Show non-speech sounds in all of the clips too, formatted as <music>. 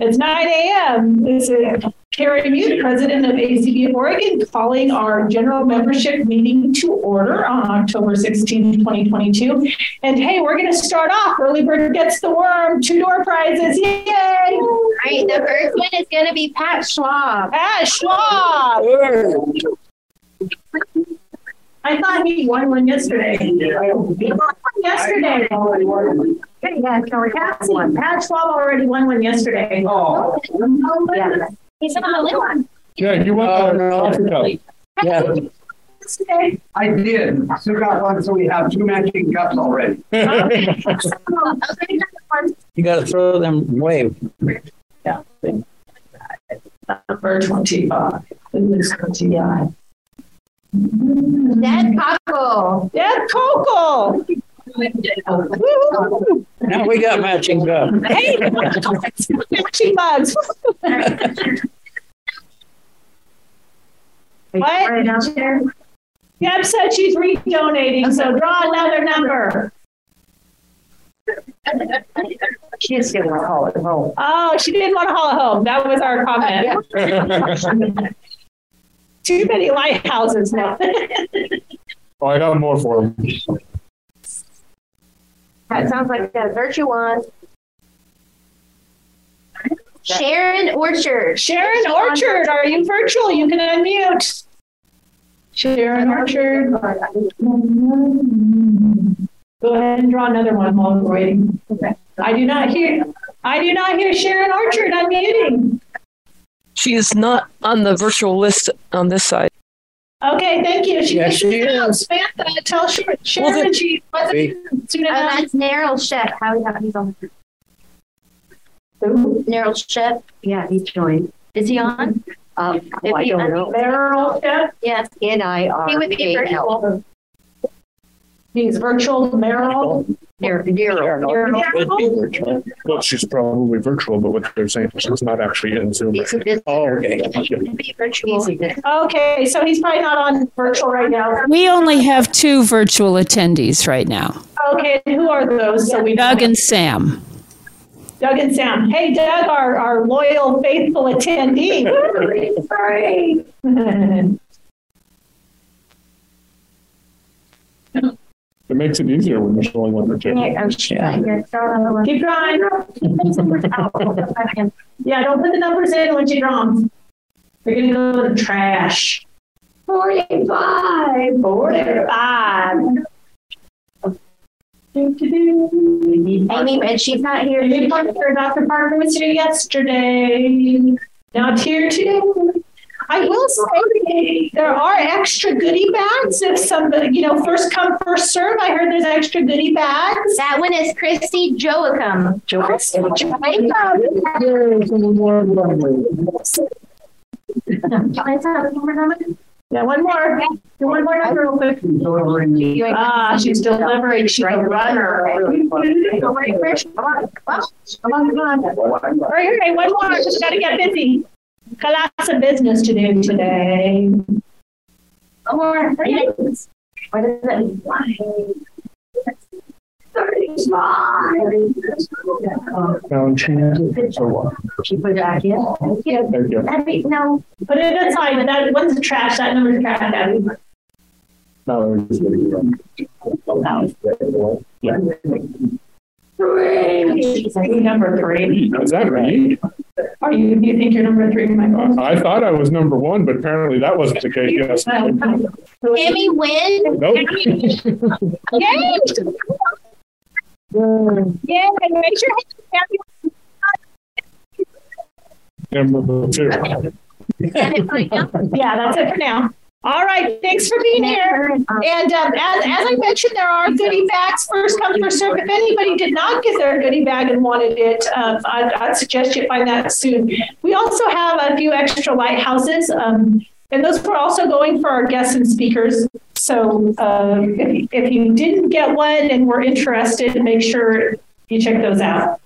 It's 9 a.m. This is Carrie Muth, president of ACB of Oregon, calling our general membership meeting to order on October 16, 2022. And hey, we're going to start off. Early Bird Gets the Worm, two door prizes. Yay! All right, the first one is going to be Pat Schwab. Pat Schwab! I thought he won one yesterday. <laughs> He won one yesterday. Yeah, Pat won. Pat Schwab already won one yesterday. Oh. Yeah. He's on the one. Oh, yeah, you want the no. coffee. Yeah, Yesterday. I did. Still got one, so we have two matching cups already. <laughs> <laughs> You gotta throw them away. Yeah. Number 25. Who's 25? Dad Kokel. Deb Kokel. Woo-hoo. Now we got matching cup. Hey, matching mugs. What? Deb said she's redonating, so draw another number. She just didn't want to call it home. Oh, she didn't want to haul it home. That was our comment. <laughs> Too many lighthouses now. <laughs> Oh, I got more for him. That sounds like a virtue one. Sharon Orchard. Sharon Orchard, are you virtual? You can unmute. Sharon Orchard. Go ahead and draw another one while we're waiting. Okay. I do not hear, I do not hear Sharon Orchard unmuting. She is not on the virtual list on this side. Okay, thank you. She Yes, she is. Samantha, tell Sharon, Sharon she wasn't soon Oh, that's Neryl Shep. How we got he's on. Neryl Shep. Yeah, he's joined. Is he on? Um, If I don't know. Meryl, yeah, Yes. N I R He would be virtual. He's virtual, Meryl. Near, near. Would be virtual. Well, she's probably virtual, but what they're saying, is she's not actually in Zoom. He's a visitor. Oh, okay. He would be virtual. He's a visitor. Okay, so he's probably not on virtual right now. We only have two virtual attendees right now Okay, who are those? So we Doug and Sam. Doug and Sam. Hey, Doug, our, our loyal, faithful attendee. Sorry. <laughs> It makes it easier when you're showing one or two. Shit. Here, throw another one. Keep drawing. <laughs> Yeah, don't put the numbers in once you draw them. They're gonna go to the trash. Forty-five, forty-five. Do-do-do. Amy, and she's not here. Amy Parker, Dr. Parker was here yesterday. Not here today. I will say there are extra goodie bags if somebody, you know, first come, first serve. I heard there's extra goodie bags. That one is Christy Joachim. Joachim. Yeah, one more. Do one more number real quick. Ah, she's delivering. She's a runner. Come on, come on, come on. All right, okay, one more. Just gotta get busy. Got lots of business to do today. One more. What is it? Now, she- so what? She put it back in. Thank you. Thank you. Abby, No, put it aside. That one's trash. That number's trash, Abby. Now, it's really good. Yeah. Three. Number three. Is that right? Are you, do you think you're number three, Michael? I thought I was number one, but apparently that wasn't the case. Yes. Amy Wynn. Nope. Yay! <laughs> Yay, raise your hand. Number two. Yeah, that's it for now. All right, thanks for being here. And um, as, as I mentioned, there are goodie bags, first come, first serve. If anybody did not get their goodie bag and wanted it, um, I'd, I'd suggest you find that soon. We also have a few extra lighthouses, um, and those were also going for our guests and speakers. So uh, if, if you didn't get one and were interested, make sure you check those out.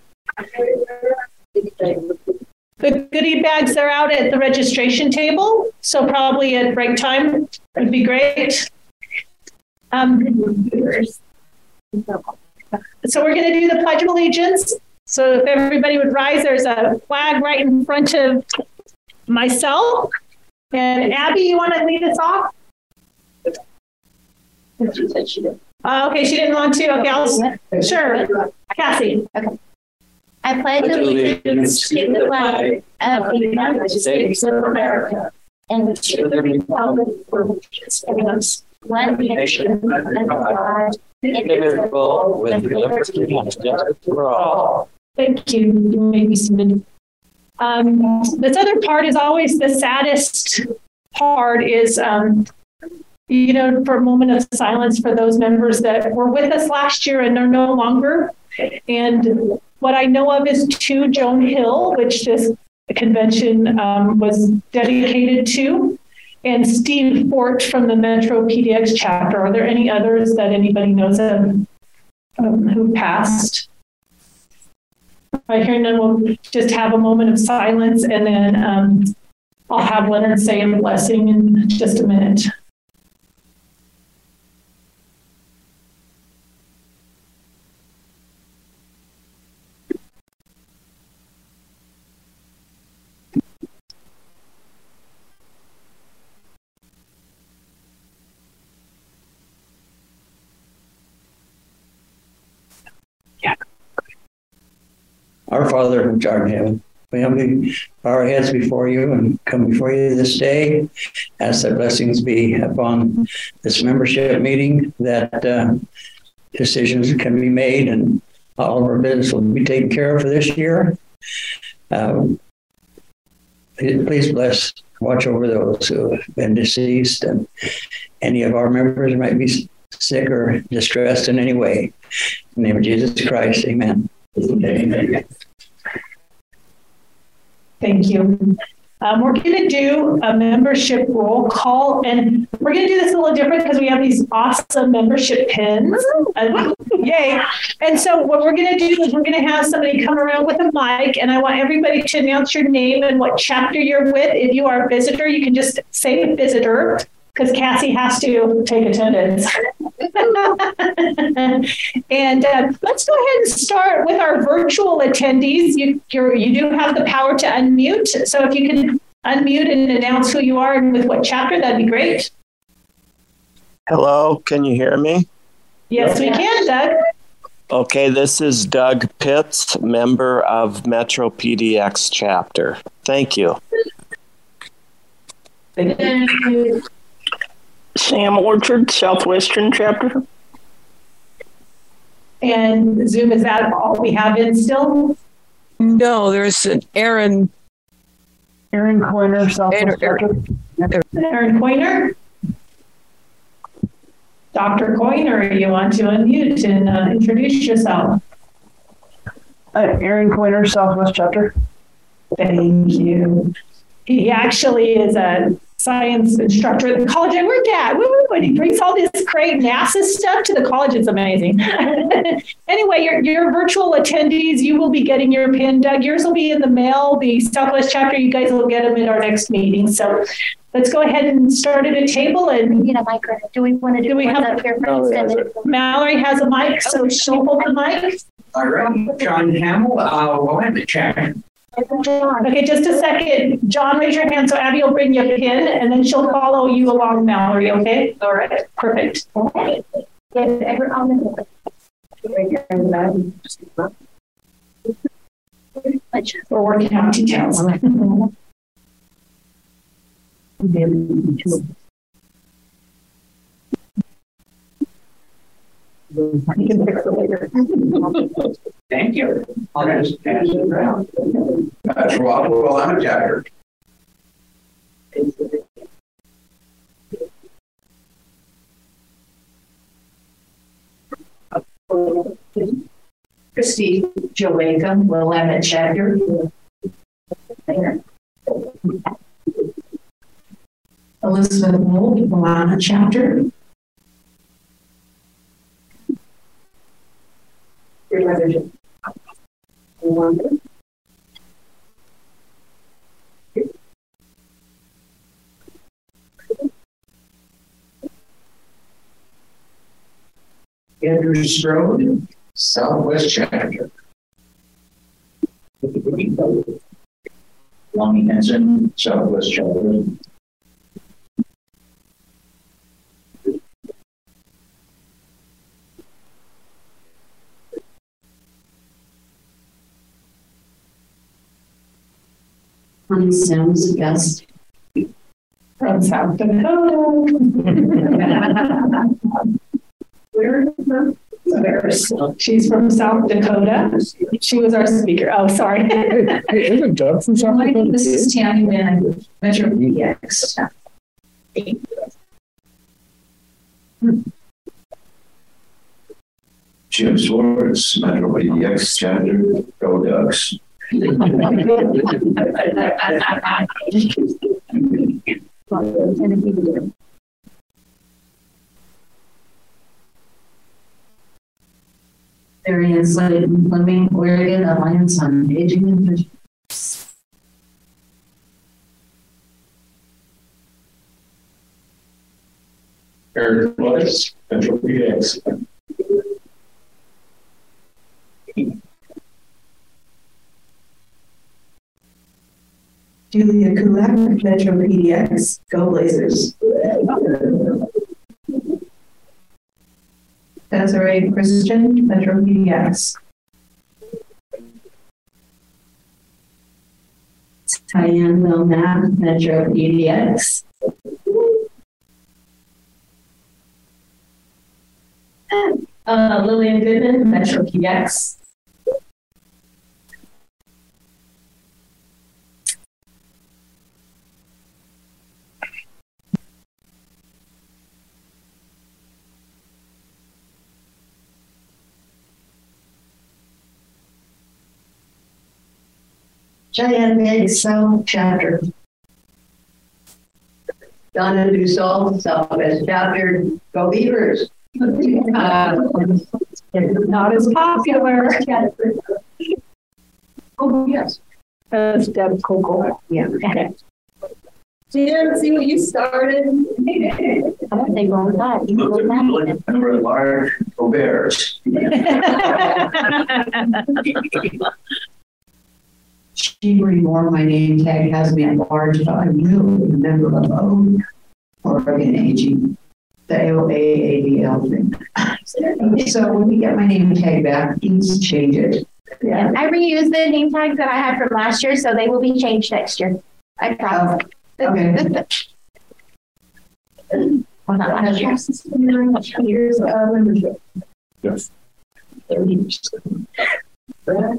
The goodie bags are out at the registration table, so probably at break time would be great. Um, so we're going to do the Pledge of Allegiance. So if everybody would rise, there's a flag right in front of myself. And Abby, you want to lead us off? Uh, okay, she didn't want to. Okay, I'll, sure. Cassie. I pledge allegiance to the flag of the United States of America and to the republic for which it stands, one nation, under God, indivisible, with liberty and justice for all. Thank you. You may be seated. Um, this other part is always the saddest part is, um, you know, for a moment of silence for those members that were with us last year and are no longer. And what I know of is two Joan Hill, which this convention um, was dedicated to, and Steve Fort from the Metro PDX chapter. Are there any others that anybody knows of um, who passed? Here, and then we'll just have a moment of silence, and then um, I'll have Leonard say a blessing in just a minute. Our Father which art in heaven, we humbly bow our heads before you and come before you this day. Ask that blessings be upon this membership meeting, that uh, decisions can be made and all of our business will be taken care of for this year. Um, Please bless, watch over those who have been deceased and any of our members might be sick or distressed in any way. In the name of Jesus Christ, amen. Thank you. Um, we're going to do a membership roll call, and we're going to do this a little different because we have these awesome membership pins. Uh, <laughs> yay! And so, what we're going to do is we're going to have somebody come around with a mic, and I want everybody to announce your name and what chapter you're with. If you are a visitor, you can just say visitor because Cassie has to take attendance. <laughs> and uh, let's go ahead and start with our virtual attendees. You you're, you do have the power to unmute, so if you can unmute and announce who you are and with what chapter, that'd be great. Hello, can you hear me? Yes, we can, Doug. Okay, this is Doug Pitts, member of Metro PDX chapter. Thank you. Sam Orchard, Southwestern chapter. And Zoom, is that all we have in still? No, there's an Aaron. Aaron Coiner, Southwest Aaron- chapter. Aaron Coiner? Dr. Coiner, you want to unmute and uh, introduce yourself? Uh, Aaron Coiner, Southwest chapter. Thank you. He actually is a science instructor at the college I work at. Woo, woo, and he brings all this great NASA stuff to the college. It's amazing. <laughs> anyway, your, your virtual attendees, you will be getting your pin. Doug, yours will be in the mail. The Southwest chapter, you guys will get them at our next meeting. So let's go ahead and start at a table. And You know, Mike, do we want to do, Do we have- up here No, first? yeah, and then- that's Mallory has a mic, so she'll hold the mic. All right, John Hamill, uh, well, I'm the chair. Okay, just a second. John, raise your hand so Abby will bring you a pin and then she'll follow you along, Mallory, okay? All right, perfect. We're working out details. You can fix it later. Thank you. I'll just pass it around. That's Rob, well, I'm a chapter. Christy Joachim, Willamette chapter. Elizabeth Wool, Willamette chapter. Andrew Strode, Southwest chapter. Lonnie Henson, Southwest Chapter. Connie Sims, yes. From South Dakota. <laughs> Where? Where's, she's from South Dakota. She was our speaker. Oh, sorry. Hey, isn't Doug from South Dakota? This is Tammy Mann, Metro mm-hmm. PX. Jim Swartz, Metro PDX Chapter, Go Ducks. Marion Slayton Fleming, Oregon Alliance on Aging and Eric Lewis, Metro PDX. Julia Kulak, Metro PDX, Go Blazers. Desiree Christian, Metro PDX. Diane Wilmot, Metro PDX. Uh, Lillian Goodman, Metro PDX. Cheyenne Bay South Chapter. Donna Dussault, Southwest Chapter, Go Beavers. Uh, Not as popular. Oh, yes. As Deb Coco. Yeah. Jim, see what you started? I don't think wrong with that. You go back. Member at large, Bears. <laughs> <laughs> She Moore, my name tag has me at large, but I'm really a member of O, Oregon Aging, the AOAADL thing. So when we get my name tag back, please change it. Yeah. I reused the name tags that I had from last year, so they will be changed next year. I promise. Oh, okay. <laughs> Well, not last year. <laughs> Years of membership. Yes. I've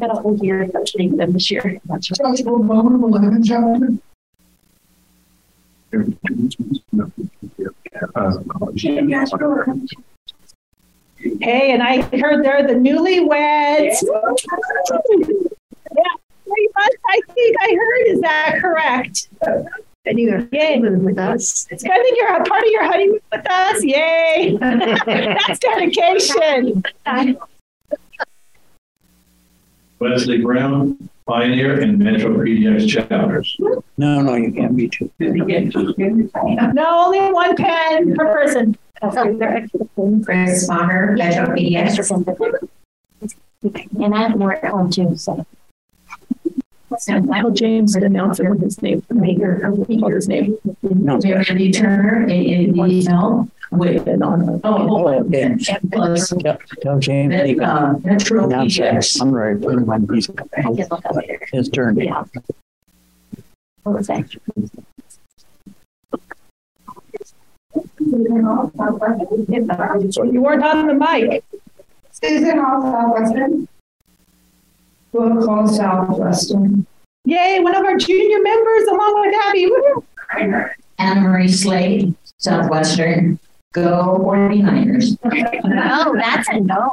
got a whole year of change them this year. Joshua Bowman, eleven chapter. Uh, Hey, and I heard they're the newlyweds. Yeah, pretty much, I think I heard. Is that correct? And you're Yay. with us. I think you're a part of your honeymoon with us. Yay. <laughs> That's dedication. Wesley Brown, Pioneer in Metro PDX Chapters. No, no, you can't be two. No, only one pen per person. Chris Maher, Metro PDX. And I have more at home too, so. Michael James announced it with his name, maker, his name. No. Jeremy Turner, AADL, with an honor. Oh, okay. Plus, Tell tell James. he can uh, Metro announce that PDX. Sunrise when he's I can look his turn. Yeah. What was that? You weren't on the mic. Susan Hall, Southwestern. Will Call Southwestern. Yay, one of our junior members along with Abby. Woo. Anna Marie Slade, Southwestern. Go 49ers. Oh, that's a no.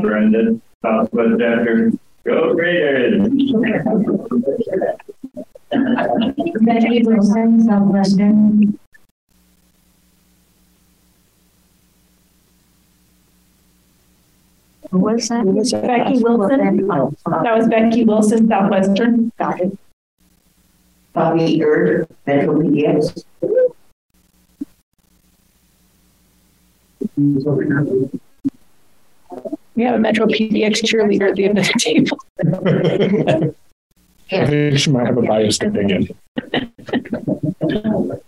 Brendan, Southwest Chapter. Go Raiders. Becky Wilson, Southwestern. Who was that? Becky Wilson. That was Becky Wilson, Southwestern. Got it. Bobby Erd, Metro PDX. We have a Metro PDX cheerleader at the end of the table. <laughs> I think she might have a biased opinion. <laughs>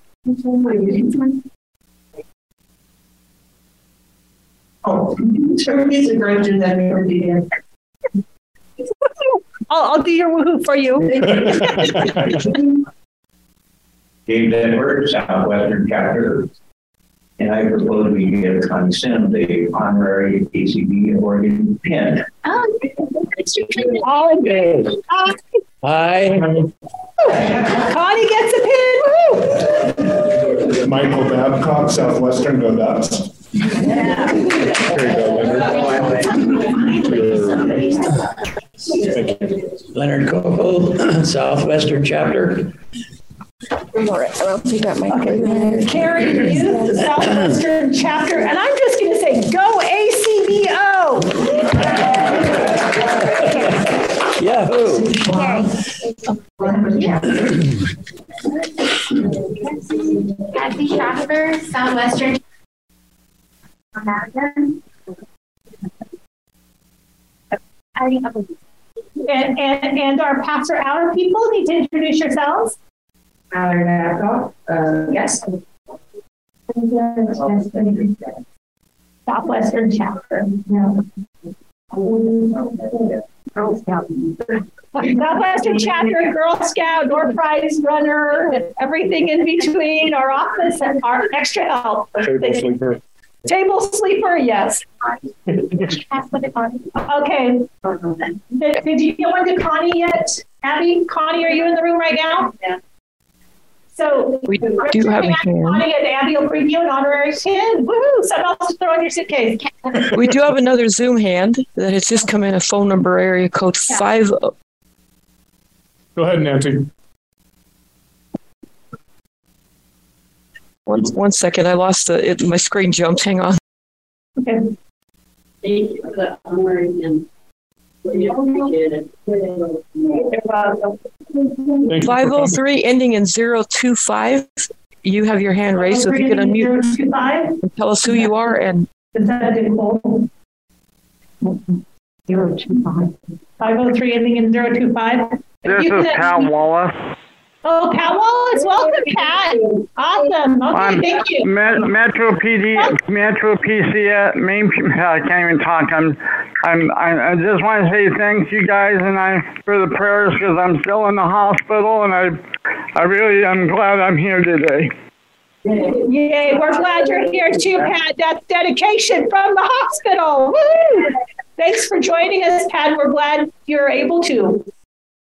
Oh, Turkey's a virgin that we already. I'll, I'll do your woohoo for you. Dave Denver, Southwestern Chapter. And I propose we give Connie Sim the honorary ACB Oregon pin. Oh, All in favor? Hi. Connie gets a pin. Woo! Michael Babcock, Southwestern, go Ducks. There you go, Leonard. Leonard Coco, Southwestern Chapter. All right, I'll take that, Mike. Carrie Muth, Southwestern Chapter, and I'm just going to say, go ACBO. Yahoo! Kathy Schaffer, Southwestern. I already have a And, and, and our pastor outer people need to introduce yourselves. Tyler Babcock, uh, yes. Southwestern Chapter. Southwestern <laughs> Chapter, Girl Scout, door prize runner, everything in between, our office, and our extra help. Table sleeper. Table sleeper, yes. Okay. Did, did you go into Connie yet? Abby, Connie, are you in the room right now? Yeah. So. We do have a hand. Connie and Abby will bring you an honorary pin. Woohoo! Something else to throw in your suitcase. We do have another Zoom hand that has just come in a phone number area code five. Oh Go ahead, Nancy. One, one second, I lost the, it, my screen jumped. Hang on. Okay. Thank you for the honorary pin. Five oh coming. three ending in zero two five. You have your hand raised, so if you can unmute Zero two five. Oh and tell us who you are and Is that Nicole? Zero two five. Five oh three ending in zero two five. This You is can- Pat Wallace. Oh, Pat Wallace, welcome, Pat. Awesome. Okay, I'm thank you. Met, Metro PD, Metro PC, uh, main, <laughs> I can't even talk. I'm, I'm, I, just want to say thanks you guys and I for the prayers because I'm still in the hospital and I, I really am glad I'm here today. Yay, we're glad you're here too, Pat. That's dedication from the hospital. Woo! Thanks for joining us, Pat. We're glad you're able to.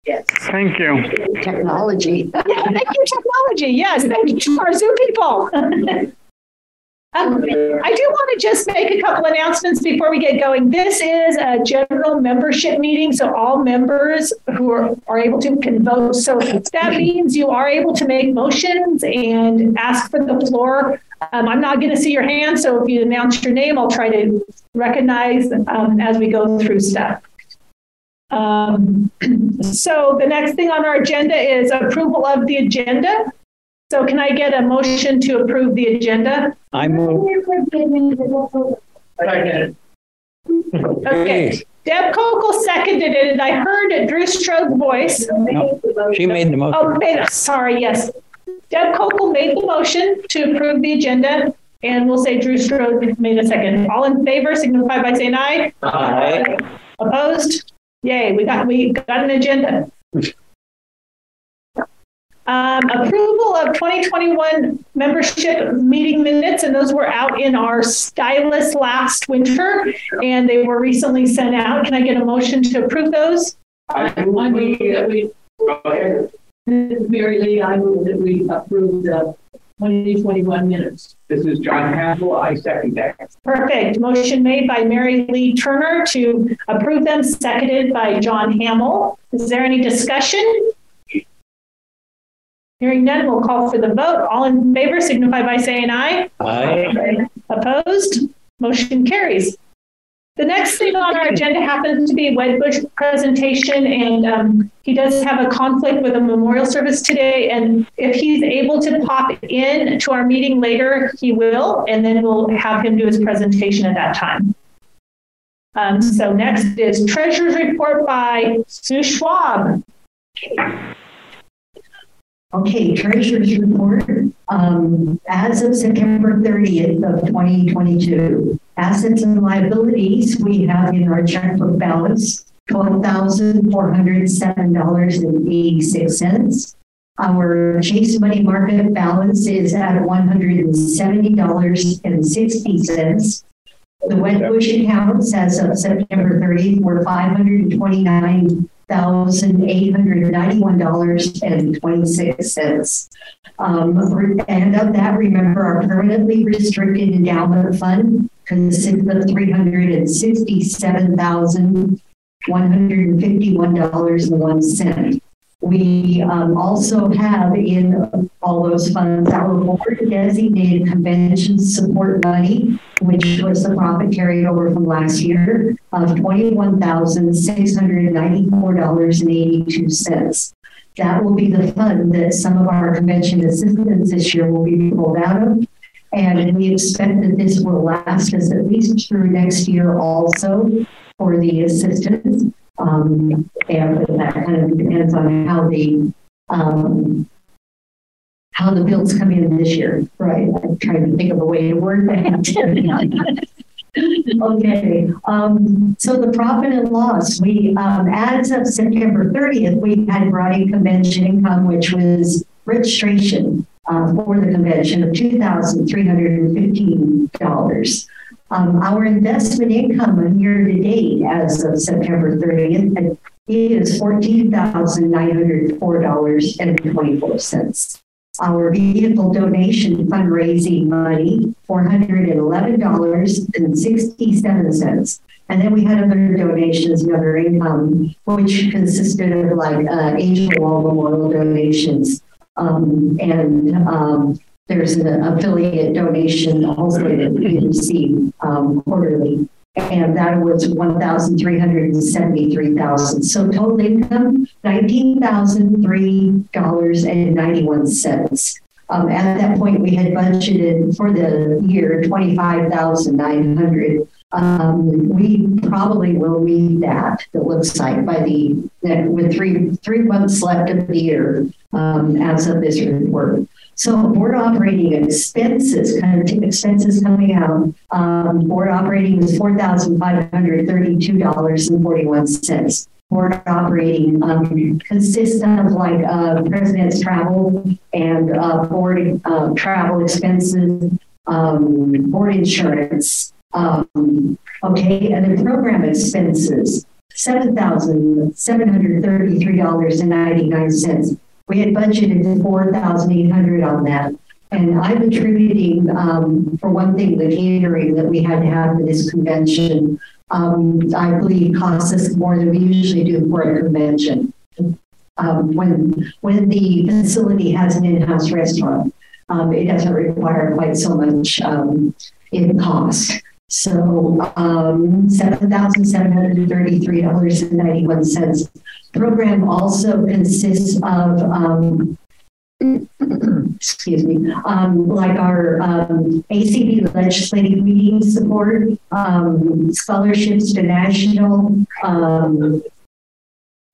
Thank you. Technology. <laughs> Yeah, thank you, technology. Yes, thank you, to our Zoom people. <laughs> Um, I do want to just make a couple announcements before we get going. This is a general membership meeting, so all members who are, are able to can vote. So that means you are able to make motions and ask for the floor. Um, I'm not going to see your hand, so if you announce your name, I'll try to recognize um, as we go through stuff. Um, so the next thing on our agenda is approval of the agenda. So can I get a motion to approve the agenda? I move. Okay. Deb Kokel seconded it, and I heard Drew Strode's voice. No, she made the motion. Oh, made, sorry, yes. Deb Kokel made the motion to approve the agenda, and we'll say Drew Strode made a second. All in favor, signify by saying aye. Aye. Opposed? Yay, we got, we got an agenda. Um, approval of 2021 membership meeting minutes, and those were out in our stylus last winter, and they were recently sent out. Can I get a motion to approve those? I move that we, Mary Lee, I move that we approve the 2021 minutes. This is John Hassel. I second that. Perfect. Motion made by Mary Lee Turner to approve them, seconded by John Hamill. Is there any discussion? Hearing none, we'll call for the vote. All in favor signify by saying aye. Aye. Opposed? Motion carries. The next thing on our agenda happens to be Wedbush presentation, and um, he does have a conflict with a memorial service today. And if he's able to pop in to our meeting later, he will, and then we'll have him do his presentation at that time. Um, so next is Treasurer's Report by Sue Schwab. Okay, Treasurer's Report. Um, as of September 30th of 2022, assets and liabilities we have in our checkbook balance $12,407.86. Our Chase money market balance is at $170.60. The Wedbush accounts as of September 30th were $529,891.26. Um, and of that, remember, our permanently restricted endowment fund consists of $367,151.01. We um, also have in all those funds our board designated convention support money, which was the profit carried over from last year of $21,694.82. That will be the fund that some of our convention assistants this year will be pulled out of. And we expect that this will last us at least through next year also for the assistance. Um, and that kind of depends on how the um, how the bills come in this year, right? I'm trying to think of a way to word that. <laughs> okay, um, so the profit and loss, we, um, as of September 30th, we had brought in convention income, which was registration uh, for the convention of $2,315. Um, our investment income year to date as of September 30th is $14,904.24. Our vehicle donation fundraising money, $411.67. And then we had other donations and other income, which consisted of like uh, Angel Wall Memorial donations um, and um, there's an affiliate donation also that we receive um, quarterly, and that was one thousand three hundred and seventy-three thousand. So total income nineteen thousand three dollars and ninety-one cents. Um, at that point, we had budgeted for the year twenty-five thousand nine hundred. Um, we probably will meet that. It looks like by the with three three months left of the year um, as of this report. So board operating expenses, kind of expenses coming out, um, board operating is $4,532.41. Board operating um, consists of like uh, president's travel and uh, board uh, travel expenses, um, board insurance. Um, okay, and then program expenses, $7,733.99. We had budgeted 4800 on that. And I'm attributing, um, for one thing, the catering that we had to have for this convention, um, I believe costs us more than we usually do for a convention. Um, when, when the facility has an in-house restaurant, um, it doesn't require quite so much um, in cost. So um, $7,733.91. Program also consists of, um, <clears throat> excuse me, um, like our um, ACB legislative meeting support, um, scholarships to national, um,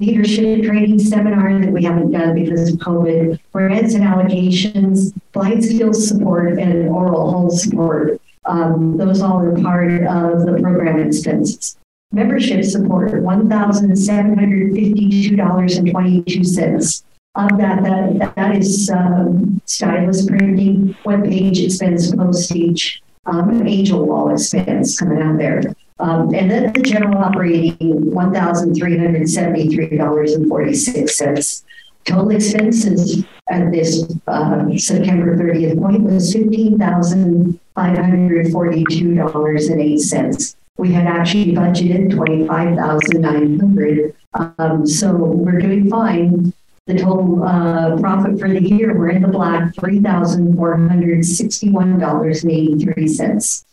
leadership training seminar that we haven't done because of COVID, grants and allocations, blind skills support, and Oral Hull support. Um, those all are part of the program expenses. Membership support, $1,752.22. Of that, that, that is um, stylus printing, web page expense, postage, um, angel wall expense coming out there. Um, and then the general operating, $1,373.46. Total expenses at this uh, September 30th point was $15,542.08. We had actually budgeted 25900 um, So we're doing fine. The total uh, profit for the year, we're in the black, $3,461.83.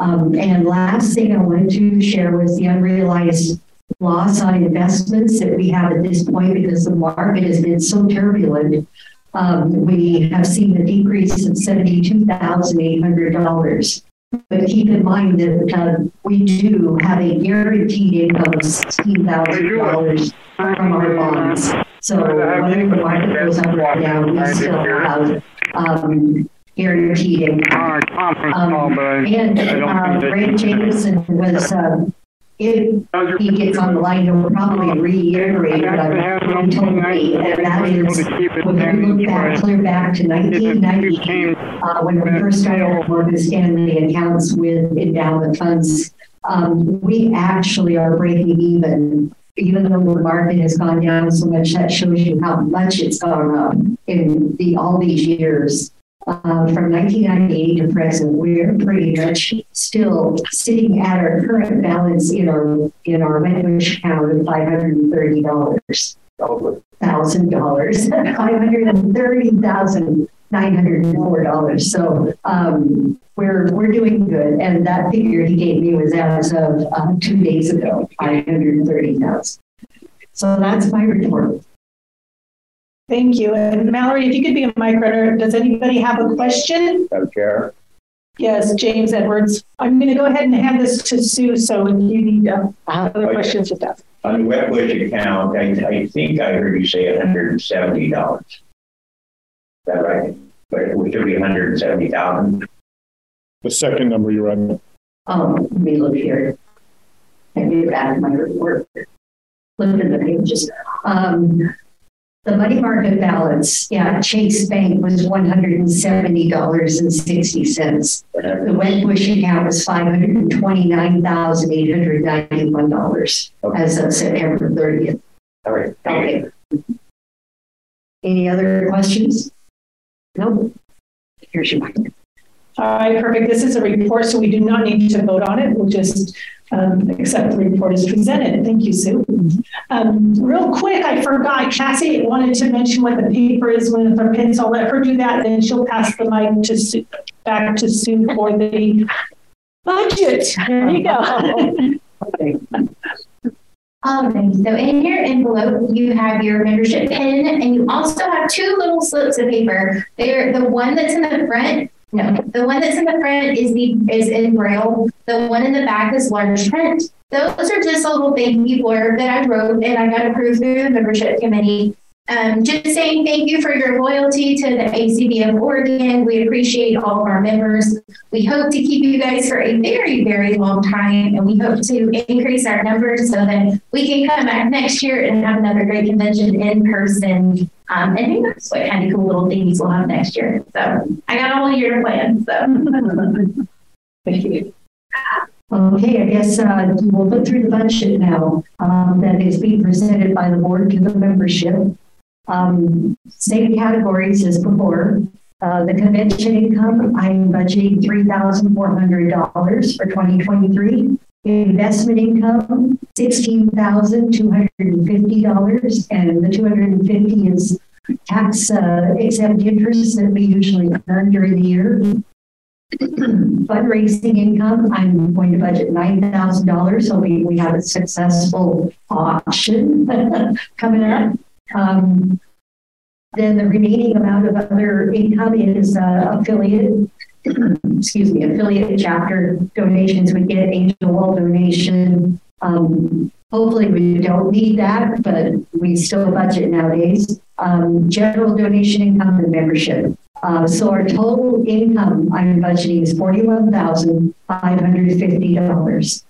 Um, and last thing I wanted to share was the unrealized loss on investments that we have at this point because the market has been so turbulent. Um, we have seen a decrease of $72,800. But keep in mind that uh, we do have a guaranteed income of sixteen thousand dollars from our bonds. So whether the market goes up or down, we still have um, guaranteed income. Um, and uh, Ray Jameson was, um, if he gets on the line, he'll probably reiterate what I've told me, and that is when we look back, clear back to 1990, uh, when we first started Morgan Stanley accounts with endowment funds, um, we actually are breaking even. Even though the market has gone down so much, that shows you how much it's gone up in the all these years. Uh, from 1998 to present, we're pretty much still sitting at our current balance in our in our Wedbush account of 530 dollars, thousand dollars, 530,000. $904. So um, we're we're doing good. And that figure he gave me was as of uh, two days ago, 530,000. So that's my report. Thank you. And Mallory, if you could be a mic runner, does anybody have a question? Madam Chair. Yes, James Edwards. I'm going to go ahead and hand this to Sue. So if you need uh, other questions, just ask. On the Wedbush account, I, I think I heard you say $170. Is that right? But it should be 170,000. The second number you read. Um, let me look here. I get back to my report. Look at the pages. Um, the money market balance, yeah, Chase Bank was $170.60. The Wedbush account was $529,891 as of September 30th. All right. Okay. Any other questions? No. Here's your mic. All right, perfect. This is a report, so we do not need to vote on it. We'll just um, accept the report as presented. Thank you, Sue. Um, real quick, I forgot. Cassie wanted to mention what the paper is with her pins. I'll let her do that, and then she'll pass the mic to Sue, back to Sue for the budget. There you go. <laughs> So in your envelope, you have your membership pin, and you also have two little slips of paper. They're the one that's in the front. No, the one that's in the front is the is in braille. The one in the back is large print. Those are just a little thank you blurb that I wrote, and I got approved through the membership committee. Um, just saying thank you for your loyalty to the ACB of Oregon. We appreciate all of our members. We hope to keep you guys for a very, very long time, and we hope to increase our numbers so that we can come back next year and have another great convention in person. Um, and who knows what kind of cool little things we'll have next year. So I got a whole year to plan. So thank <laughs> you. Okay, I guess uh, we'll look through the budget now um, that is being presented by the board to the membership. Um, same categories as before. Uh, the convention income, I'm budgeting $3,400 for 2023. Investment income, $16,250, and the 250 is tax uh, exempt interest that we usually earn during the year. <clears throat> Fundraising income, I'm going to budget $9,000, so we, we have a successful auction <laughs> coming up. Um, then the remaining amount of other income is uh, affiliate, <clears throat> excuse me, affiliate chapter donations. We get angel wall donation. Um, hopefully we don't need that, but we still budget nowadays. Um, general donation income and membership. Uh, so our total income I'm budgeting is $41,550.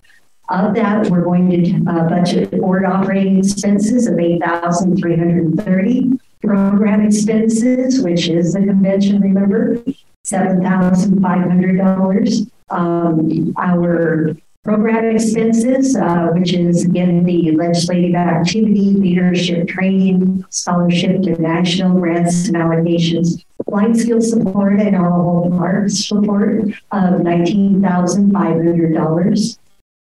Of that, we're going to uh, budget board operating expenses of 8330 program expenses, which is the convention, remember, $7,500. Um, our program expenses, uh, which is again the legislative activity, leadership training, scholarship to national grants and allocations, blind skill support, and Oral Hull Park's support of $19,500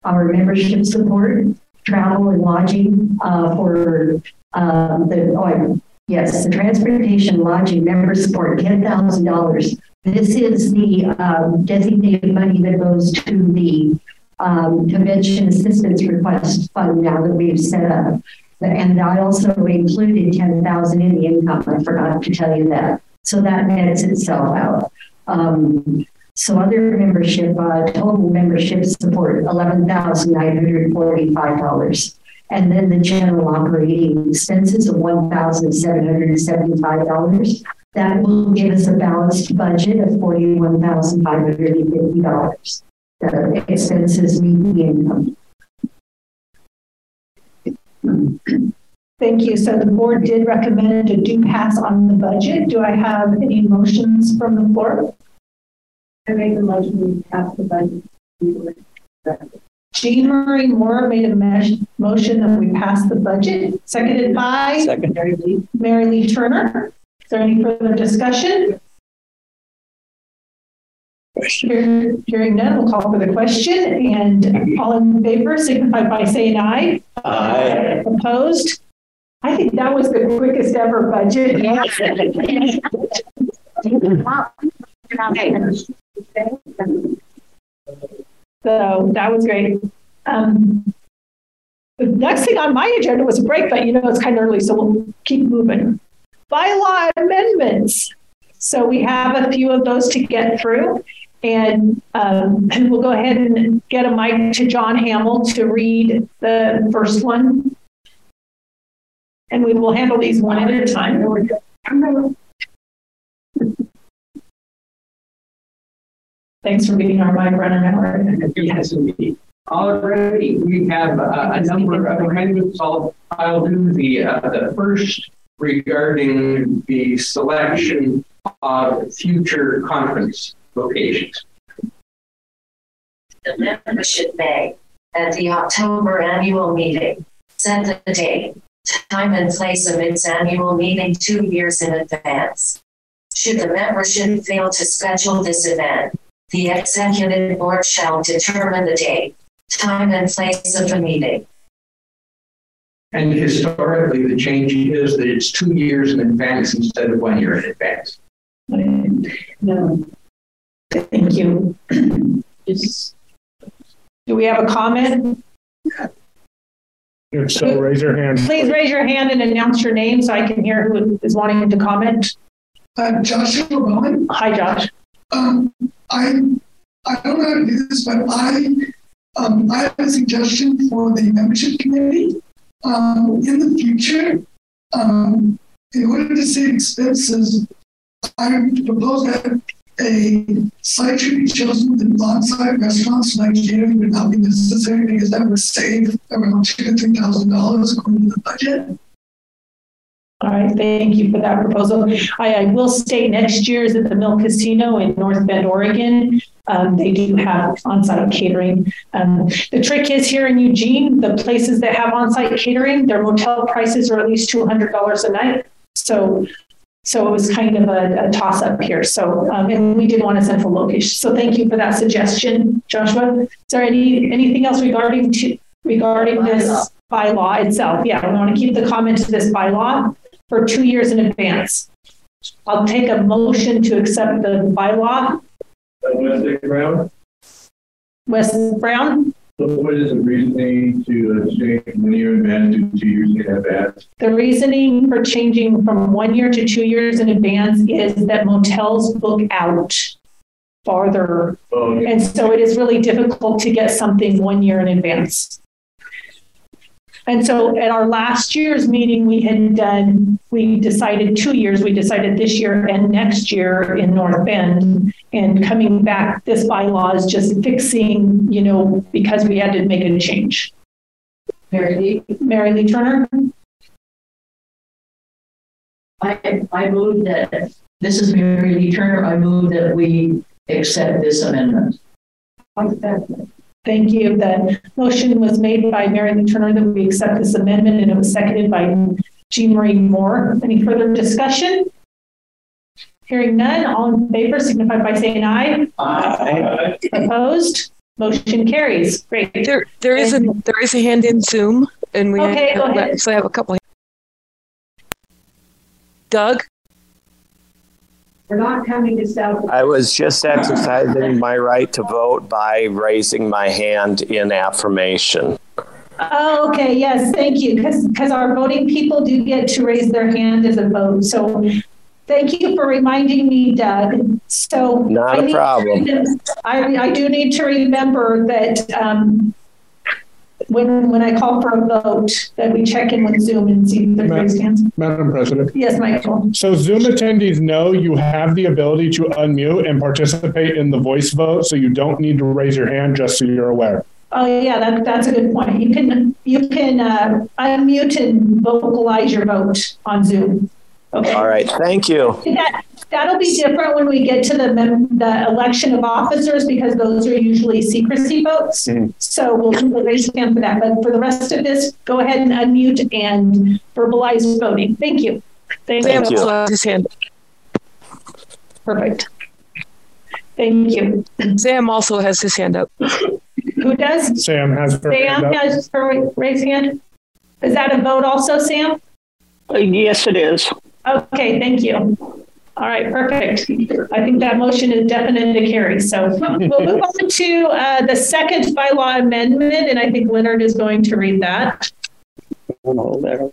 our membership support, travel and lodging uh, for uh, the, oh, yes, the transportation, lodging, member support, $10,000. This is the um, designated money that goes to the um, Convention Assistance Request Fund now that we've set up. And I also included 10000 in the income. I forgot to tell you that. So that nets itself out. Um, so other membership, uh, total membership support, $11,945. And then the general operating expenses of $1,775. That will give us a balanced budget of forty-one thousand five hundred and fifty dollars. The expenses meet the income. Thank you. So the board did recommend a do pass on the budget. Do I have any motions from the floor? I make the motion to pass the budget. Jean Marie Moore made a mesh- motion that we pass the budget, seconded by Second. Mary Lee, Mary Lee Turner. Is there any further discussion? Hear- Hearing none, we'll call for the question and all in favor signify by saying aye. Aye. Opposed? I think that was the quickest ever budget. <laughs> So that was great. Um, the next thing on my agenda was a break, but you know, it's kind of early, so we'll keep moving. Bylaw amendments. So we have a few of those to get through. And um, we'll go ahead and get a mic to John Hamill to read the first one. And we will handle these one at a time. Thanks for being our mic runner. Yes, indeed. Already, we have uh, a number of amendments. I'll, I'll do the, uh, the first regarding the selection of future conference locations. The membership may, at the October annual meeting, set the date, time and place of its annual meeting two years in advance. Should the membership fail to schedule this event, the executive board shall determine the date, time and place of the meeting. And historically, the change is that it's two years in advance instead of one year in advance. No. Thank you. Just Do we have a comment? If so, raise your hand. Please raise your hand and announce your name so I can hear who is wanting to comment. Uh, Joshua Bowen. Hi, Josh. Um, I I don't know how to do this, but I um, I have a suggestion for the membership committee. Um, in the future, um, in order to save expenses, I propose that a site should be chosen with on-site restaurants like catering would not be necessary because that would save around two to three thousand dollars according to the budget. All right, thank you for that proposal. I, I will state next year is at the Mill Casino in North Bend, Oregon. Um, they do have on-site catering. Um, the trick is here in Eugene, the places that have on-site catering, their motel prices are at least two hundred dollars a night. So, so it was kind of a, a toss-up here. So, um, and we did want a central location. So, thank you for that suggestion, Joshua. Is there any anything else regarding to regarding this bylaw itself? Yeah, we want to keep the comment to this bylaw for two years in advance. I'll take a motion to accept the bylaw. Wesley Brown, Wes Brown, what is the reasoning to change one year in advance to two years in advance? the reasoning for changing from one year to two years in advance is that motels book out farther. Oh, and so it is really difficult to get something one year in advance. And so at our last year's meeting, we had done, we decided two years, we decided this year and next year in North Bend. And coming back, this bylaw is just fixing, you know, because we had to make a change. Mary Lee. Mary Lee Turner? I, I move that, this is Mary Lee Turner, I move that we accept this amendment. Thank you. The motion was made by Mary Lou Turner that we accept this amendment, and it was seconded by Jean Marie Moore. Any further discussion? Hearing none, all in favor signify by saying aye. Aye. Opposed? Motion carries. Great. There, there is a there is a hand in Zoom, and we Okay, go ahead. so I have a couple. Doug, We're not coming to South. I was just exercising my right to vote by raising my hand in affirmation. Oh, okay. Yes, thank you. Because because our voting people do get to raise their hand as a vote. So Thank you for reminding me, Doug. So Not I a need to- problem. I, I do need to remember that um, when when I call for a vote, that we check in with Zoom and see if there's raised hands. Madam President. Yes, Michael. So Zoom attendees know you have the ability to unmute and participate in the voice vote, so you don't need to raise your hand, just so you're aware. Oh yeah, that, that's a good point. You can you can uh, unmute and vocalize your vote on Zoom. Okay. All right. Thank you. That, that'll be different when we get to the mem- the election of officers because those are usually secrecy votes. Mm-hmm. So we'll we'll raise hand for that. But for the rest of this, go ahead and unmute and verbalize voting. Thank you. Thank Sam you. also has his hand. Perfect. Thank you. Sam also has his hand up. Who does? Sam has her hand Sam up. has her raising hand. Is that a vote also, Sam? Uh, yes, it is. Okay, thank you. All right, perfect. I think that motion is definite to carry. So <laughs> we'll move on to uh, the second bylaw amendment, and I think Leonard is going to read that.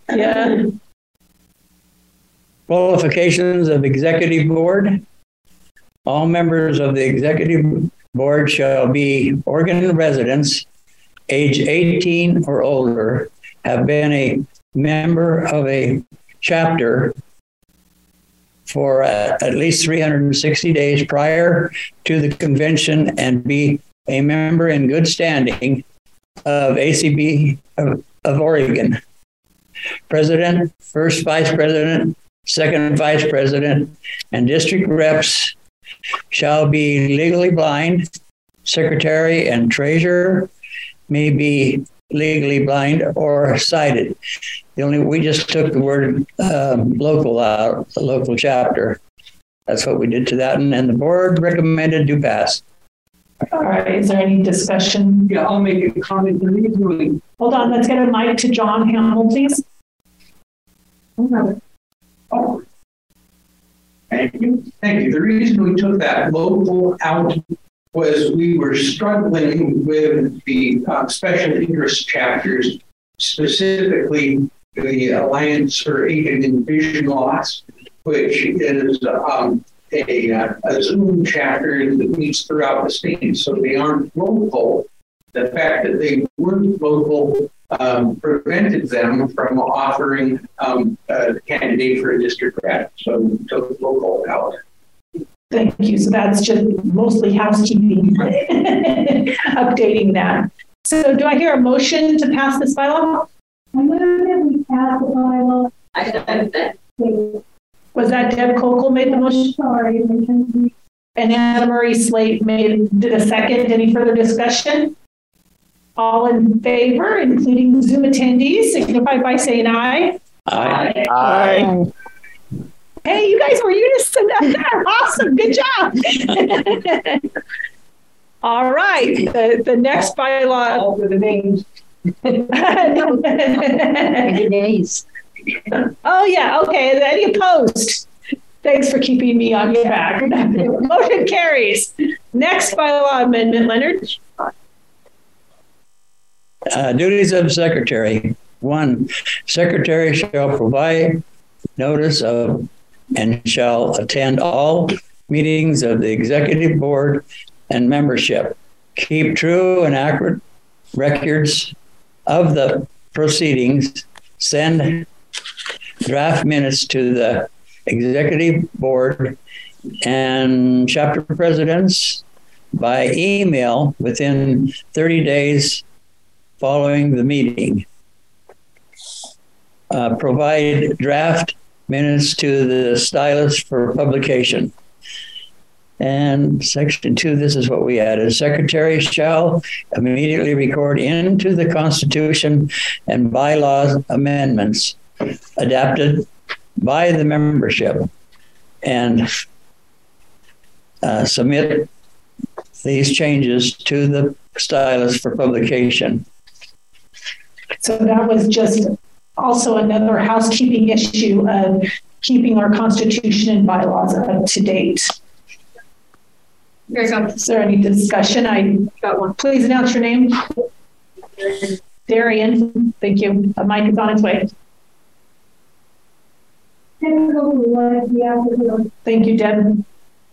Yeah. Qualifications of Executive Board. All members of the Executive Board shall be Oregon residents, age 18 or older, have been a member of a chapter for uh, at least 360 days prior to the convention and be a member in good standing of ACB of, of Oregon. President, first vice president, second vice president, and district reps shall be legally blind. Secretary and treasurer may be legally blind or sighted. The only we just took the word um, local out, the local chapter. That's what we did to that, and, and the board recommended do pass. All right, is there any discussion? Yeah, I'll make a comment. The Hold on, let's get a mic to John Hamill, please. Oh. Thank you. Thank you. The reason we took that local out was we were struggling with the uh, special interest chapters, specifically the Alliance for Aging and Vision Loss, which is um, a, uh, a Zoom chapter that meets throughout the state. So they aren't local. The fact that they weren't local um, prevented them from offering um, a candidate for a district rep. So took local out. Thank you. So that's just mostly housekeeping, <laughs> updating that. So do I hear a motion to pass this bylaw? I move that we pass the bylaw. I second that. Was that Deb Kokel made the motion? Sorry. And Anna Marie Slate made, did a second. Any further discussion? All in favor, including Zoom attendees, signify by saying aye. Aye. Aye. Hey, you guys were unison up there. Awesome. Good job. <laughs> All right. The, the next bylaw. All for the names. days. <laughs> Oh, yeah. Okay. Any opposed? Thanks for keeping me on track. <laughs> Motion carries. Next bylaw amendment, Leonard. Uh, duties of secretary. One, secretary shall provide notice of and shall attend all meetings of the executive board and membership. Keep true and accurate records of the proceedings. Send draft minutes to the executive board and chapter presidents by email within 30 days following the meeting. Uh, provide draft minutes to the stylus for publication. And section two, this is what we added. Secretary shall immediately record into the Constitution and bylaws amendments adapted by the membership and uh, submit these changes to the stylus for publication. So that was just also another housekeeping issue of keeping our constitution and bylaws up to date. Is there any discussion? I got one. Please announce your name. Darian, thank you. The mic is on its way. Thank you, Deb.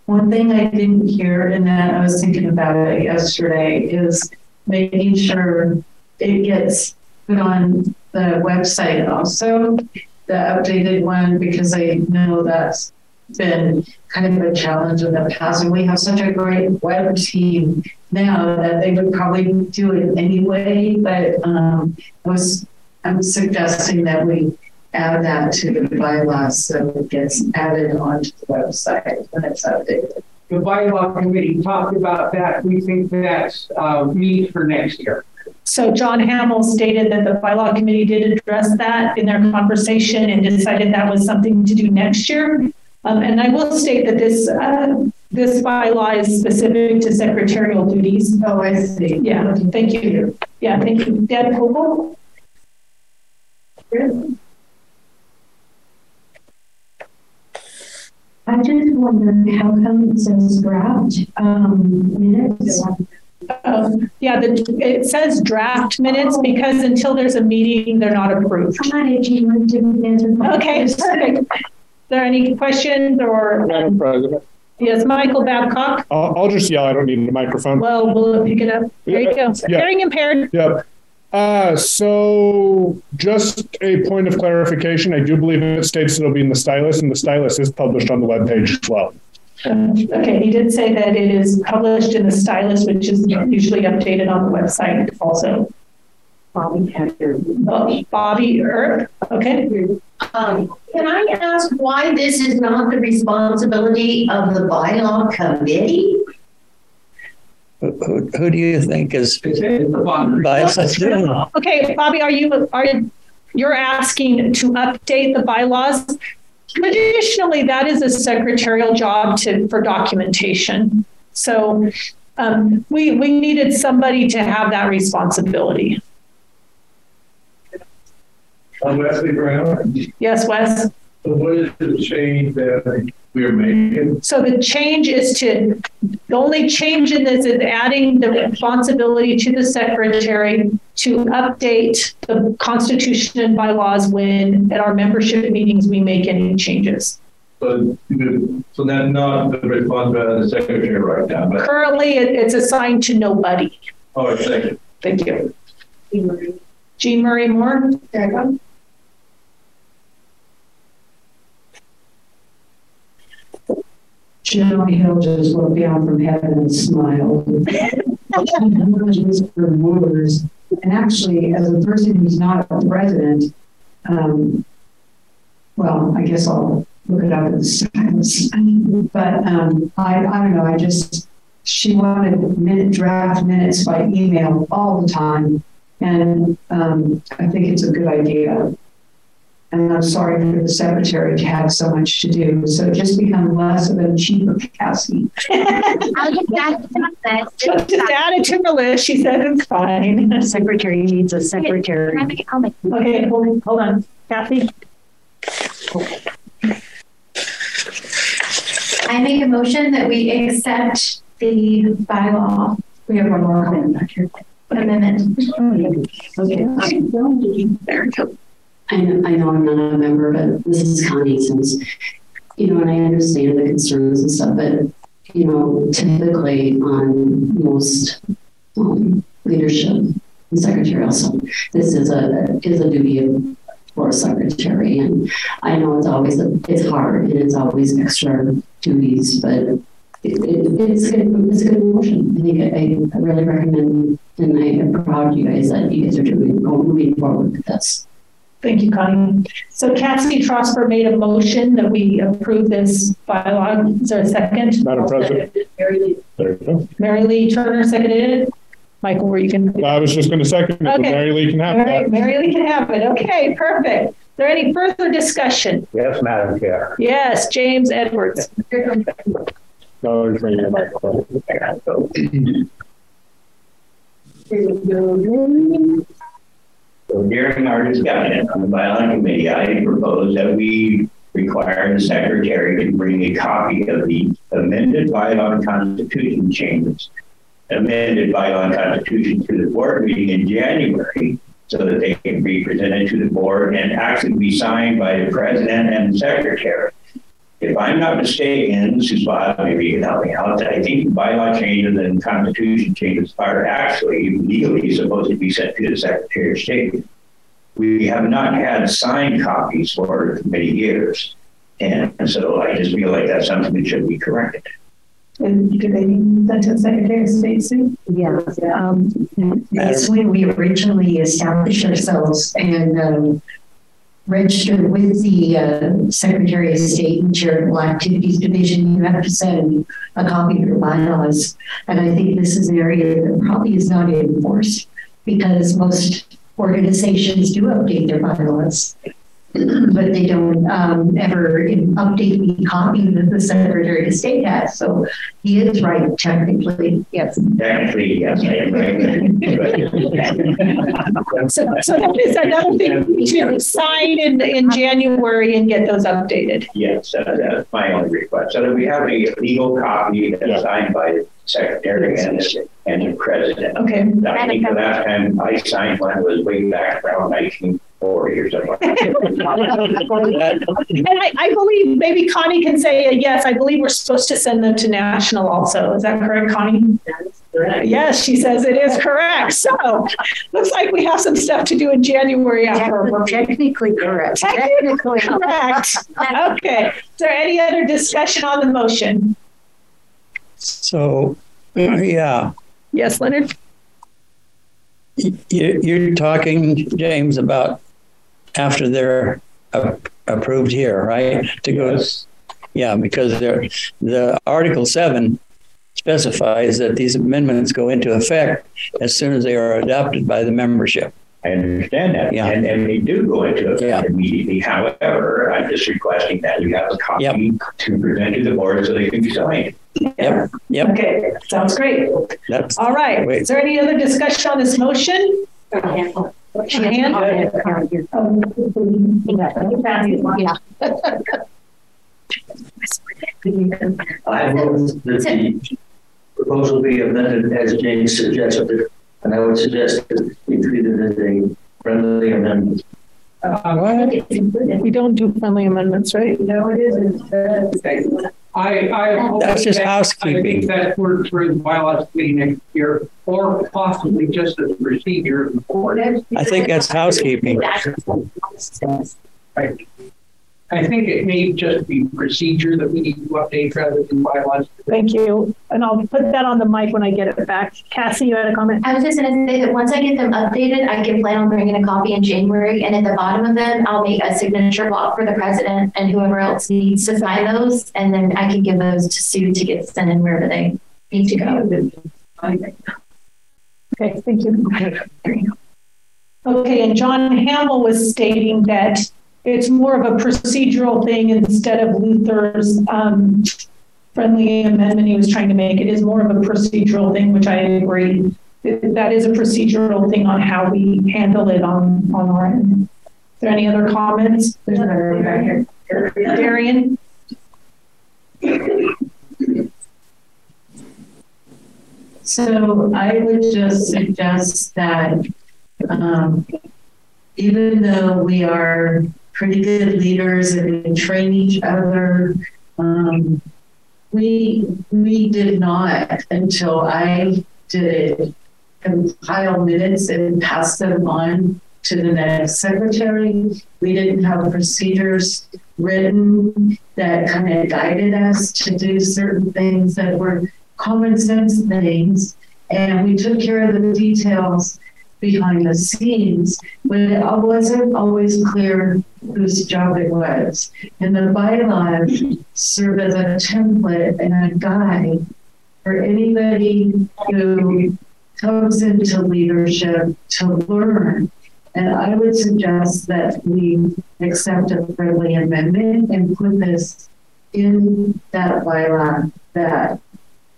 One thing I didn't hear, and then I was thinking about it yesterday, is making sure it gets put on the website also, the updated one, because I know that's been kind of a challenge in the past. And we have such a great web team now that they would probably do it anyway. But um, I was I'm suggesting that we add that to the bylaws so it gets added onto the website when it's updated. The bylaw committee talked about that. We think that's uh, me for next year. So John Hamill stated that the bylaw committee did address that in their conversation and decided that was something to do next year. Um, and I will state that this uh, this bylaw is specific to secretarial duties. Oh, I see. Yeah, thank you. Yeah, thank you. Deb Hobel? I just wondered how come it says draft um, minutes? Um, yeah, the, it says draft minutes because until there's a meeting, they're not approved. Okay, perfect. Are there any questions or? Madam President. Yes, Michael Babcock. I'll, I'll just yell. I don't need a microphone. Well, we'll pick it up. There you go. Yeah. Hearing impaired. Yep. Uh, so just a point of clarification. I do believe it states it'll be in the stylus and the stylus is published on the webpage as well. Okay, he did say that it is published in the stylus, which is usually updated on the website also. Bobby Oh, Bobby Earp, okay. Um, can I ask why this is not the responsibility of the bylaw committee? Who, who, who do you think is biased? Okay, Bobby, are you, are, you're asking to update the bylaws? Traditionally, that is a secretarial job to, for documentation. So um, we, we needed somebody to have that responsibility. I'm Wesley Brown. Yes, Wes? So what is the change that we're making? So the change is to, the only change in this is adding the responsibility to the secretary to update the constitution and bylaws when at our membership meetings we make any changes. So, so that's not the responsibility of the secretary right now, but, Currently, it, it's assigned to nobody. oh, thank you. Thank you. Jean Marie Moore? There Joan Hill just looked down from heaven and smiled. And actually, as a person who's not a president, um, well, I guess I'll look it up in the stylus. But um, I, I don't know. I just she wanted minute draft minutes by email all the time, and um, I think it's a good idea. And I'm sorry for the secretary to have so much to do. So just become less of a cheaper Cassie. <laughs> I'll just add to that. Just add it to the <laughs> list. She said it's fine. Secretary needs a secretary. Okay, hold, hold on. Kathy? I make a motion that we accept the bylaw. We have one more amendment back here. Amendment. Okay. There we go. I know, I know I'm not a member, but this is Connie since, you know, and I understand the concerns and stuff, but, you know, typically on most um, leadership and secretarial stuff, this is a, is a duty of, for a secretary. And I know it's always, a, it's hard and it's always extra duties, but it, it, it's, good, it's a good motion. I think I, I really recommend, and I am proud of you guys that you guys are doing, moving forward with this. Thank you, Connie. So Cassie Trosper made a motion that we approve this bylaw. Is there a second? Madam President. Mary Lee. There you go. Mary Lee Turner seconded it. Michael, were you can? I was just going to second it, but Okay. Mary Lee can have All right, that. Mary Lee can have it. Okay, perfect. Is there any further discussion? Yes, Madam Chair. Yes, James Edwards. No, there's ringing a microphone. So during our discussion on the bylaw committee, I proposed that we require the secretary to bring a copy of the amended bylaw constitution changes, amended bylaw constitution to the board meeting in January so that they can be presented to the board and actually be signed by the president and the secretary. If I'm not mistaken, Mrs. Bob, maybe you can help me out, I think bylaw changes and constitution changes are actually legally supposed to be sent to the Secretary of State. We have not had signed copies for many years. And so I just feel like that's something that should be corrected. And do they need that to the Secretary of State soon? Yeah, um, that's when we originally established ourselves and, um, registered with the, uh, Secretary of State and Charitable Activities Division. You have to send a copy of your bylaws. And I think this is an area that probably is not enforced because most organizations do update their bylaws but they don't um, ever update the copy that the Secretary of State has. So he is right, technically. Yes. Technically, yes, I right. <laughs> so, so that is another thing to sign in, in January and get those updated. Yes, uh, that's my only request. So that we have a legal copy that's signed by the Secretary and the, and the President. Okay. I think the last time I signed one was way back around 19 forty or something. and I, I, believe maybe Connie can say yes. I believe we're supposed to send them to national also. Is that correct, Connie? Yes, she says it is correct. So looks like we have some stuff to do in January after. Technically correct. Technically correct. okay. Is there any other discussion on the motion? So, <clears throat> yeah. Yes, Leonard. You're talking, James, about after they're uh, approved here, right? To go, yeah, because they're, the Article 7 specifies that these amendments go into effect as soon as they are adopted by the membership. I understand that. Yeah. And, and they do go into effect yeah. immediately. However, I'm just requesting that you have a copy yep. to present to the board so they can be signed. Yep. Yep. Okay. Sounds great. That's, All right. Wait. Is there any other discussion on this motion? Hand? Yeah. I move that the proposal be amended as James suggested, and I would suggest that it be treated as a friendly amendment. Uh, we don't do friendly amendments, right? No, it isn't. I, I that's just that, housekeeping. I think that's for, for the bylaws meeting next year, or possibly just as a procedure of the board. I think that's housekeeping. Right. I think it may just be procedure that we need to update rather than bylaws. Thank you. And I'll put that on the mic when I get it back. Cassie, you had a comment? I was just going to say that once I get them updated, I can plan on bringing a copy in January. And at the bottom of them, I'll make a signature block for the president and whoever else needs to sign those. And then I can give those to Sue to get sent in wherever they need to go. Okay, thank you. <laughs> Okay, and John Hamill was stating that it's more of a procedural thing instead of Luther's um, friendly amendment he was trying to make. It is more of a procedural thing, which I agree. That is a procedural thing on how we handle it on, on our end. Is there any other comments? There's another one back here. Darian? So I would just suggest that um, even though we are pretty good leaders and we train each other. Um, we we did not until I did compile minutes and pass them on to the next secretary. We didn't have procedures written that kind of guided us to do certain things that were common sense things. And we took care of the details behind the scenes, but it wasn't always clear whose job it was. And the bylaws serve as a template and a guide for anybody who comes into leadership to learn. And I would suggest that we accept a friendly amendment and put this in that bylaw that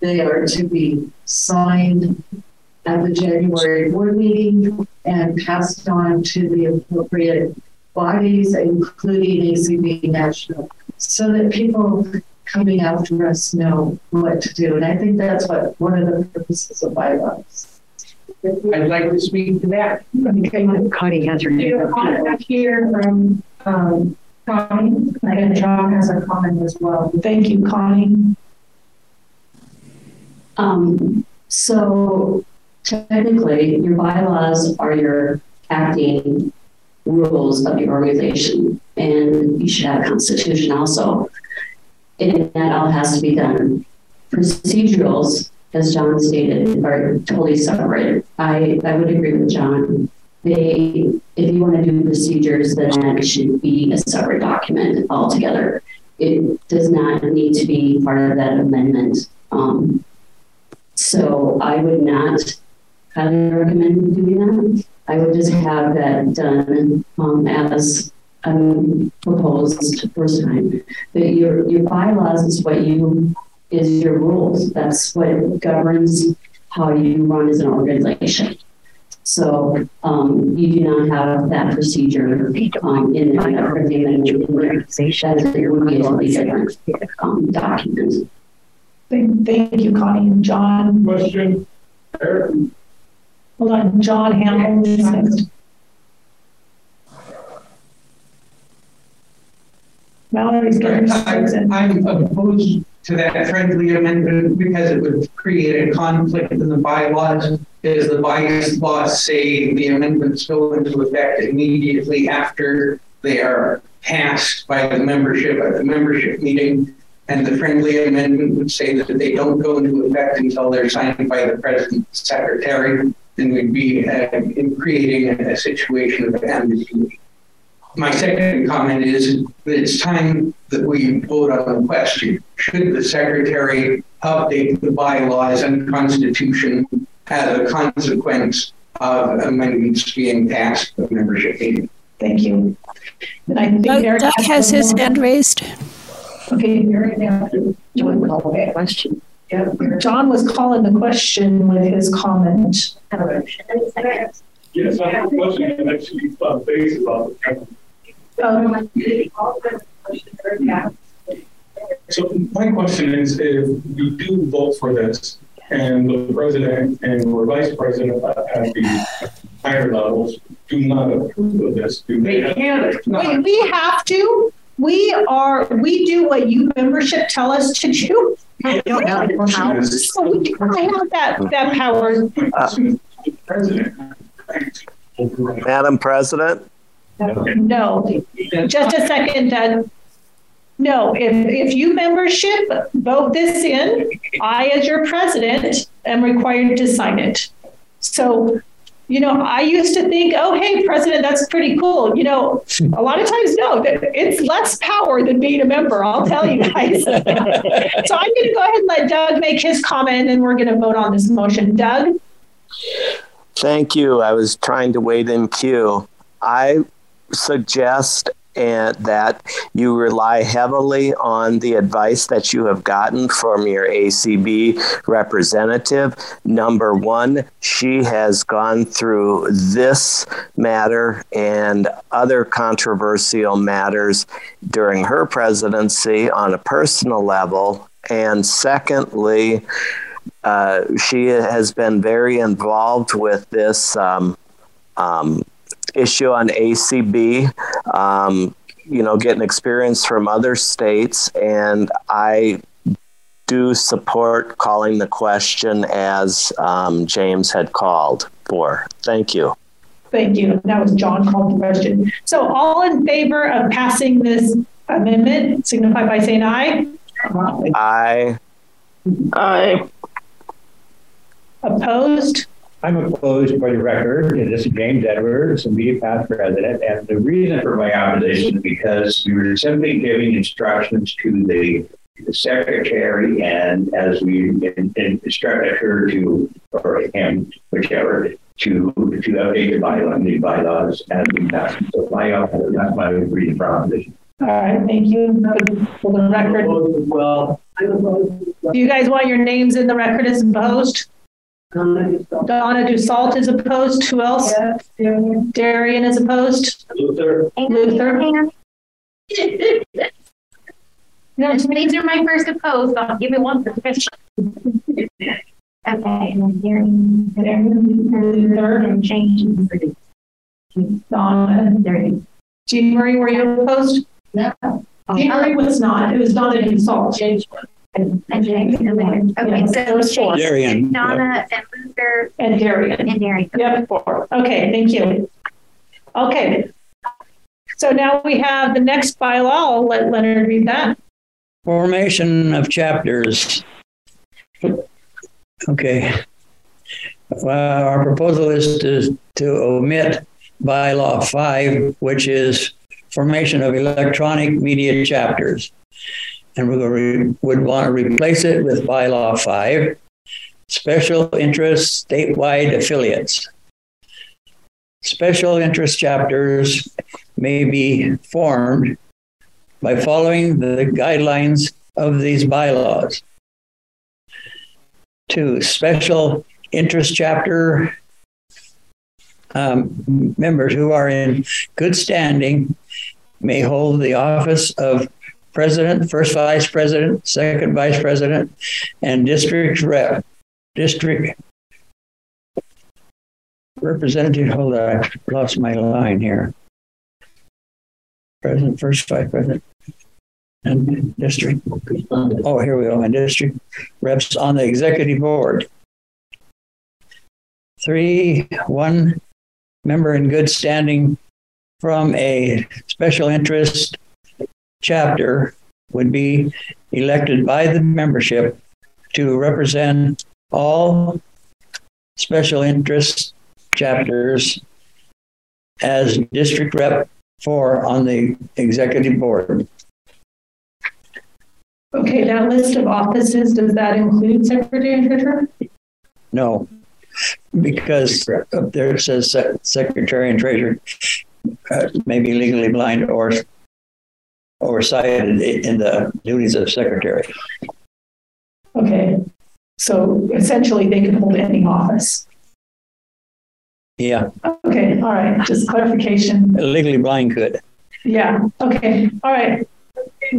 they are to be signed at the January board meeting and passed on to the appropriate bodies, including ACB National, so that people coming after us know what to do. And I think that's what one of the purposes of bylaws. I'd like to speak to that. Connie has her You contact here from, um, Connie, and John has a comment as well. Thank you, Connie. Um, so technically, your bylaws are your acting rules of your organization, and you should have a constitution also. And that all has to be done. Procedurals, as John stated, are totally separate. I, I would agree with John. They, if you want to do procedures, then that should be a separate document altogether. It does not need to be part of that amendment. Um, so I would not highly recommend doing that. I would just have that done um, as um, proposed first time. But your your bylaws is what you is your rules. That's what governs how you run as an organization. So um, you do not have that procedure um, in the amendment in there. That is it would be a totally different um, document. Thank, thank you, Connie and John. Question. Hold on, John Hamill is next. Valerie's getting I'm I'm opposed to that friendly amendment because it would create a conflict in the bylaws. As the bylaws say, the amendments go into effect immediately after they are passed by the membership at the membership meeting. And the friendly amendment would say that they don't go into effect until they're signed by the president secretary. And we'd be uh, in creating a, a situation of ambiguity. My second comment is that it's time that we vote on the question. Should the secretary update the bylaws and constitution as a consequence of amendments being passed at the membership meeting? Thank you. And I think Doug, Eric Doug has his hand raised. Okay, John called a question. John was calling the question with his comment. Yes, I have a question actually uh, based about the So my question is, if we do vote for this, and the president and or vice president at the higher levels do not approve of this, do they? have- We, we have to, we are, we do what you membership tell us to do. I don't have the power. So we do not have that, that power. Madam President? No, just a second, Doug. No, if, if you membership vote this in, I, as your president, am required to sign it. So, you know, I used to think, oh, hey, president, that's pretty cool. You know, a lot of times, no, it's less power than being a member, I'll tell you guys. <laughs> so I'm going to go ahead and let Doug make his comment and we're going to vote on this motion. Doug? Thank you. I was trying to wait in queue. I suggest and that you rely heavily on the advice that you have gotten from your ACB representative. Number one, she has gone through this matter and other controversial matters during her presidency on a personal level. And secondly, uh, she has been very involved with this um, um, issue on ACB. Um, you know, getting experience from other states, and I do support calling the question as um, James had called for. Thank you. Thank you. That was John called the question. So, all in favor of passing this amendment, signify by saying aye. Aye. Aye. Opposed? I'm opposed for the record. This is James Edwards, immediate past president. And the reason for my opposition is because we were simply giving instructions to the, the secretary and as we in, in instructed her to, or him, whichever, to to update the bylaw, the bylaws as we pass. So my, that's my reason for opposition. All right, thank you. For the record. Well, Do you guys want your names in the record as opposed? Donna Dussault is opposed. Who else? Darian is opposed. Luther. Luther. No, these are my first opposed. I'll give you one for question. Okay, and then Darren, Darren, Luther, and James. Donna, Jean Marie, were you opposed? No. Jean Marie was not. It was not an insult. And James, and then, okay, so Those four. Darian. Donna and Luther And Darian. and Darian. Yep, four. Okay, thank you. Okay. So now we have the next bylaw. I'll let Leonard read that. Formation of chapters. Okay. Uh, our proposal is to, to omit bylaw five, which is formation of electronic media chapters. And we would want to replace it with bylaw five, special interest statewide affiliates. Special interest chapters may be formed by following the guidelines of these bylaws. Two, special interest chapter um, members who are in good standing may hold the office of president, first vice president, second vice president, and district rep, district representative. Hold on, I lost my line here. President, first vice president, and district. Oh, here we go. And district reps on the executive board. Three, one member in good standing from a special interest chapter would be elected by the membership to represent all special interest chapters as district rep for on the executive board. Okay, that list of offices, does that include secretary and treasurer? No, because up there it says secretary and treasurer uh, may be legally blind or or sighted in the duties of secretary. Okay, so essentially they can hold any office. Yeah, Okay, all right, just clarification. legally blind could. Yeah, okay, all right.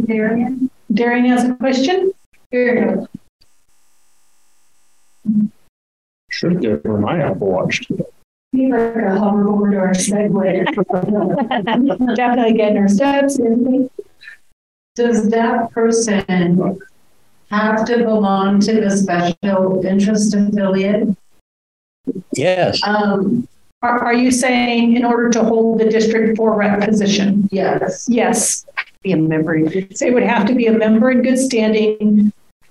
Darian? Darian has a question? Here Should get for my Apple Watch. Be like a hoverboard or a Segway. <laughs> Definitely getting her steps in. Does that person have to belong to the special interest affiliate? Yes. Um, Are, are you saying in order to hold the district four rep position? yes. Yes. Be a member. So it would have to be a member in good standing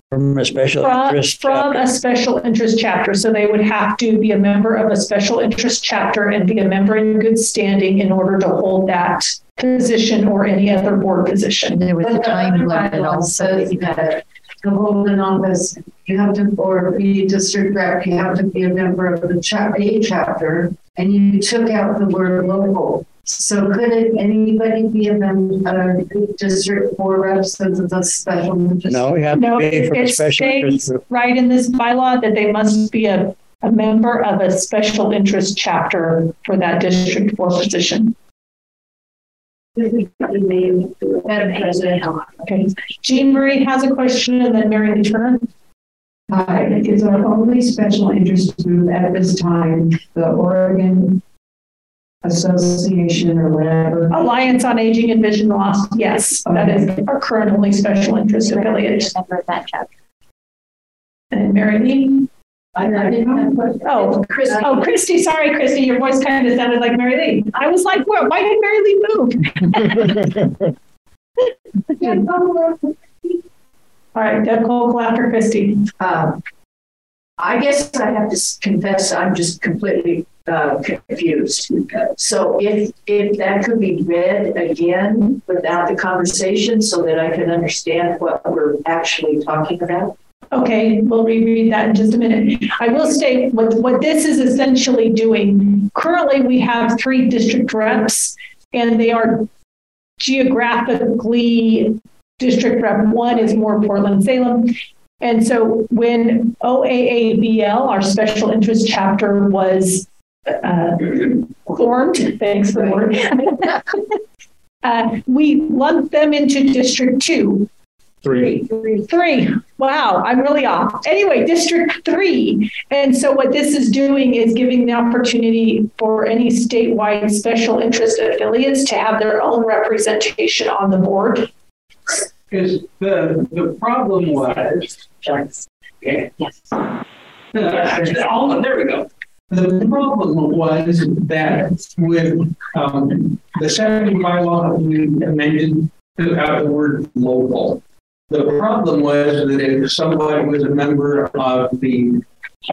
From a special from, interest from chapter. a special interest chapter. So they would have to be a member of a special interest chapter and be a member in good standing in order to hold that position or any other board position. There was a time limit also that to hold an office, you have to, or be district rep, you have to be a member of the chap, a chapter, and you took out the word local. So could it, anybody be a member, of uh, district board reps as a special? interest? No, you have No, to be it from it special interest right in this bylaw that they must be a, a member of a special interest chapter for that district four position. Madam President. Okay. Jean Marie has a question and then Mary Turner. Hi, uh, is our only special interest group at this time the Oregon Association or whatever? Alliance on Aging and Vision Loss, yes, that is our current only special interest affiliate. Member of that chapter. And Mary Lee? I didn't have. Oh, Chris, oh, Christy, sorry, Christy, your voice kind of sounded like Mary Lee. I was like, what, why did Mary Lee move? <laughs> All right, Deb Cole after Christy. Um, I guess I have to confess, I'm just completely uh, confused. So if, if that could be read again without the conversation so that I can understand what we're actually talking about? Okay, we'll reread that in just a minute. I will state what, what this is essentially doing. Currently, we have three district reps, and they are geographically district rep one is more Portland Salem. And so when OAABL, our special interest chapter, was uh, formed, thanks for the word, <laughs> uh, we lumped them into District Two. Three. Three, Wow, I'm really off. Anyway, District 3. And so what this is doing is giving the opportunity for any statewide special interest affiliates to have their own representation on the board. Because the, the problem was. Yeah. Yes. Oh, there we go. The problem was that with um, the second bylaw, we amended took out the word local. The problem was that if somebody was a member of the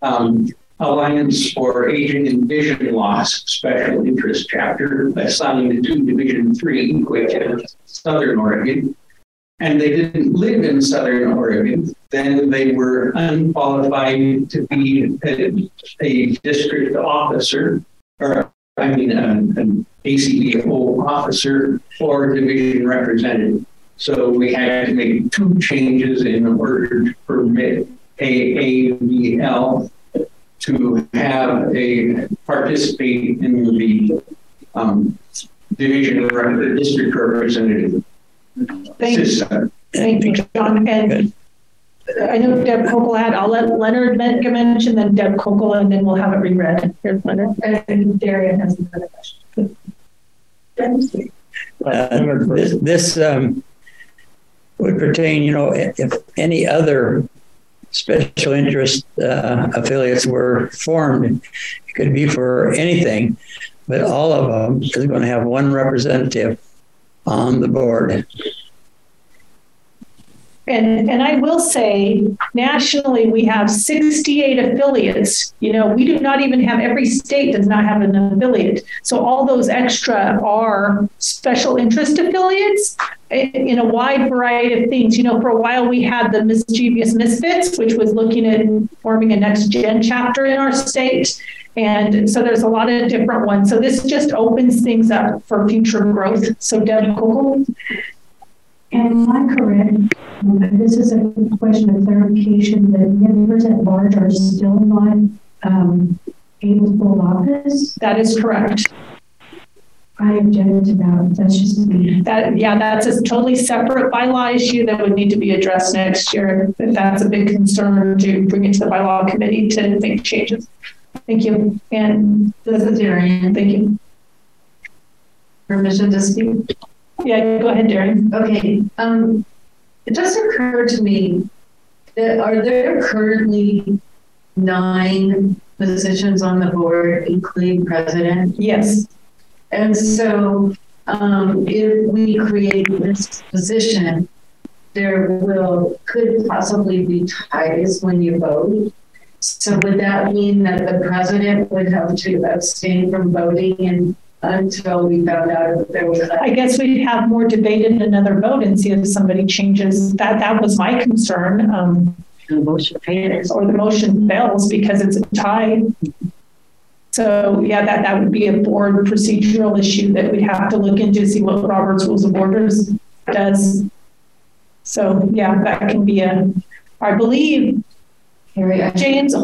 um, Alliance for Aging and Vision Loss Special Interest Chapter assigned to Division 3, which is Southern Oregon, and they didn't live in Southern Oregon, then they were unqualified to be a, a district officer, or I mean, an, an ACBO officer or division representative. So we had to make two changes in order to permit AAVL to have a participate in the um, division or district representative Thank you. Thank you, John. And I know Deb Kokel had, I'll let Leonard mention, then Deb Kokel, and then we'll have it reread. Here's Leonard. And Darian has another question. Uh, this, this um, would pertain, you know, if any other special interest uh, affiliates were formed, it could be for anything, but all of them is going to have one representative on the board. And, and I will say, nationally, we have 68 affiliates. You know, we do not even have, every state does not have an affiliate. So all those extra are special interest affiliates eh, in a wide variety of things. You know, for a while we had the Mischievous Misfits, which was looking at forming a next gen chapter in our state. And so there's a lot of different ones. So this just opens things up for future growth. So Deb Kokel. And am I correct? This is a question of clarification that members at large are still not um, able to hold office? That is correct. I object to that. That's just me. That yeah, that's a totally separate bylaw issue that would need to be addressed next year. If that's a big concern, to bring it to the bylaw committee to make changes. Thank you. And this is Darian. Thank you. Permission to speak? Yeah, go ahead, Darian. Okay. Um, it just occurred to me that are there currently nine positions on the board, including president? Yes. And so um, if we create this position, there will could possibly be ties when you vote. So would that mean that the president would have to abstain from voting and until we found out if there was I guess we'd have more debate and another vote and see if somebody changes. That that was my concern. Um, the motion fails. Or the motion fails because it's a tie. So yeah, that, that would be a board procedural issue that we'd have to look into, to see what Robert's Rules of Orders does. So yeah, that can be a, I believe, here we James,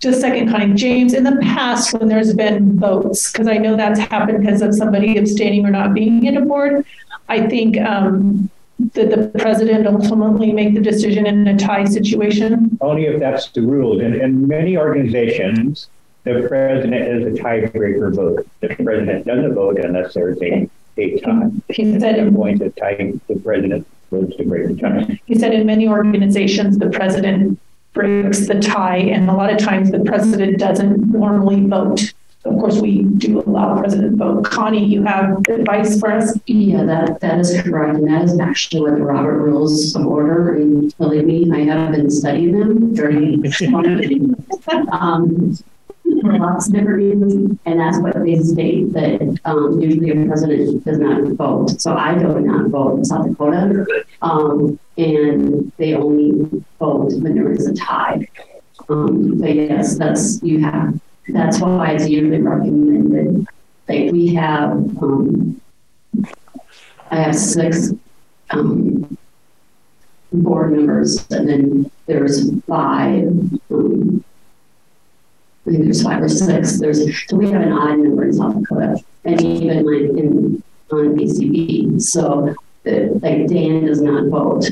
just a second, Connie. James, in the past, when there's been votes, because I know that's happened because of somebody abstaining or not being in a board, I think um, that the president ultimately make the decision in a tie situation. Only if that's the rule. And in many organizations, the president is a tiebreaker vote. The president doesn't vote unless there's a, a tie. He said I'm going to tie the president votes to break the tie. He said in many organizations, the president breaks the tie, and a lot of times the president doesn't normally vote. Of course, we do allow president vote. Connie, you have advice for us? Yeah, that, that is correct. And that is actually what the Robert Rules of Order, and believe me, I have been studying them during <laughs> um, for lots of different reasons. And that's what they state that um, usually a president does not vote. So I do not vote in South Dakota. Um, and they only vote when there is a tie. Um, but yes, that's you have. That's why it's usually recommended. Like we have, um, I have six um, board members, and then there's five. Um, I think there's five or six. There's so we have an odd number in South Dakota, and even like in on ACB. So the, like Dan does not vote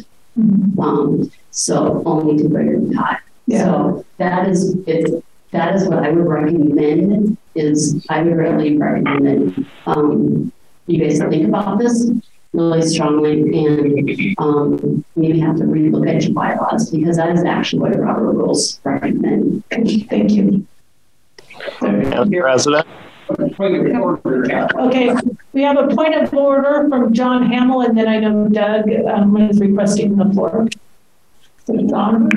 Um, so only to greater than five. So that is, if, that is what I would recommend is I would really recommend that, um, you guys think about this really strongly and, um, maybe have to relook at your bylaws because that is actually what our rules recommend. Thank you. Madam President. Okay, we have a point of order from John Hamill, and then I know Doug um, is requesting the floor. So John?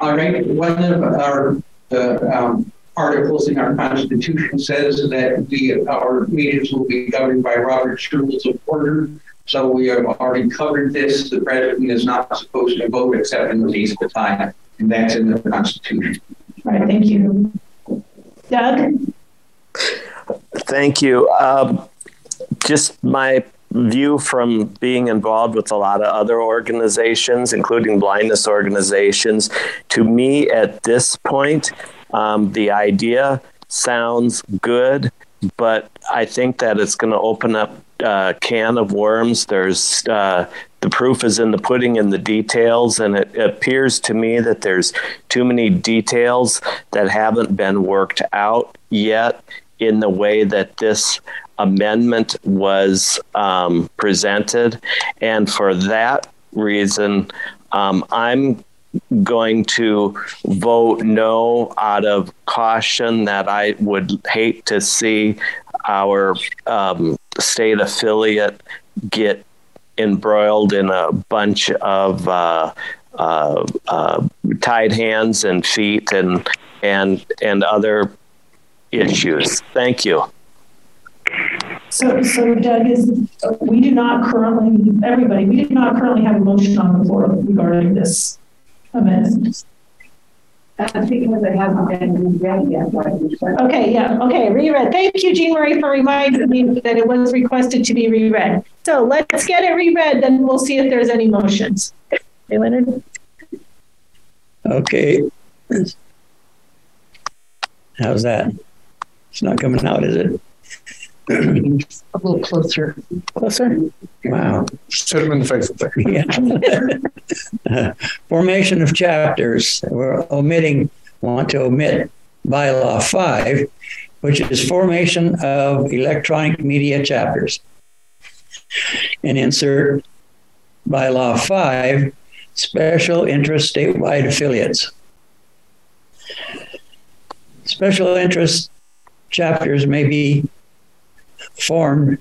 All right, one of our the, um, articles in our Constitution says that the our meetings will be governed by Robert's Rules of Order. So we have already covered this. The president is not supposed to vote except in the least of time, and that's in the Constitution. All right, thank you. Doug? Thank you. Um, just my view from being involved with a lot of other organizations, including blindness organizations, to me at this point, um, the idea sounds good, but I think that it's going to open up a can of worms. There's uh, the proof is in the pudding and the details, and it, it appears to me that there's too many details that haven't been worked out yet in the way that this amendment was um, presented. And for that reason, um, I'm going to vote no out of caution that I would hate to see our um, state affiliate get embroiled in a bunch of uh, uh, uh, tied hands and feet and and and other issues. Thank you. So, so Doug, is, we do not currently, everybody, we do not currently have a motion on the floor regarding this amendment. That's because it hasn't been read yet. Okay, yeah, okay, reread. Thank you, Jean Marie, for reminding me that it was requested to be reread. So let's get it reread, then we'll see if there's any motions. Hey, Leonard? Okay. How's that? It's not coming out, is it? A little closer. Closer? Wow. Just hit him in the face Yeah. <laughs> Formation of chapters. We're omitting, want to omit bylaw five, which is formation of electronic media chapters. And insert bylaw five, special interest statewide affiliates. Special interest chapters may be formed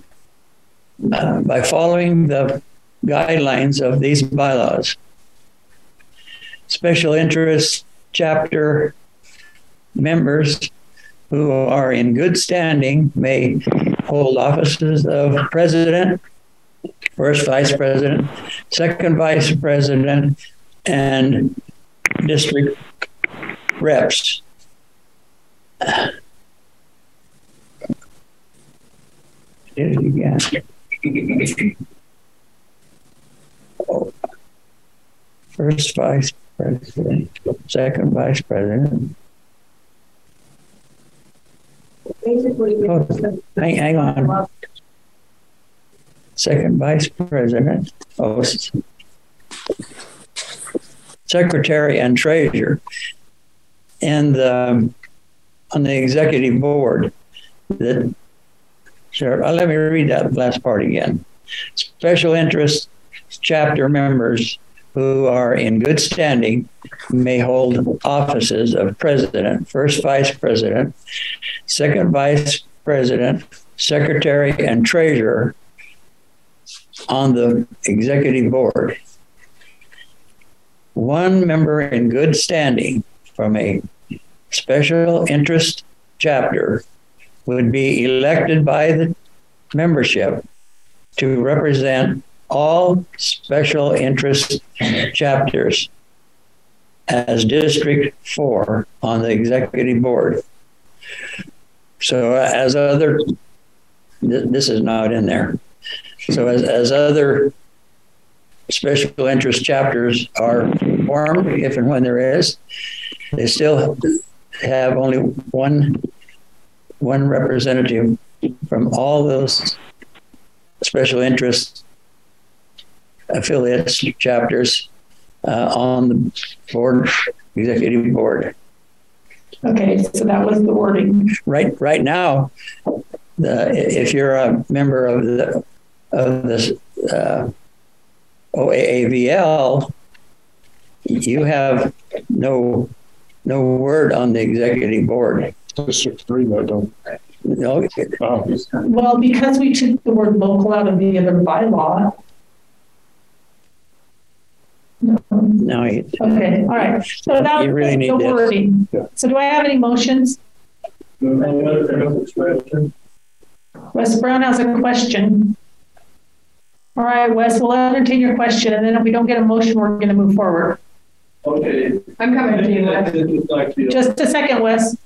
uh, by following the guidelines of these bylaws. Special interest chapter members who are in good standing may hold offices of president, first vice president, second vice president, and district reps. Did it again. Oh. First vice president, second vice president. Basically, Oh, hang, hang on. Second vice president, oh, secretary and treasurer. And um, on the executive board, that, sure, uh, let me read that last part again. Special interest chapter members who are in good standing may hold offices of president, first vice president, second vice president, secretary, and treasurer on the executive board. One member in good standing from a special interest chapter would be elected by the membership to represent all special interest chapters as District 4 on the executive board. So uh, as other, th- this is not in there. So as, as other special interest chapters are formed, if and when there is, they still have only one, one representative from all those special interest affiliates, chapters uh, on the board, executive board. Okay, so that was the wording. Right, right now, the, if you're a member of the of this uh, OAAVL, you have no no word on the executive board. District three, though, don't. No. Well, because we took the word local out of the other bylaw. No. You, Okay, all right. So that You really was need the this. wording. So do I have any motions? Wes Brown has a question. All right, Wes, we'll entertain your question, and then if we don't get a motion, we're going to move forward. Okay. I'm coming to you, Wes. Just a second, Wes.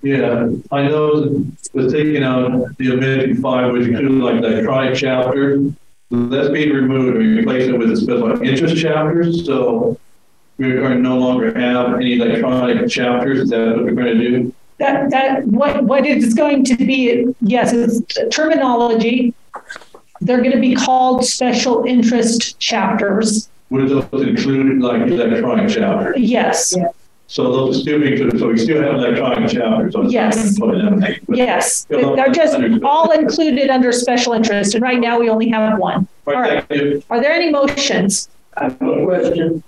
Yeah, I know with taking out the amendment five, which included like the electronic chapter, that's being removed and replaced it with the special interest chapters. So we're going to no longer have any electronic chapters. Is that what we're going to do? That, that, what, what it's going to be, yes, it's terminology. They're going to be called special interest chapters. Would those include like electronic chapters? Yes, So those still be included. So we still have electronic chapters. so it's not Yes. included in yes. They're just all included under special interest, and right now we only have one. All right. Thank you. Are there any motions? I have a question.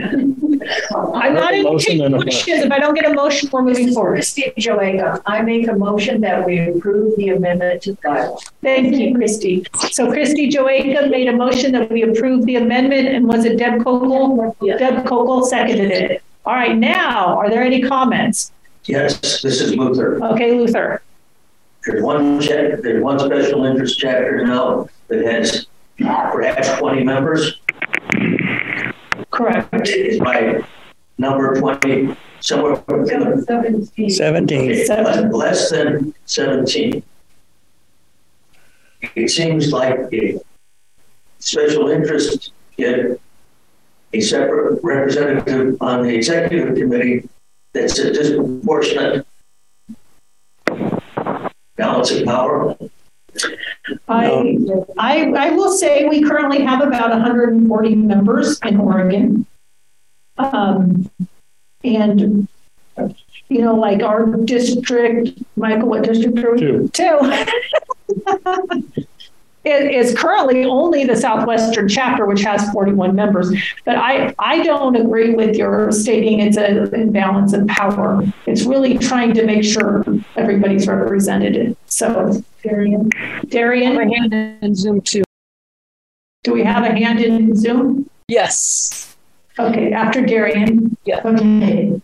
I'm not entertaining Motion and motions. If I don't get a motion, we're moving forward. Christie Joanna, I make a motion that we approve the amendment to the bylaw. Thank you, Christy. So Christy Joanka made a motion that we approve the amendment, and was it Deb Kokel? Deb Kokel seconded it. All right, now, are there any comments? Yes, this is Luther. Okay, Luther. There's one check, there's one special interest chapter now that has perhaps 20 members. Correct. Is my number 20 somewhere? Seventeen. Okay, uh, less- Less than 17. It seems like a special interest get a separate representative on the executive committee that's a disproportionate balance of power. I, I, I will say we currently have about 140 members in Oregon. Um, and, you know, like our district, Michael, what district are we? Two. Two. <laughs> It is currently only the Southwestern chapter, which has 41 members. But I, I don't agree with your stating it's an imbalance of power. It's really trying to make sure everybody's represented. So, Darian. Darian? I have a hand in Zoom too. Do we have a hand in Zoom? Yes. Okay, after Darian. Yeah. Okay,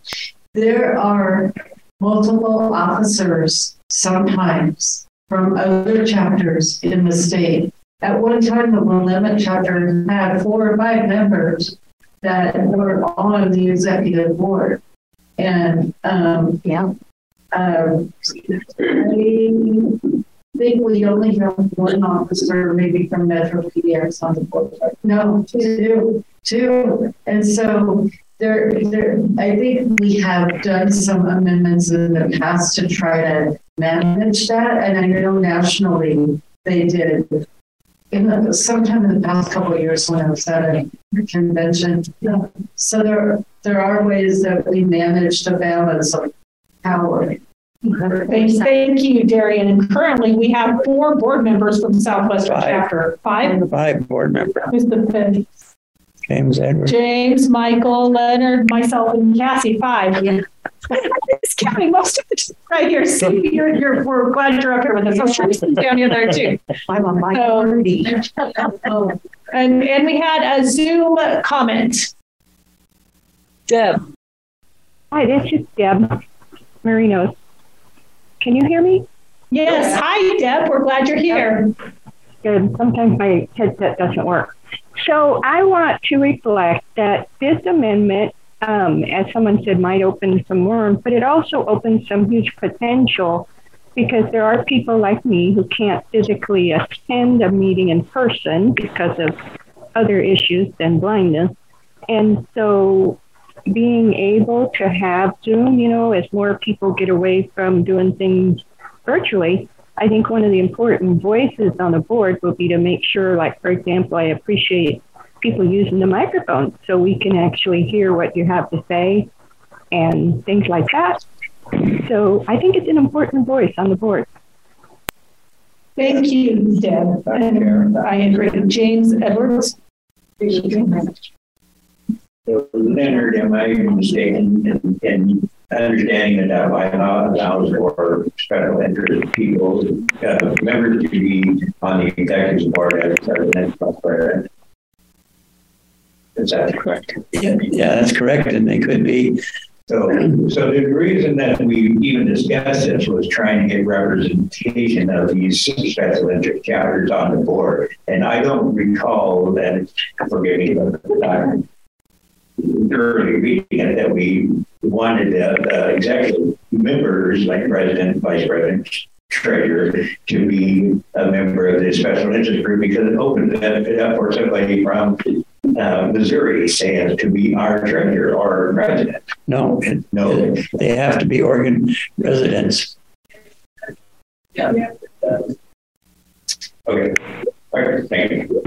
there are multiple officers sometimes from other chapters in the state. At one time, the Willamette chapter had four or five members that were on the executive board. And, um, yeah. Um, I think we only have one officer, maybe from Metro PDX on the board. No, two, two. And so there, there, I think we have done some amendments in the past to try to manage that. And I know nationally they did. In the, sometime in the past couple of years when I was at a convention. So there, there are ways that we manage the balance of power. Thank, thank you, Darian. And currently we have four board members from Southwestern Five. chapter. Five? Five board members. Who's the fifth? James Edwards. James, Michael, Leonard, myself, and Cassie, five. Yeah. It's counting most of the time right here. See, you're, you're, we're glad you're up here with us. I'm sure you're down here there too. I'm on my um, So- <laughs> And, and we had a Zoom comment. Deb. Hi, this is Deb Marinos. Can you hear me? Yes. Hi, Deb. We're glad you're here. Good. Sometimes my headset doesn't work. So I want to reflect that this amendment, um, as someone said, might open some worms, but it also opens some huge potential because there are people like me who can't physically attend a meeting in person because of other issues than blindness. And so being able to have Zoom, you know, as more people get away from doing things virtually, I think one of the important voices on the board will be to make sure, like, for example, I appreciate people using the microphone so we can actually hear what you have to say and things like that. So I think it's an important voice on the board. Thank you, Deb. And I agree. James Edwards. Leonard, am I mistaken in, in understanding that that bylaw allows for special interest people, uh, members to be on the executive board as president, president? Is that correct? Yeah, yeah, that's correct, and they could be. So, so the reason that we even discussed this was trying to get representation of these special interest chapters on the board. And I don't recall that, forgive me, but I thoroughly reading that we wanted the, the executive members, like president, vice president, treasurer, to be a member of the special interest group because it opened it up for somebody from uh, Missouri saying to be our treasurer or president. No, it, no, it, they have to be Oregon residents. Yeah. Okay. All right. Thank you.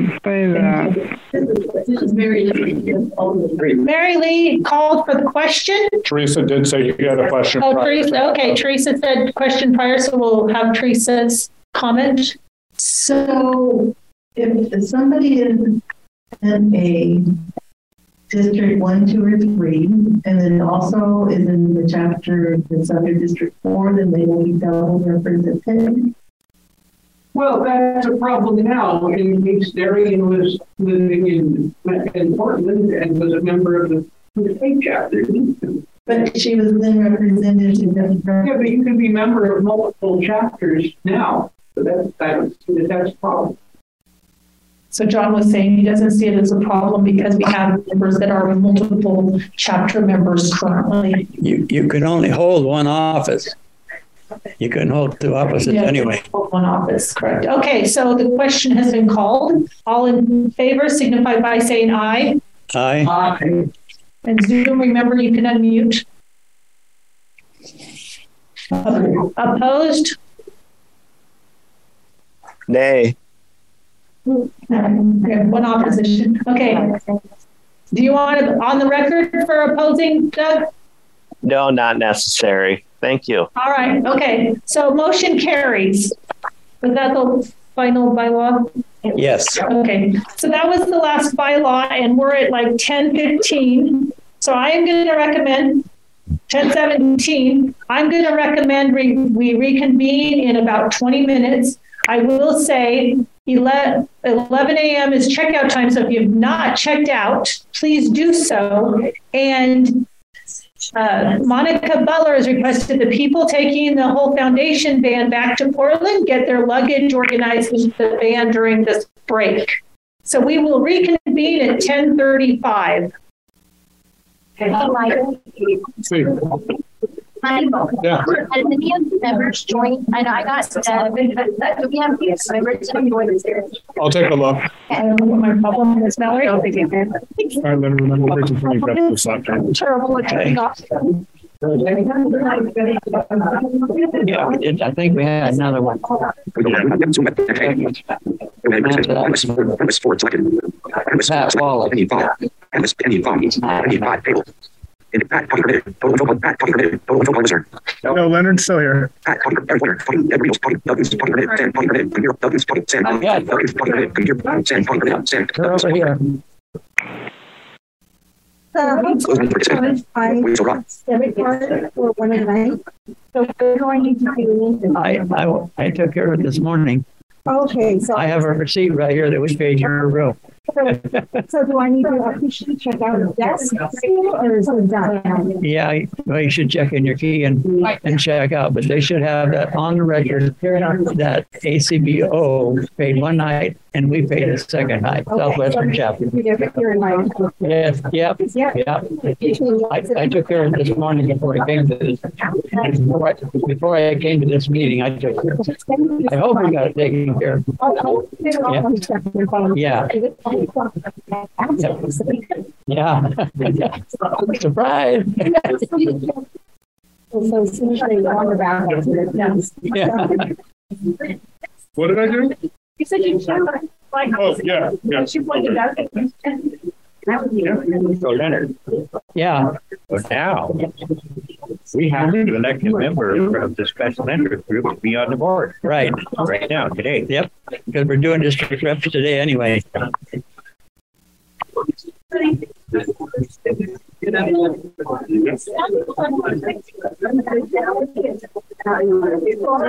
Mary Lee called for the question. Teresa did say you had a question. Oh, Teresa. Okay, Teresa said question prior, so we'll have Teresa's comment. So if if somebody is in a district one, two, or three, and then also is in the chapter that's under district four, then they will be double represented. Well, that's a problem now. In case Darian was living in, in Portland and was a member of the, the state chapter. But she was then represented in the. Yeah, but you can be member of multiple chapters now. So that's, that's, that's a problem. So John was saying he doesn't see it as a problem because we have members that are multiple chapter members currently. You you can only hold one office. You can hold two offices Yeah, anyway. One office, correct. Okay, so the question has been called. All in favor signify by saying aye. Aye. Aye. And Zoom, remember you can unmute. Opposed? Nay. One opposition. Okay. Do you want it on the record for opposing, Doug? No, not necessary. Thank you. All right, okay. So motion carries. Was that the final bylaw? Yes. Okay, so that was the last bylaw and we're at like ten fifteen. So I am going to recommend ten seventeen. I'm going to recommend we, we reconvene in about twenty minutes. I will say 11, 11 a.m. is checkout time. So if you've not checked out, please do so. And uh, Monica Butler has requested the people taking the whole foundation van back to Portland get their luggage organized with the van during this break. So we will reconvene at 1035. See. Yeah. And the new members join, I know I got, uh, we have members join there. I'll take a look. I don't know what my problem is, Mallory. All right, then remember where to bring grab this laptop. Terrible at turning off. Yeah, we did. I think we had another one. Pat Wallace. No, Leonard's still here. They're over here. I, I, I took care of it this morning. Okay, so. I have a receipt right here that we paid your bill. So do I need to officially check out the desk or is it done? Yeah, well, you should check in your key and, and check out, but they should have that on the record that ACBO paid one night And we paid a second high, Southwestern Chapel. Yes, yep, yep. I, I took care of this morning before I came to this. Before I, before I came to this meeting, I took care of it. I hope we got it taken care of. Yeah. Yeah. <laughs> Surprise. <laughs> So as soon as they learn about it. Yeah. <laughs> What did I do? You said you showed like. Oh, yeah, yeah. She pointed out. So Leonard. Yeah. But now, we have to elect a member of the special interest group to be on the board. Right. Right now, today. Yep, because we're doing district reps today anyway.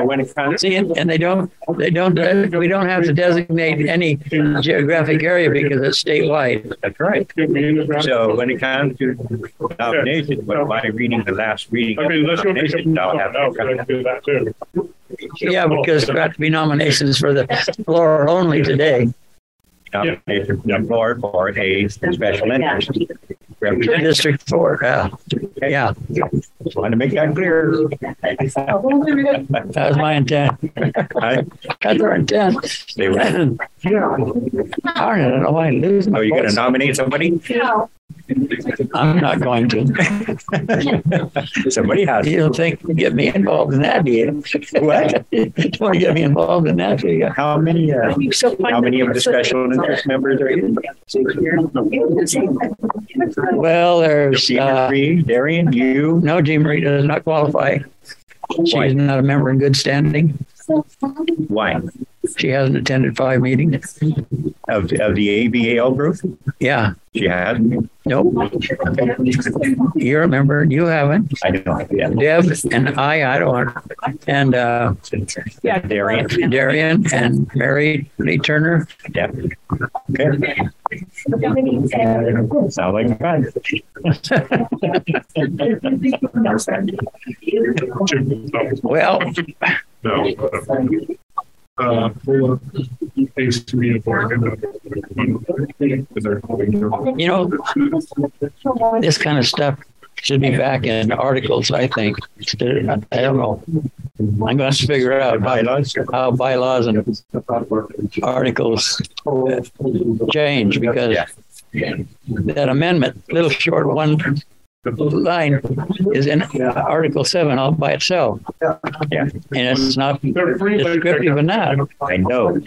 When it comes. See, and and they don't, they don't, uh, we don't have to designate any geographic area because it's statewide. That's right. So when it comes to nominations, but by reading the last reading. I mean, let's go. I'll have to- do that too. Yeah, because there have to be nominations for the floor only today. Nomination on the floor for a special interest. representative. District four, yeah, yeah. Just wanted to make that clear. <laughs> That was my intent. <laughs> That's our intent. They were. Darn it, I don't know why I lose my Are you going to voice. nominate somebody? I'm not going to. <laughs> Somebody has. You don't think, you get me involved in that, do you? What? <laughs> You want to get me involved in that, do you? How many, uh, how many of the special interest members are you? Well, there's, uh, Darian, you, no, Jean Marie does not qualify. She's not a member in good standing. why? She hasn't attended five meetings. Of, of the ABAL group? Yeah, She hasn't? nope. You're a member, you haven't. I know, yeah. Deb and I, I don't, and, uh, Yeah, Darian. Darian and Mary Lee Turner. Yeah. Okay. Sound like fun. <laughs> Well, No. Uh, full of things to be important. you know, this kind of stuff should be back in articles, I think. I don't know. I'm going to figure out Bylaws. how bylaws and articles change because that amendment, little short one line is in Article 7 all by itself. Yeah. And it's not descriptive enough. I know.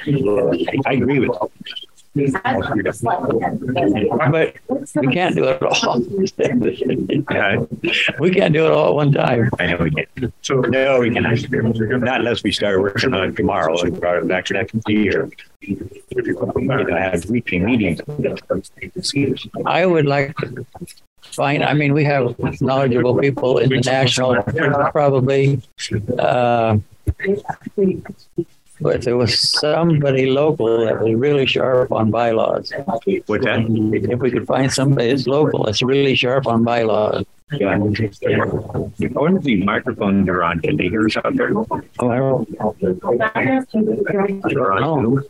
I agree with you. But we can't do it all. Yeah, We can't do it all at one time. I know we can. So, no, we cannot. Not unless we start working on it tomorrow and brought it back to next year. You know, have weekly meetings. I would like to find, I mean, we have knowledgeable people in the national, probably, uh, but there was somebody local that was really sharp on bylaws. What's that? If we could find somebody that's local, that's really sharp on bylaws. Yeah. I wonder if these microphones are on. Can they hear us out there? Oh, I don't, They're on Zoom?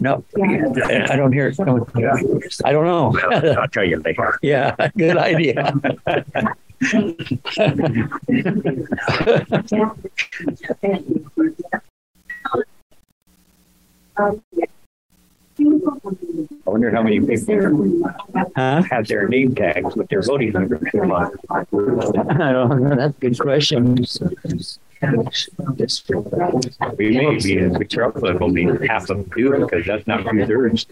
no, I I don't hear it coming. I don't know. I'll tell you later. <laughs> Yeah, good idea. <laughs> <laughs> I wonder how many people Huh? have their name tags with their voting on. I don't know. That's a good question. We may be in big trouble if only half of do because that's not two thirds.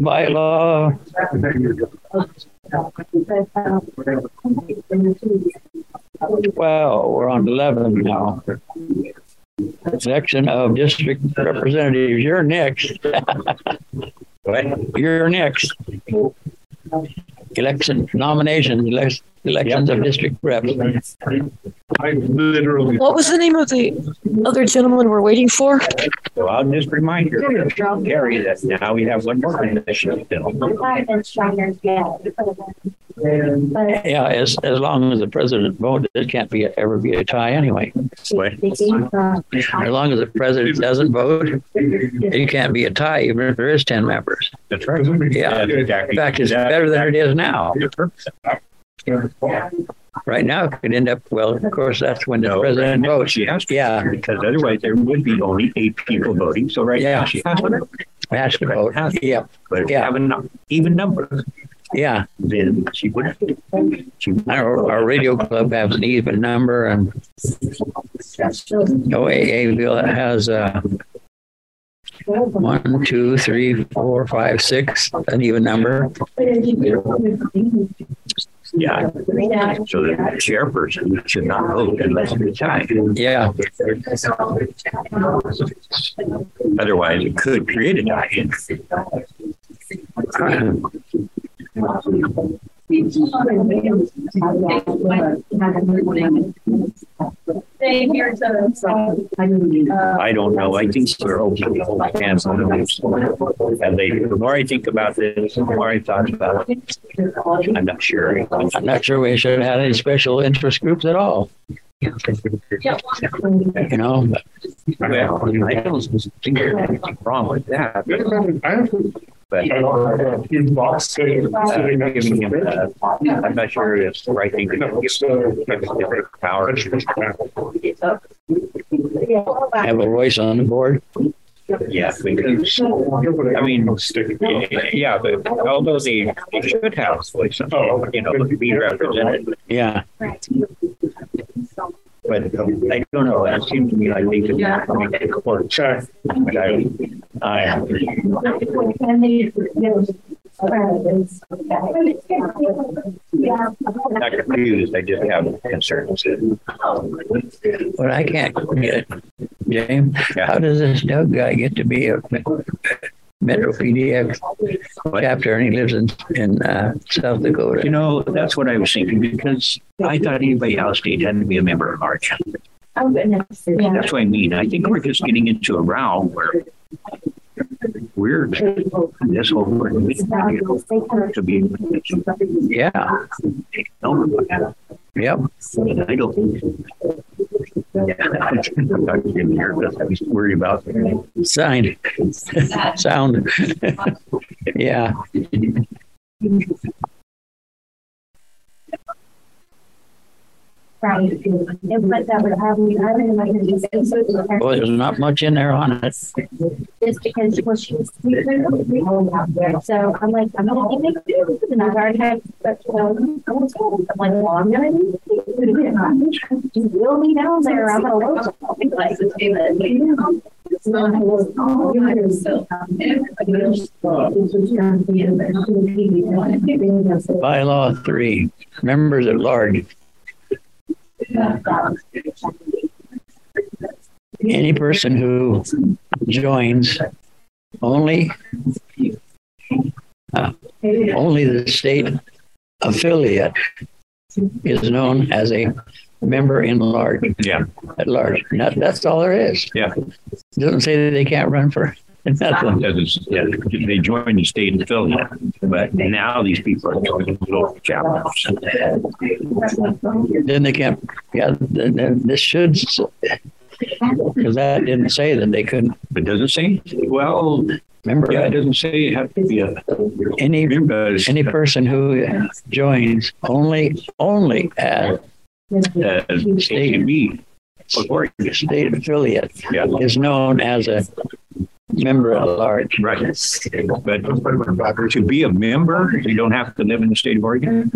By law, well, we're on 11 now. Section of district representatives, you're next. What? You're next. Election nominations, elec- elections of district reps. I literally. What was the name of the other gentleman we're waiting for? So I'll just remind you, Gary, that now we have one more position Yeah, as, as long as the president votes, it can't be, ever be a tie anyway. As long as the president doesn't vote, it can't be a tie, even if there is 10 members. That's right. Yeah. In fact, it's better than it is now. Right now, it could end up, well, of course, that's when the president votes. She has to. Yeah. Because otherwise there would be only eight people voting. So right Yeah. now she has to. Has to vote. Yeah. But if you Yeah. have an even number, Yeah. then she would. She Our, our radio club has an even number and OAAville has uh, one, two, three, four, five, six, an even number. Yeah. So the chairperson should not vote unless it's a tie. Yeah. Otherwise, it could create a tie. Uh, I don't know. I think we're open to hold hands on this. And they, the more I think about this, the more I thought about it. I'm not sure. I'm not sure we should have had any special interest groups at all. You know, Well, I don't think there's anything wrong with that. But uh, I'm not sure it's the right thing to No, give power. have a voice on the board. Yeah, because, I mean, yeah, but although they, they should have voice, you know, be represented. Yeah. But um, I don't know, it seems to me like they could make it work. But I, I, not confused, I just have concerns. But I can't get it. James, how does this Doug guy get to be a Metro PDX chapter and he lives in, in uh, South Dakota? You know, that's what I was thinking, because I thought anybody else state had to be a member of Arch. That's what I mean. I think we're just getting into a row where we're this whole to be Yeah. Yep. I don't. Yeah, I'm not getting here because I was worried about Signed. Sound. <laughs> yeah. Right. But that would have me, I don't know. Well, there's not much in there on it. Just because, well, she was sleeping. So I'm like, I'm gonna keep it. And I've already had, but, um, I'm like, well, I'm gonna. do it. will me down there, I'm gonna load it. Like, it's not. Bylaw three, members at large. Any person who joins only uh, only the state affiliate is known as a member in large. Yeah. At large. That, that's all there is. Yeah. Doesn't say that they can't run for nothing. Because yeah, they joined the state affiliate, but now these people are joining local chapters. Then they can't, yeah, then, then this should, because that didn't say that they couldn't. But doesn't say? Well, remember, Yeah, it doesn't say you have to be a any, any person who joins only, only as Uh, state, state affiliate is known as a member at large. Right. But to be a member, you don't have to live in the state of Oregon.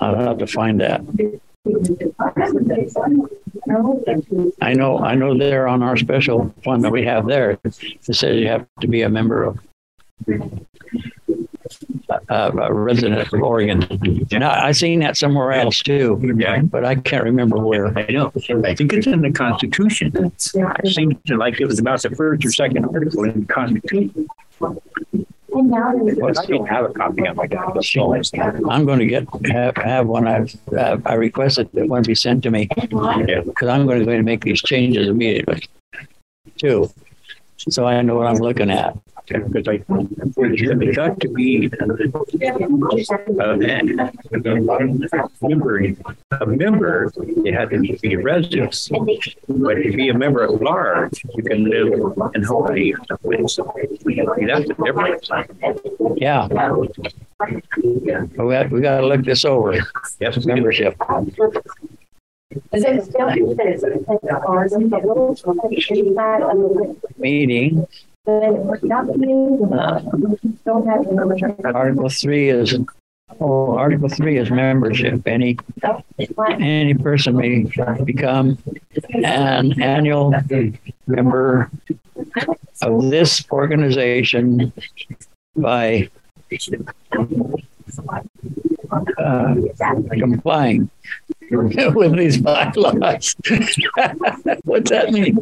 I'll have to find that. I know, I know there on our special one that we have there, it says you have to be a member of uh, a resident of Oregon. Now, I've seen that somewhere else too, Yeah. but I can't remember where. I know. I think it's in the Constitution. It seems like it was about the first or second article in the Constitution. Well, I didn't have a copy on my desk. I'm going to get, have, have one. I've, uh, I requested that one be sent to me. Because I'm going to go and make these changes immediately. Too. So I know what I'm looking at. Because I, it got to be uh, a member, a member, you had to be a resident. But to be a member at large, you can live in Hawaii or something. So That's the difference. Yeah. We, we got to look this over. Yes. Membership. Meeting. Article three is, oh, Article three is membership. Any, any person may become an annual member of this organization by uh, complying <laughs> with these bylaws. <laughs> What's that mean?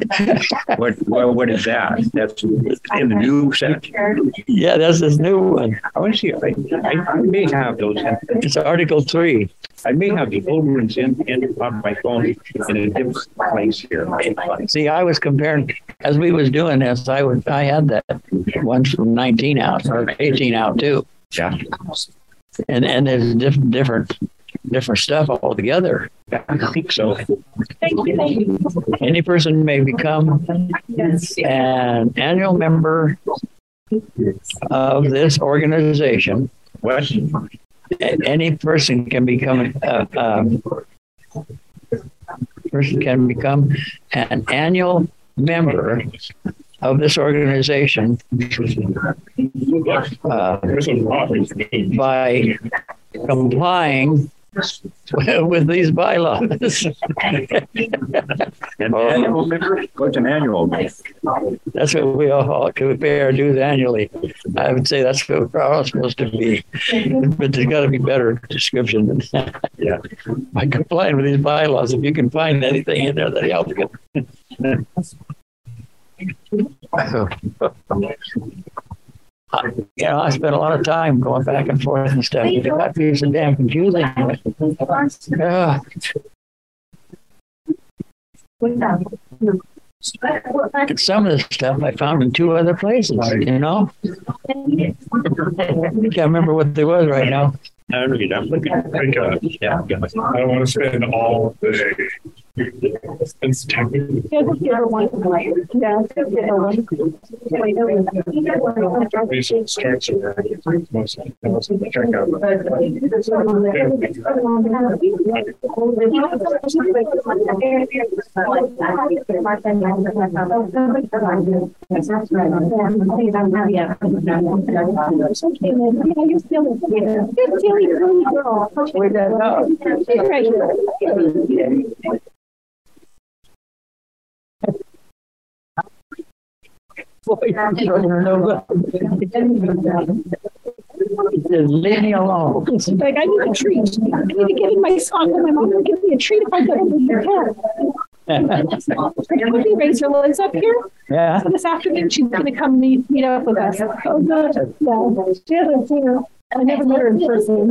What, well, what is that? That's in the new section. Yeah, that's this new one. I want to see, I, I, I may have those. It's Article three. I may have the old ones in, in on my phone in a different place here. See, I was comparing, as we was doing this, I would, I had that one from nineteen out or eighteen out too. Yeah. And, and there's different, different, different stuff altogether. I think so. Thank you. Any person may become an annual member of this organization. What? Any person can become, uh, um, person can become an annual member of this organization uh, by complying <laughs> with these bylaws. An annual? What's an annual? That's what we all to pay our dues annually. I would say that's what we're all supposed to be. But there's got to be better description than that. Yeah. By complying with these bylaws, if you can find anything in there that helps you. <laughs> You know, I spent a lot of time going back and forth and stuff. It got to be so damn confusing. Yeah. Some of the stuff I found in two other places, you know? I Can't remember what they was right now. I don't want to spend all day. The check Leave me alone. Like, I need a treat. I need to get in my song. and My mom will give me a treat if I go to the cat. Would you raise your legs up here? Yeah. So this afternoon, she's going to come meet, meet up with us. Oh, good. Yeah. She hasn't seen her. I never met her in person.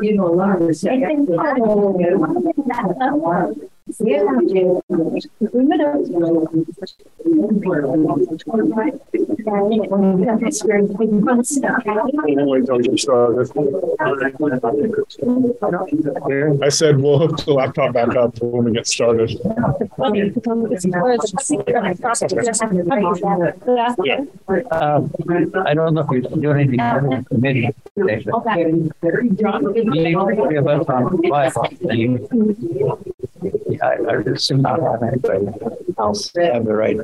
You know, a lot of this. I said we'll hook the laptop back up when we get started. Uh, I don't know if we do anything other than committee. today, Three of us on bylaw. I, I assume not have anybody. else have the right.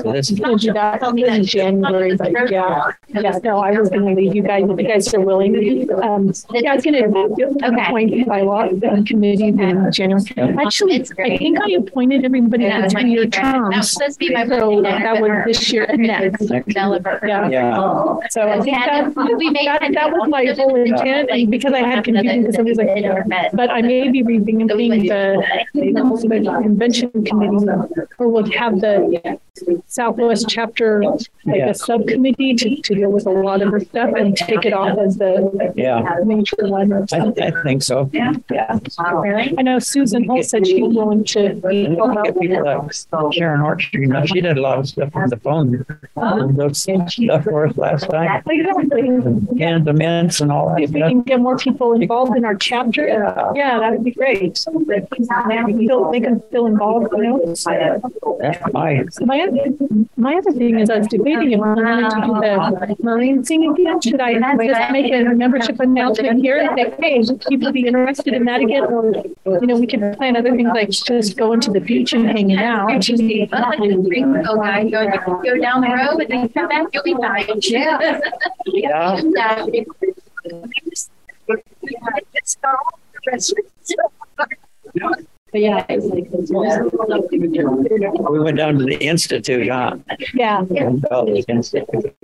So this- Told you that in January, but yeah, yeah, no, I was gonna leave you guys, if you guys are willing. Um, yeah, I was gonna appoint by law uh, committees in January. Actually, I think I appointed everybody Yeah, to two-year That was terms. supposed to be my So birthday. that was this year and next. Yeah. Yeah. So I think that, that, that was my whole intent, and because I had confusion, because somebody's like, but I may be revamping the, the convention committee, or we'll have the Southwest chapter, like Yeah. a subcommittee to, to deal with a lot of the stuff and take it off as the Yeah. major one. or I, something. I think so. Yeah. yeah. I know Susan Holt said she's willing to help out. Get people like Sharon Orchard, you know, she did a lot of stuff on the phone. Uh-huh. Those stuff for us last time. Exactly. Cans of mints and all that. If we can get more people involved in our chapter, yeah, that would be great. Feel- Make them feel involved, you know? That's my, My other, my other thing is I was debating if I wanted to do the marine thing again. Should I just make a membership announcement here and say, hey, would people be interested in that again? Or, you know, we could plan other things like just going to the beach and hanging out. Oh, guy, go, go down the road and then come back, you'll be fine. <laughs> Yeah. Yeah. <laughs> But yeah, it's like. we went down to the Institute, huh? Yeah. Oh, the Institute.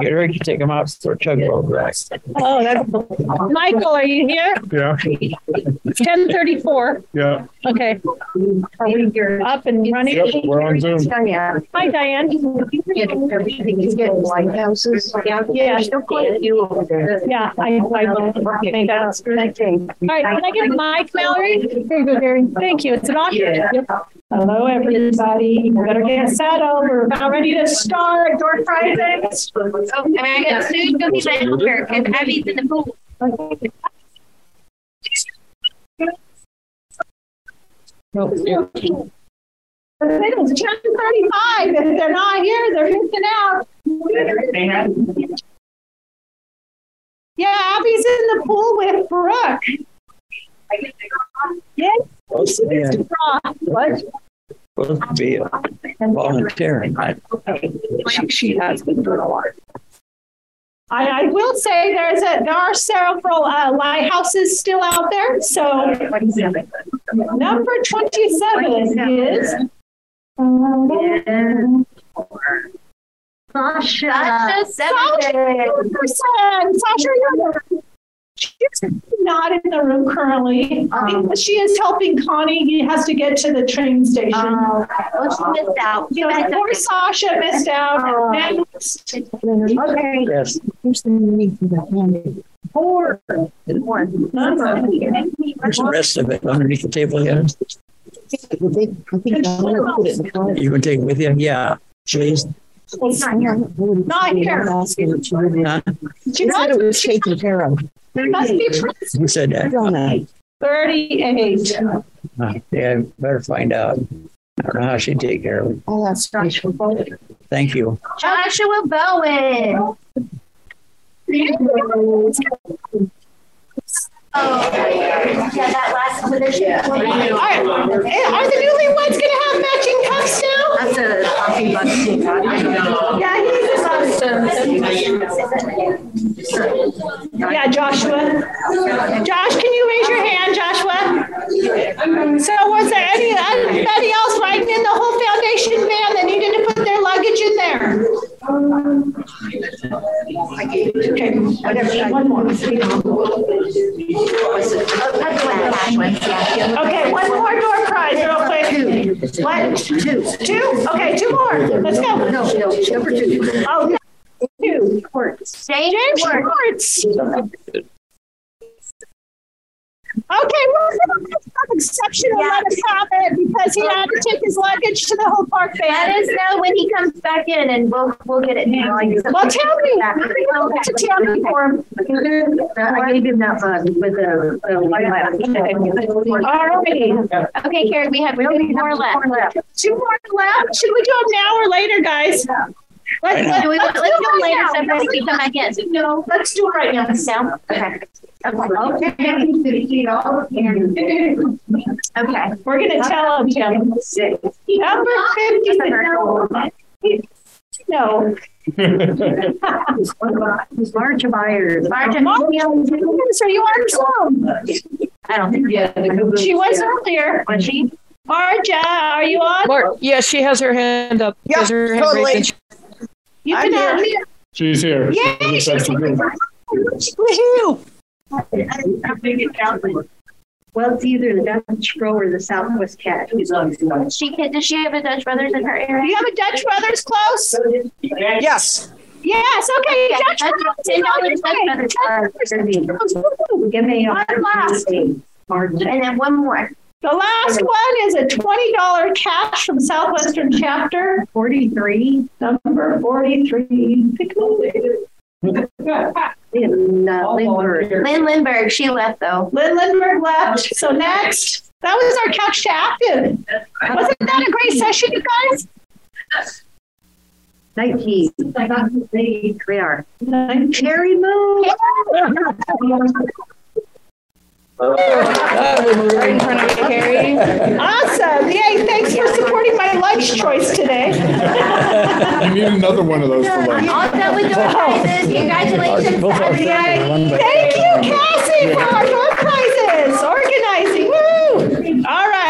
Get ready to take them out for tugboat ride. Oh, that's, Michael, are you here? Yeah, Ten thirty-four. yeah. Okay. Are we up and running? Yep, we're on Zoom. Hi, Diane. Everything's getting lighthouses. Yeah, yeah. Yeah, I, I will. Okay, that's great. All right, can I get a Mallory? Very good, Gary. Thank you. It's an on? Yep. Hello, everybody. You Better get settled. We're about ready to start. Door prizes. Oh, and I got soon go be my helper because Abby's in the pool. It's ten thirty-five. If they're not here, they're missing out. Yeah, Abby's in the pool with Brooke. Yes. What? Supposed to be volunteering. She, she has been doing a lot. I, I will say there's a there are several uh, lighthouses still out there. So number twenty seven is Sasha, Sasha, Sasha, you're She's not in the room currently. Um, she is helping Connie. He has to get to the train station. Oh, well, she missed out. So poor Sasha missed out. Oh. Next. Okay. Yes. Here's the money for the hand. Four. One. There's the rest of it underneath the table here. i think You can take it with you? Yeah. Please. Not here. Huh? She said it was taken must be Who said that? 38. Uh, Yeah, better find out. I don't know how she'd take care of it. Oh, that's Joshua Bowen. Thank you. Joshua Bowen. Oh, yeah, that last position. All right. Are the newlyweds going to have matching? That's a coffee button. Yeah, he's Yeah, Joshua. Josh, can you raise your hand, Joshua? So was there any uh, anybody else riding in the Hull foundation van that needed to their luggage in there? Okay, whatever. One more. Okay, one more door prize real quick. What? Two. Two? Okay, two more. Let's go. No, no, number two. Oh, no. two. Schwartz. James Schwartz. Okay, we're going to have exceptional let us have it because he had to take his luggage to the Hull park van. Let us know when he comes back in and we'll, we'll get it. Now. Well, tell me. To tell me for him. I gave him that bug with the. Uh, uh, All righty. Okay, Carrie, we have two more left. Two more left. Should we do them now or later, guys? Let's, Do we, let's do it it later, right so now. we come back in. No, let's do it right now. No? Okay. Okay. We're gonna tell them, Jim. Number fifty. No. Marja Myers. Marja So you are Zoom. I don't think. Yeah. She was earlier. Was she? Marja, are you on? Mar- yeah, she has her hand up. Yeah, Has her hand totally. Raised and You I'm can have me. She's here. Yay! Woohoo! Well, it's either the Dutch Bro or the Southwest Cat. She can, does she have a Dutch Brothers in her area? Do you have a Dutch Brothers close? Yes. Yes, okay, Yeah, Dutch Dutch- Brothers. ten dollars Dutch Brothers. Give me a One last. And then one more. The last one is a twenty dollar cash from Southwestern Chapter. Forty-three. Number forty-three. Pick In uh, Lindbergh. Lynn Lindbergh, she left though. Lynn Lindbergh left. So next, that was our couch to active. Wasn't that a great session, you guys? Nineteen. We are. Nineteen. Terry Moon. <laughs> Right in front of you, Carrie. Awesome. Yay, thanks for supporting my lunch choice today. You need another one of those for lunch. All done with door prizes. Congratulations. Both our Yay. one by- Thank you, Cassie, for our door prizes. Organizing. Woo! All right.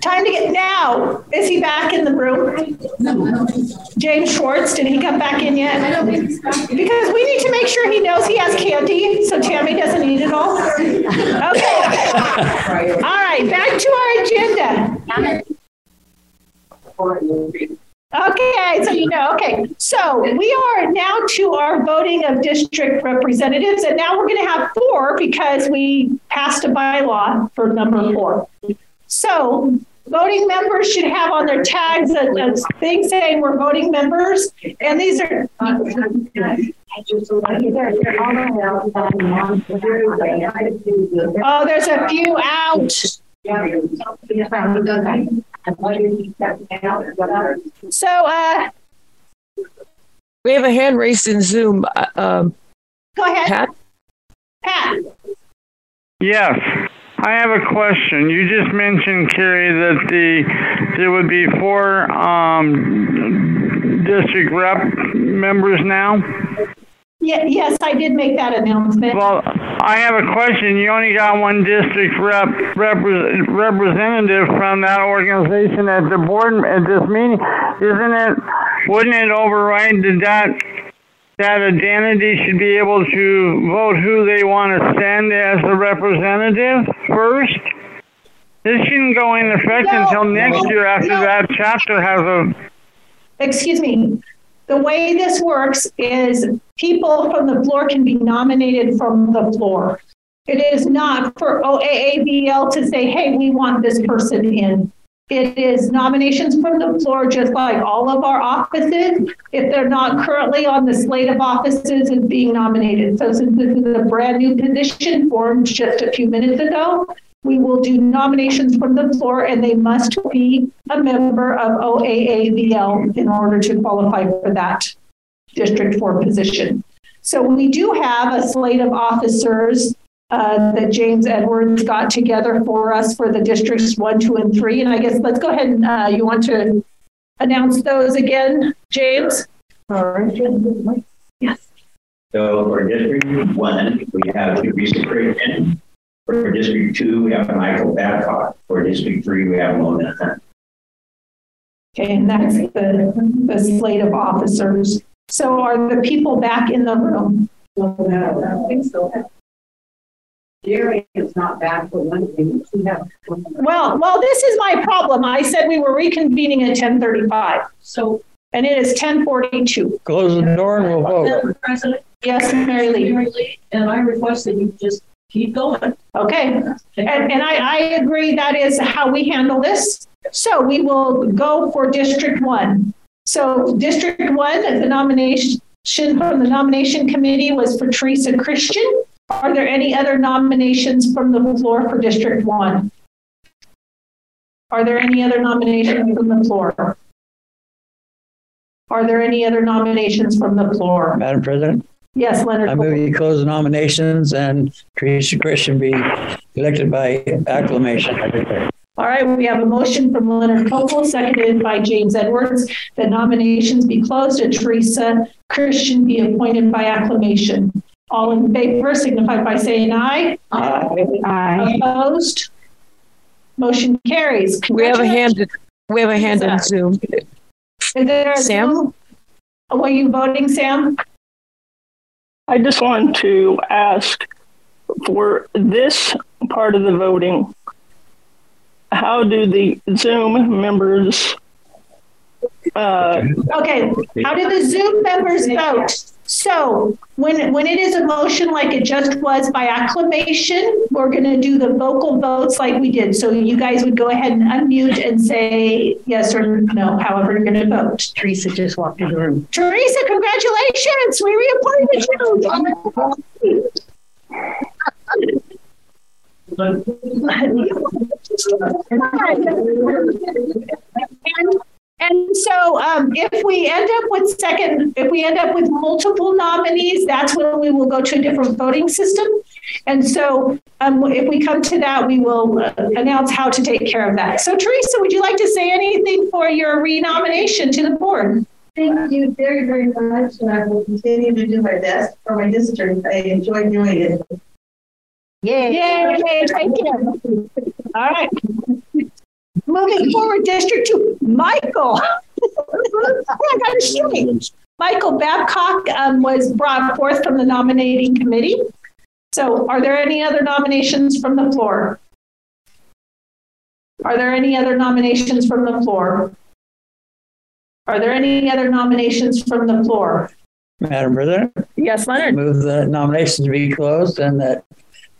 Time to get now. Is he back in the room? James Schwartz, did he come back in yet? Because we need to make sure he knows he has candy, so Tammy doesn't eat it all. Okay. <laughs> All right, back to our agenda. Okay, so you know, okay. So we are now to our voting of district representatives, and now we're going to have four because we passed a bylaw for number four. So voting members should have on their tags a, a thing saying we're voting members, and these are. Oh, there's a few out. So, uh, We have a hand raised in Zoom. Uh, Um, go ahead, Pat? Pat. Yes, I have a question. You just mentioned, Carrie, that the there would be four um, district rep members now. Yeah, yes, I did make that announcement. Well, I have a question. You only got one district rep, repre- representative from that organization at the board at this meeting. Isn't it? Wouldn't it override the that that identity should be able to vote who they want to send as a representative first? This shouldn't go in effect No, until next no, year after no. that chapter has a. Excuse me. The way this works is people from the floor can be nominated from the floor. It is not for OAAVL to say, hey, we want this person in. It is nominations from the floor, just like all of our offices. If they're not currently on the slate of offices, and being nominated. So since this is a brand new position formed just a few minutes ago, we will do nominations from the floor and they must be a member of OAAVL in order to qualify for that District 4 position. So we do have a slate of officers uh, that James Edwards got together for us for the districts one, two, and three. And I guess let's go ahead and uh, you want to announce those again, James? All right. Yes. So for District One, we have Teresa Christian. For District Two, we have Michael Babcock. For District Three, we have Mona Hunt. Okay, and that's the, the slate of officers. So are the people back in the room? I think so. Jerry is not back for one thing. Well, well, this is my problem. I said we were reconvening at ten thirty-five. So, and it is ten forty-two. Close the door and we'll vote. President? Yes, Mary Lee. And I request that you just keep going. Okay, and, and I, I agree that is how we handle this. So we will go for District One. So District One, the nomination from the nomination committee was for Teresa Christian. Are there any other nominations from the floor for District One? Are there any other nominations from the floor? Are there any other nominations from the floor? Madam President, Yes, Leonard. I move you close the nominations and Teresa Christian be elected by acclamation. All right, we have a motion from Leonard Kokel, seconded by James Edwards, that nominations be closed and Teresa Christian be appointed by acclamation. All in favor signify by saying aye. Aye. Opposed? Motion carries. We have a hand. We have a hand in Zoom. Is there a Sam? Zoom? Oh, Were you voting, Sam? I just want to ask for this part of the voting, how do the Zoom members uh, Okay, how do the Zoom members vote? So when, when it is a motion like it just was by acclamation, we're going to do the vocal votes like we did. So you guys would go ahead and unmute and say yes or no, however you're going to vote. Teresa just walked in the room. Teresa, congratulations. We reappointed you. And, and so um, if we end up with second, if we end up with multiple nominees, that's when we will go to a different voting system. And so um, if we come to that, we will uh, announce how to take care of that. So Teresa, would you like to say anything for your renomination to the board? Thank you very, very much, and I will continue to do my best for my district. I enjoy doing it. Yay. Yay, thank you. All right. Moving forward, District Two, Michael. <laughs> I got it straight. Michael Babcock um, was brought forth from the nominating committee. So are there any other nominations from the floor? Are there any other nominations from the floor? Are there any other nominations from the floor? Madam President, Yes, Leonard. move the nominations to be closed and that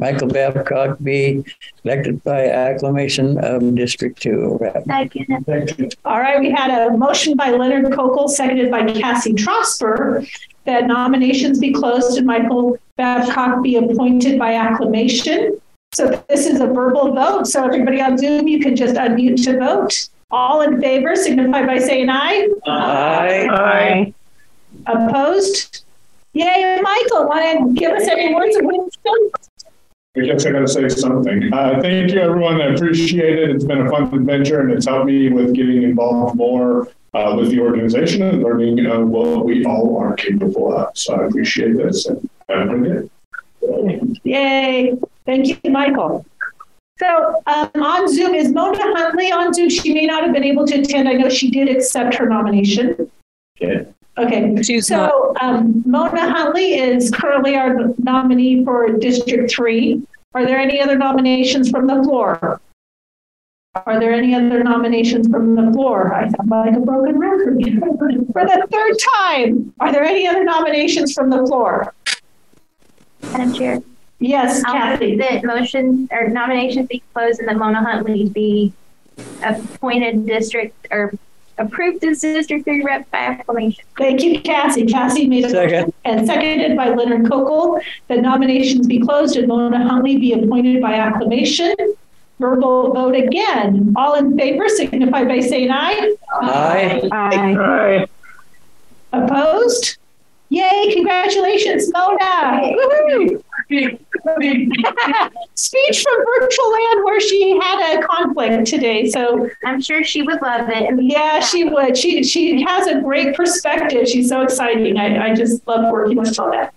Michael Babcock be elected by acclamation of District Two rep. All right, we had a motion by Leonard Kokel, seconded by Cassie Trosper, that nominations be closed and Michael Babcock be appointed by acclamation. So this is a verbal vote. So everybody on Zoom, you can just unmute to vote. All in favor signify by saying aye. Aye. Aye. Opposed? Yay, Michael, want to give us any words of wisdom? I guess I got to say something. Uh, thank you, everyone. I appreciate it. It's been a fun adventure, and it's helped me with getting involved more uh, with the organization and learning uh, what we all are capable of. So I appreciate this, and have a good day. Yay. Thank you, Michael. So um, on Zoom, is Mona Huntley on Zoom? She may not have been able to attend. I know she did accept her nomination. Good. Okay. She's so um, Mona Huntley is currently our nominee for District 3. Are there any other nominations from the floor? Are there any other nominations from the floor? I sound like a broken record. <laughs> for the third time, are there any other nominations from the floor? Madam Chair. Yes, I'll Kathy. move that motion or nominations be closed and that Mona Huntley be appointed district or approved as district three rep by acclamation. Thank you, Cassie. Cassie made a Second. and seconded by Leonard Kokel that nominations be closed and Mona Huntley be appointed by acclamation. Verbal vote again. All in favor signify by saying aye. Aye. Aye. Opposed? Yay, congratulations, Mona. Woo-hoo. Speech from virtual land where she had a conflict today. So I'm sure she would love it. Yeah, she would. She she has a great perspective. She's so exciting. I, I just love working with Mona.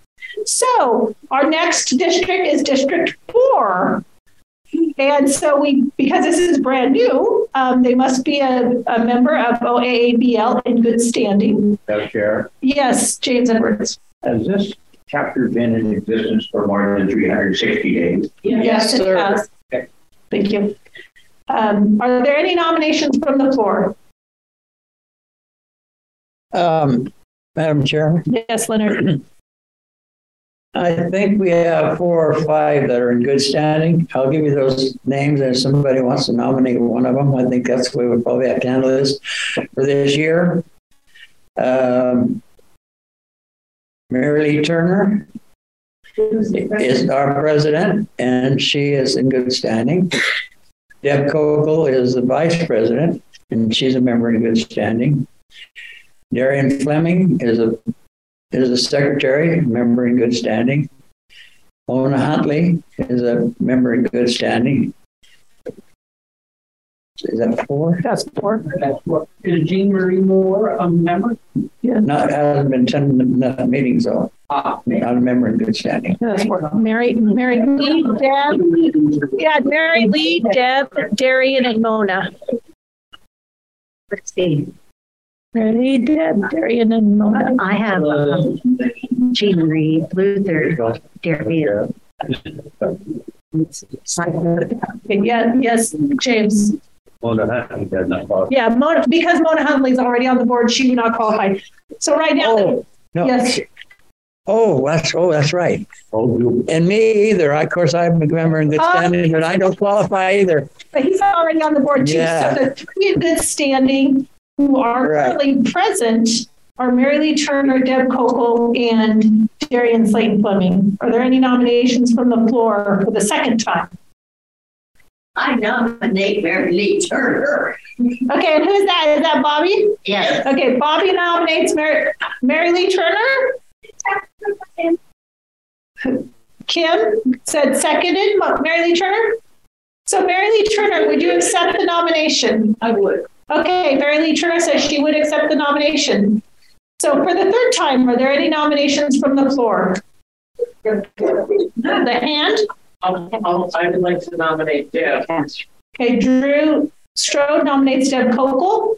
So our next district is District Four. And so we, because this is brand new, um, they must be a, a member of OAAVL in good standing. Madam Chair, Yes, James Edwards. has this chapter been in existence for more than 360 days? Yes, it has. Thank you. Um, are there any nominations from the floor? Um, Madam Chair, Yes, Leonard. I think we have four or five that are in good standing. I'll give you those names, and if somebody wants to nominate one of them, I think that's the way we probably have to handle this for this year. Um, Mary Lee Turner is our president, and she is in good standing. Deb Kokel is the vice president, and she's a member in good standing. Darian Fleming is a is a secretary, member in good standing. Mona Huntley is a member in good standing. Is that four? That's four. That's what, is Jean Marie Moore a member? Yeah. Not hasn't been attending enough meetings though. Ah, Not a member in good standing. That's four. Mary, Mary Lee, Deb, yeah, Mary Lee, Deb, Darian, and Mona. Let's see. Mary Lee, Deb, Darian, and Mona. I have um, Jean Marie Luther, Darian. Yeah, yes, James. Mona Huntley does not qualify. Yeah, Mona, because Mona Huntley's already on the board, she would not qualify. So right now, oh, No. yes, Oh, that's oh, that's right. Oh, And me either. I, of course, I'm a member in good Oh. standing, but I don't qualify either. but he's already on the board too. Yeah. So the three in good standing who are Right. currently present are Mary Lee Turner, Deb Kokel, and Darian Slayton Fleming. Are there any nominations from the floor for the second time? I nominate Mary Lee Turner. Okay, and who's that? Is that Bobby? Yes. Okay, Bobby nominates Mary, Mary Lee Turner. Kim said seconded, Mary Lee Turner. So Mary Lee Turner, would you accept the nomination? I would. Okay, Mary Lee Turner says she would accept the nomination. So for the third time, are there any nominations from the floor? The hand? I'll, I'll, I would like to nominate Deb. Okay, Drew Strode nominates Deb Kokel.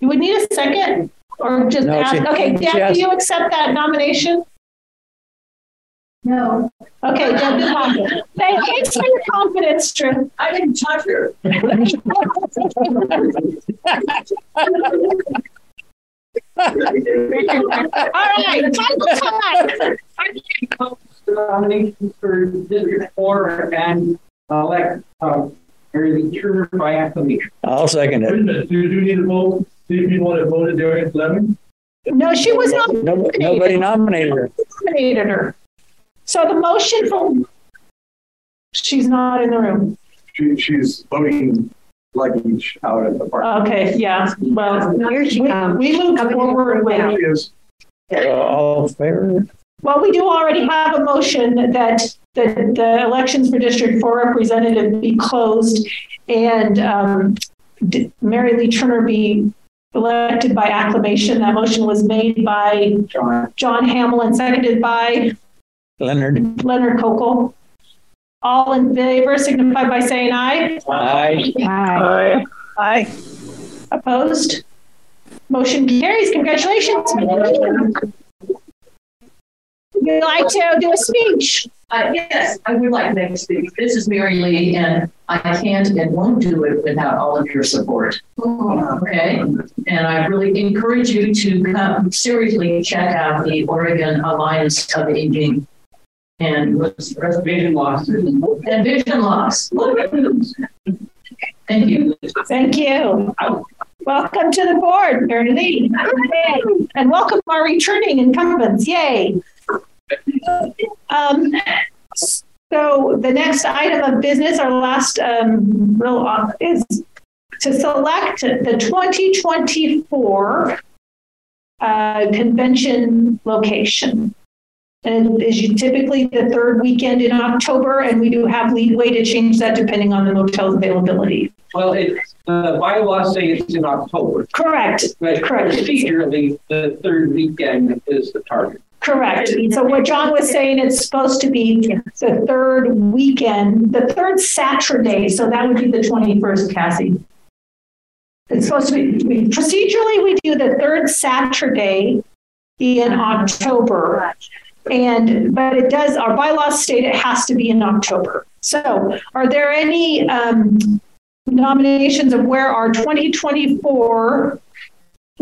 You would need a second or just No, ask? she- Okay, she Deb, has- do you accept that nomination? No. Okay, Deb, is confident. Thanks for your confidence, Drew. I didn't touch her. <laughs> All right, final time. Nomination for District Four and elect, uh, Mary Lee Turner by acclamation. I'll second Wait a it. minute, do you need to vote, see if you want to vote Darian Fleming? No, she was not No, nobody nominated her. nominated her. So the motion from, she's not in the room. She, she's voting luggage out of the park. Okay, yeah, well, Here she we, comes. we moved Coming forward with. She is. Uh, All in favor? Well, we do already have a motion that the, the elections for District Four representative be closed and um, D- Mary Lee Turner be elected by acclamation. That motion was made by John Hamill and seconded by Leonard. Leonard Kokel. All in favor signify by saying aye. Aye. Aye. Aye. Opposed? Motion carries. Congratulations. Would you like to do a speech? Uh, yes, I would like to make a speech. This is Mary Lee, and I can't and won't do it without all of your support. Okay? And I really encourage you to come seriously check out the Oregon Alliance of Aging and Vision loss. and vision loss. Thank you. Thank you. Welcome to the board, Mary Lee. And welcome our returning incumbents. Yay. Um, so the next item of business, our last um, real uh, is to select the 2024 uh, convention location. And it is typically the third weekend in October, and we do have leeway to change that depending on the motel's availability. Well, the bylaws say it's in October. Correct. But Correct. procedurally, the third weekend is the target. Correct. So what John was saying, it's supposed to be the third weekend, the third Saturday. So that would be the 21st, Cassie. It's supposed to be, we- procedurally, we do the third Saturday in October. And, but it does, our bylaws state it has to be in October. So are there any um, nominations of where our 2024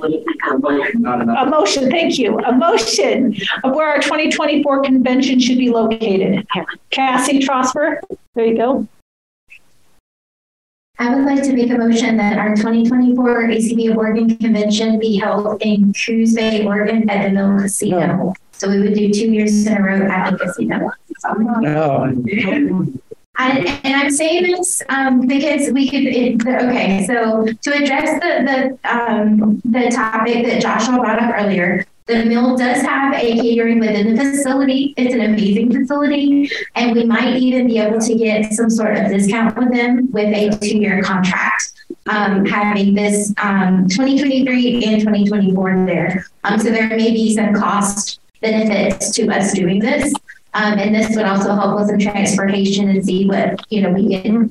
a motion, thank you. A motion of where our 2024 convention should be located. Cassie Trosper, there you go. I would like to make a motion that our 2024 ACB of Oregon Convention be held in Coos Bay, Oregon at the Mill Casino. Oh. So we would do two years in a row at the casino. No. I, and I'm saying this um, because we could. It, okay, so to address the the um, the topic that Joshua brought up earlier, the mill does have a catering within the facility. It's an amazing facility, and we might even be able to get some sort of discount with them with a two year contract. Um, having this um, 2023 and 2024 there. Um, so there may be some cost benefits to us doing this. Um, and this would also help with some transportation and see what, you know, we can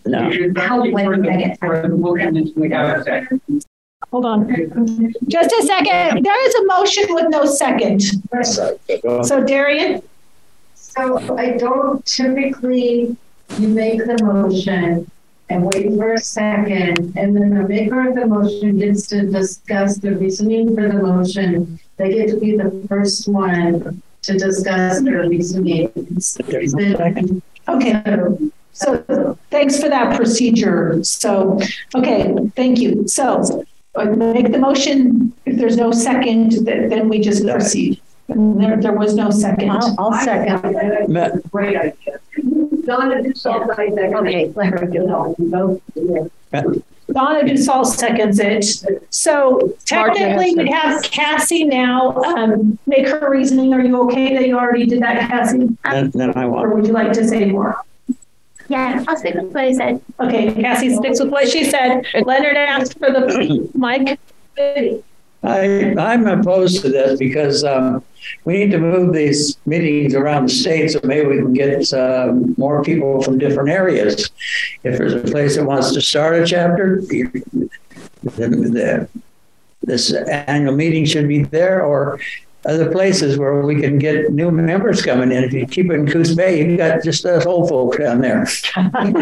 help with to get Hold on. Just a second. There is a motion with no second. So Darian? So I don't typically, you make the motion and wait for a second, and then the maker of the motion gets to discuss the reasoning for the motion. They get to be the first one to discuss their reasoning. Okay. So thanks for that procedure. So, okay, thank you. So uh, make the motion. If there's no second, then we just proceed. There, there was no second. I'll, I'll second. Great idea. Donna Dussault, Okay, let her do it. Donna Dussault seconds it. So technically, we have Cassie now um, make her reasoning. Are you okay that you already did that, Cassie? Then, then I Or would you like to say more? Yeah, I'll stick with what I said. Okay, Cassie sticks with what she said. Leonard asked for the <clears throat> mic. I, I'm opposed to this because um, we need to move these meetings around the state so maybe we can get um, more people from different areas. If there's a place that wants to start a chapter, you- the, the, this annual meeting should be there or other places where we can get new members coming in. If you keep it in Coos Bay, you've got just us old folk down there.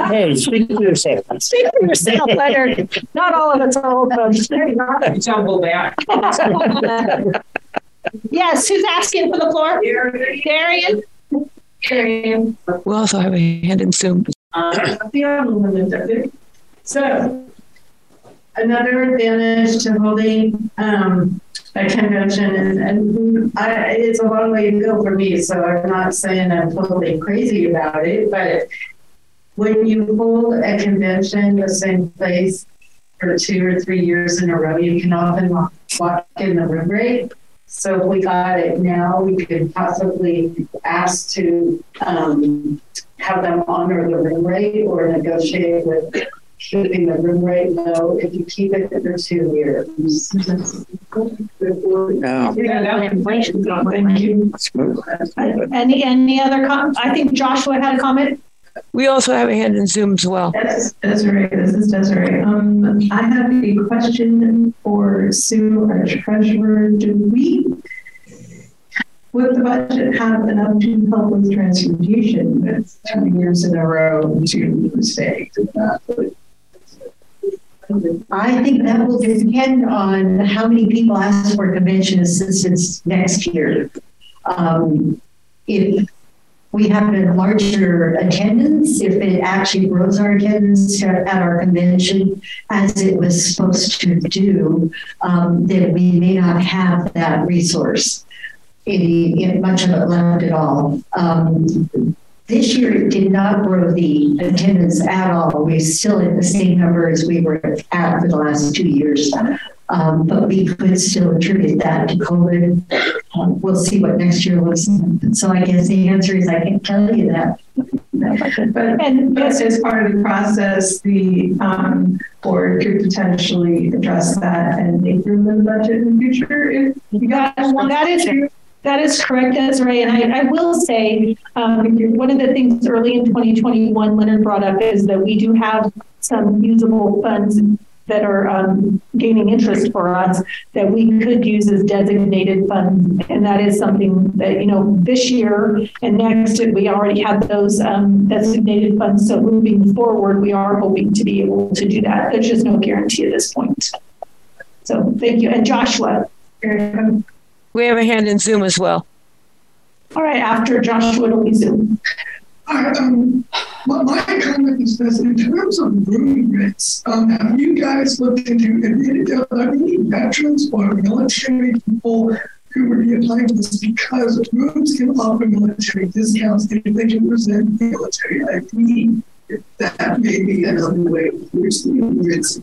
Hey, speak for yourself. Speak for yourself, Leonard. Not all of us are old folks. Tumble back. Yes, who's asking for the floor? Darian? Darian. We also have a hand in Zoom. So, another advantage to holding um, a convention, and, and I, it's a long way to go for me, so I'm not saying I'm totally crazy about it, but when you hold a convention the same place for two or three years in a row, you can often walk walk in the room rate. So if we got it now, we could possibly ask to um, have them honor the room rate or negotiate with keeping the room rate low if you keep it for two years. No. Thank you. Any, any other com, I think Joshua had a comment? We also have a hand in Zoom as well. Yes, Desiree, this is Desiree. Um, I have a question for Sue, our treasurer. Do we, would the budget have enough to help with transportation with two years in a row to the state? I think that will depend on how many people ask for convention assistance next year. Um, if we have a larger attendance, if it actually grows our attendance at our convention as it was supposed to do, um, then we may not have that resource. Any, any- much of it left at all. Um, this year, it did not grow the attendance at all. We're still at the same number as we were at for the last two years. Um, but we could still attribute that to COVID. Um, we'll see what next year looks like. So I guess the answer is I can't tell you that. But, and but as part of the process, the um, board could potentially address that and make room in the budget in the future if you got Well, that is, that is correct, Desiree. And I, I will say, um, one of the things early in 2021 Leonard brought up is that we do have some usable funds that are um, gaining interest for us that we could use as designated funds. And that is something that, you know, this year and next, we already have those um, designated funds. So moving forward, we are hoping to be able to do that. There's just no guarantee at this point. So thank you. And Joshua. We have a hand in Zoom as well. All right, after Joshua, it'll be Zoom. Um, my, comment is this: in terms of room rates, um, have you guys looked into if are any veterans or military people who would be applying for this because rooms can offer military discounts if they can present military ID. that may be another way to use the units.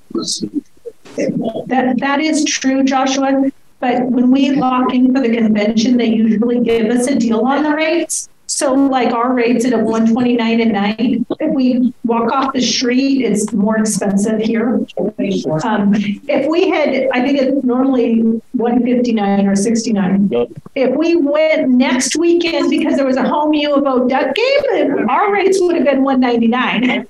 That, that is true, Joshua. But when we lock in for the convention, they usually give us a deal on the rates. So like our rates at a 129 a night, if we walk off the street, it's more expensive here. Um, if we had, I think it's normally 159 or 69. If we went next weekend because there was a home U of O duck game, our rates would have been 199.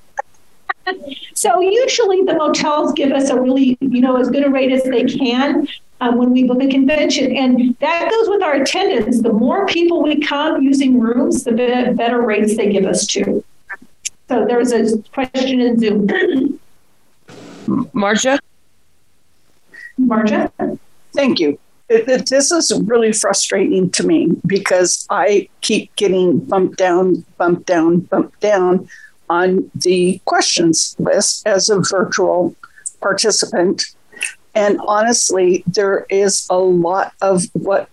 <laughs> so usually the motels give us a really, you know, as good a rate as they can um, when we book a convention. And that goes with our attendance. The more people we come using rooms, the be- better rates they give us too. So there was a question in Zoom. Marja? Marja? Thank you. It, it, this is really frustrating to me because I keep getting bumped down, bumped down, bumped down on the questions list as a virtual participant. And honestly, there is a lot of what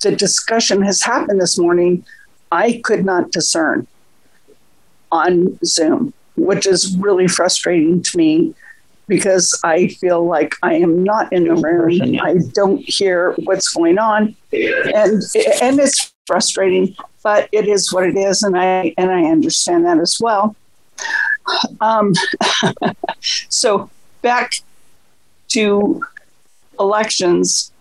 the discussion has happened this morning, I could not discern on Zoom, which is really frustrating to me because I feel like I am not in the room. I don't hear what's going on. And and it's frustrating, but it is what it is, and I and I understand that as well. Um, <laughs> so back to elections,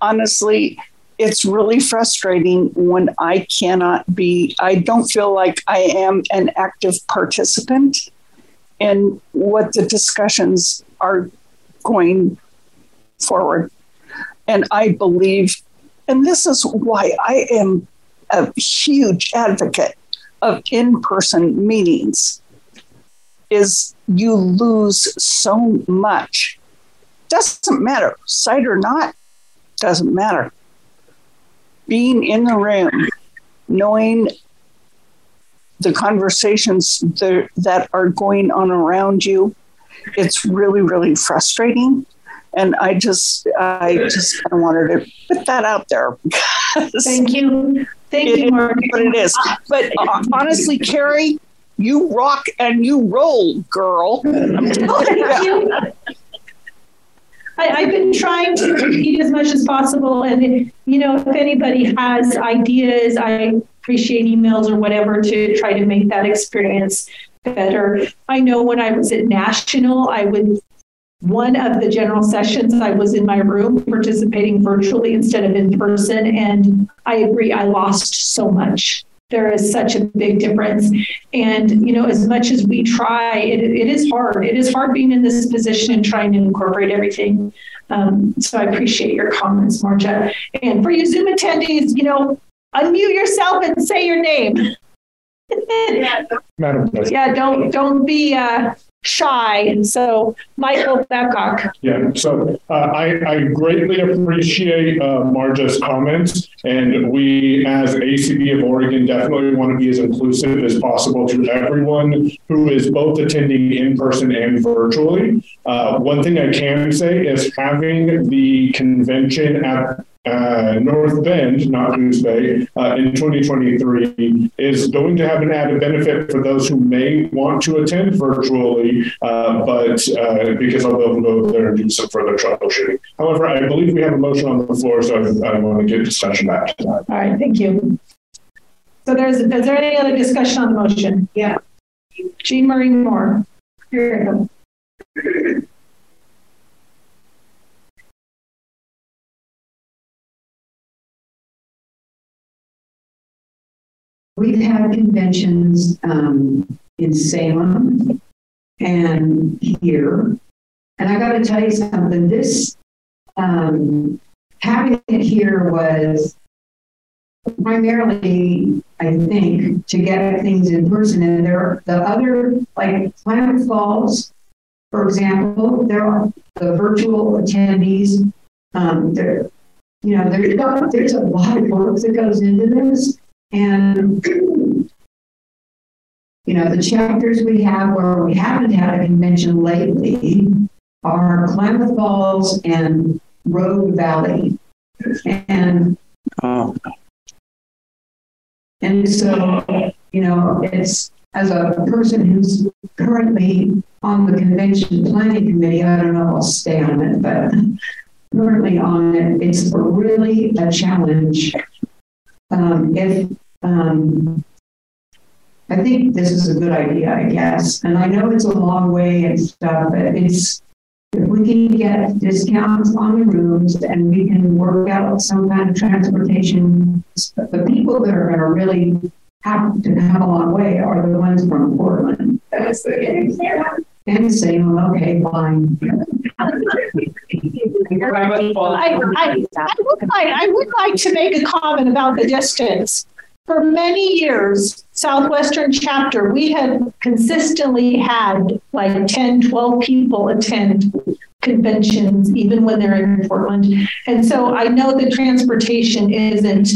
honestly, it's really frustrating when I cannot be, I don't feel like I am an active participant in what the discussions are going forward. And I believe, and this is why I am a huge advocate of in person meetings, is you lose so much. Doesn't matter, sight or not, doesn't matter. Being in the room, knowing the conversations that, that are going on around you, it's really, really frustrating. And I just, I just kind of wanted to put that out there. Thank you. Thank it, you, Mark. But it is. But uh, honestly, Carrie, you rock and you roll, girl. <laughs> I'm telling you. I, have been trying to repeat as much as possible. And, you know, if anybody has ideas, I appreciate emails or whatever to try to make that experience better. I know when I was at National, I would, one of the general sessions, I was in my room participating virtually instead of in person. And I agree, I lost so much there is such a big difference. And, you know, as much as we try, it, it is hard. It is hard being in this position and trying to incorporate everything. Um, so I appreciate your comments, Marja. And for you Zoom attendees, you know, unmute yourself and say your name. <laughs> Madam President. Yeah, don't don't be uh, shy. So, Michael Babcock. Yeah, so uh, I, I greatly appreciate uh, Marja's comments, and we, as ACB of Oregon, definitely want to be as inclusive as possible to everyone who is both attending in person and virtually. Uh, one thing I can say is having the convention at uh, North Bend, not Coos Bay, uh, in 2023 is going to have an added benefit for those who may want to attend virtually, uh, but uh, because I'll be able to go there and do some further troubleshooting. However, I believe we have a motion on the floor, so I, I want to get discussion back to that. All right, thank you. So there's, is there any other discussion on the motion? Yeah. Jean Marie Moore. Here <laughs> We've had conventions um, in Salem and here. And I got to tell you something, this um, having it here was primarily, I think, to get things in person. And there, the other, like Klamath Falls, for example, there are the virtual attendees. Um, there, you know, there's, there's a lot of work that goes into this. And, you know, the chapters we have where we haven't had a convention lately are Klamath Falls and Rogue Valley. And, oh. and so you know, it's as a person who's currently on the convention planning committee, I don't know if I'll stay on it, but currently on it, it's really a challenge. Um, if um, I think this is a good idea, I guess, and I know it's a long way and stuff, but it's if we can get discounts on the rooms and we can work out some kind of transportation, the people that are going to really have to have a long way are the ones from Portland. And okay, fine. I, I, I, would like, I would like to make a comment about the distance. For many years, Southwestern chapter, we had consistently had like 10, 12 people attend conventions, even when they're in Portland. And so I know that transportation isn't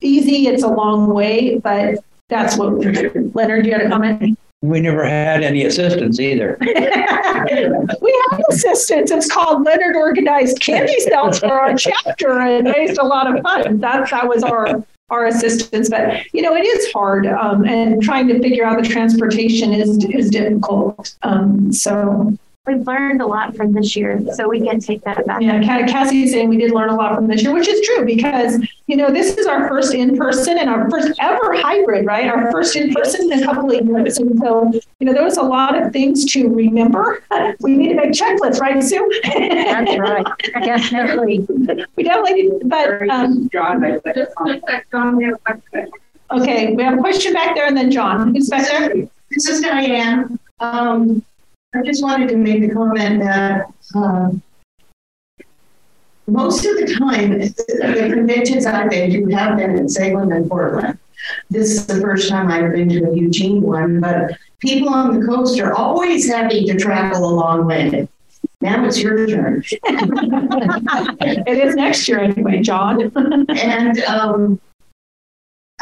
easy, it's a long way, but that's what we do. Leonard, you have a comment? We never had any assistance either. <laughs> we have assistants. It's called Leonard Organized Candy Sales for our chapter and raised a lot of fun. That, that was our our assistance. But you know, it is hard, um, and trying to figure out the transportation is is difficult. Um, so We've learned a lot from this year, so we can take that back. Yeah, Cassie's saying we did learn a lot from this year, which is true because, you know, this is our first in person and our first ever hybrid, right? Our first in person in a couple of years. And so, you know, there was a lot of things to remember. <laughs> We need to make checklists, right, Sue? That's right. <laughs> Definitely. we definitely, but. Um, okay, we have a question back there and then John. Who's back there? This is Diane. Um, I just wanted to make the comment that uh, most of the time, the conventions I've been to have been in Salem and Portland. This is the first time I've been to a Eugene one, but people on the coast are always having to travel a long way. Now it's your turn. it is next year anyway, John. and um,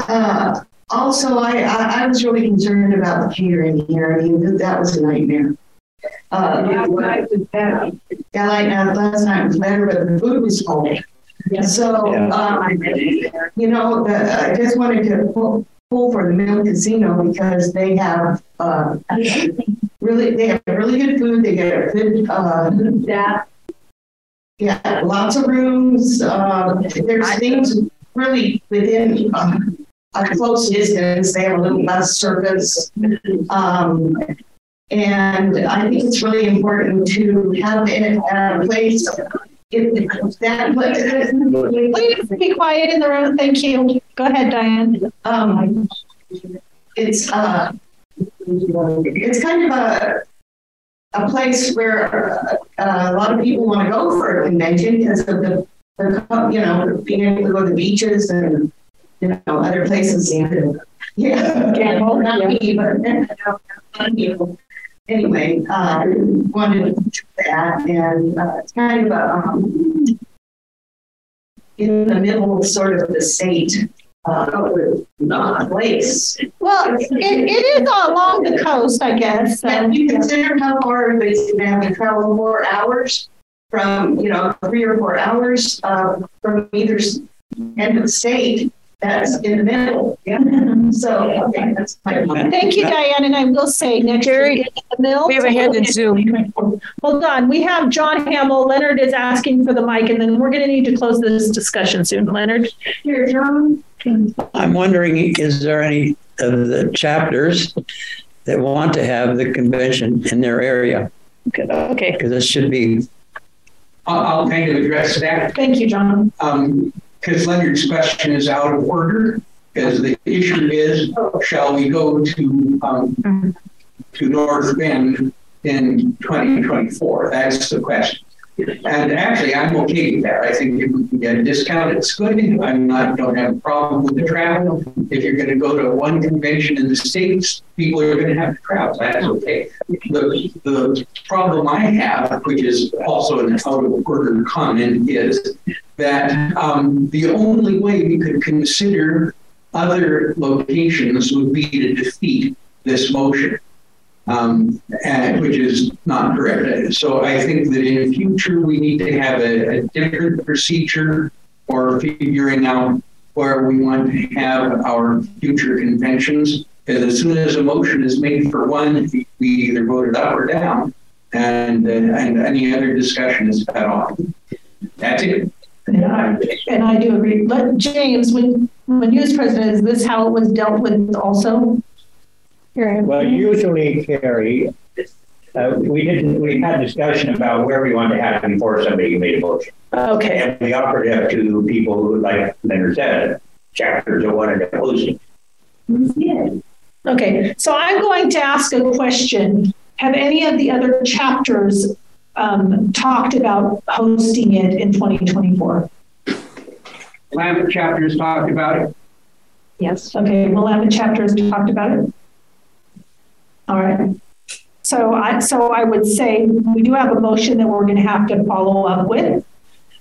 uh, also, I, I, I was really concerned about the catering here. I mean, that was a nightmare. Uh, yeah, like uh, last night was better, but the food was cold. So, um, you know, the, I just wanted to pull, pull for the Mill Casino because they have uh, <laughs> really they have really good food. They get a good uh, yeah, yeah, lots of rooms. Uh, there's things really within uh, a close distance. They have a little bus service. Um, and I think it's really important to have it at a place that Please be quiet in the room. Thank you. Go ahead, Diane. Um, it's uh, it's kind of a a place where uh, a lot of people want to go for a convention because of the, the you know being able to go to the beaches and you know other places. <laughs> Yeah, yeah. not me, but <laughs> you know, anyway, uh, wanted to do that, and uh, it's kind of a, um, in the middle of sort of the state uh, not place. Well, it, it is along the coast, I guess. So. And you consider how far they have to travel four hours from, you know, three or four hours uh, from either end of the state that's in the middle. Yeah. So okay, that's my Thank you, Diane. And I will say next Jerry, year the mill. We have a hand in Zoom. Hold on. We have John Hamill. Leonard is asking for the mic, and then we're going to need to close this discussion soon. Leonard. Here, John. I'm wondering, is there any of the chapters that want to have the convention in their area? Okay. Okay. Because this should be. I'll, I'll kind of address that. Thank you, John. Um, because Leonard's question is out of order. Because the issue is, shall we go to um, to North Bend in 2024? That's the question. And actually, I'm okay with that. I think if we can get a discount, it's good. I'm not don't have a problem with the travel. If you're going to go to one convention in the states, people are going to have to travel. That's okay. The the problem I have, which is also an out of order comment, is that um, the only way we could consider other locations would be to defeat this motion um, and, which is not correct. So I think that in the future we need to have a, a different procedure for figuring out where we want to have our future conventions. is as soon as a motion is made for one, we either vote it up or down, and, uh, and any other discussion is cut off. That's it. And I, and I do agree. But James, when, when you was president, is this how it was dealt with also? Well, usually, Carrie, uh, we didn't, we had discussion about where we wanted to have it before somebody made a motion. Okay. And we offered it up to people who, like Leonard said, chapters that wanted to post it. Okay, so I'm going to ask a question. Have any of the other chapters um, talked about hosting it in 2024? Lambert chapters talked about it. Yes. Okay, Willamette chapter has talked about it. All right. So I, so I would say we do have a motion that we're going to have to follow up with.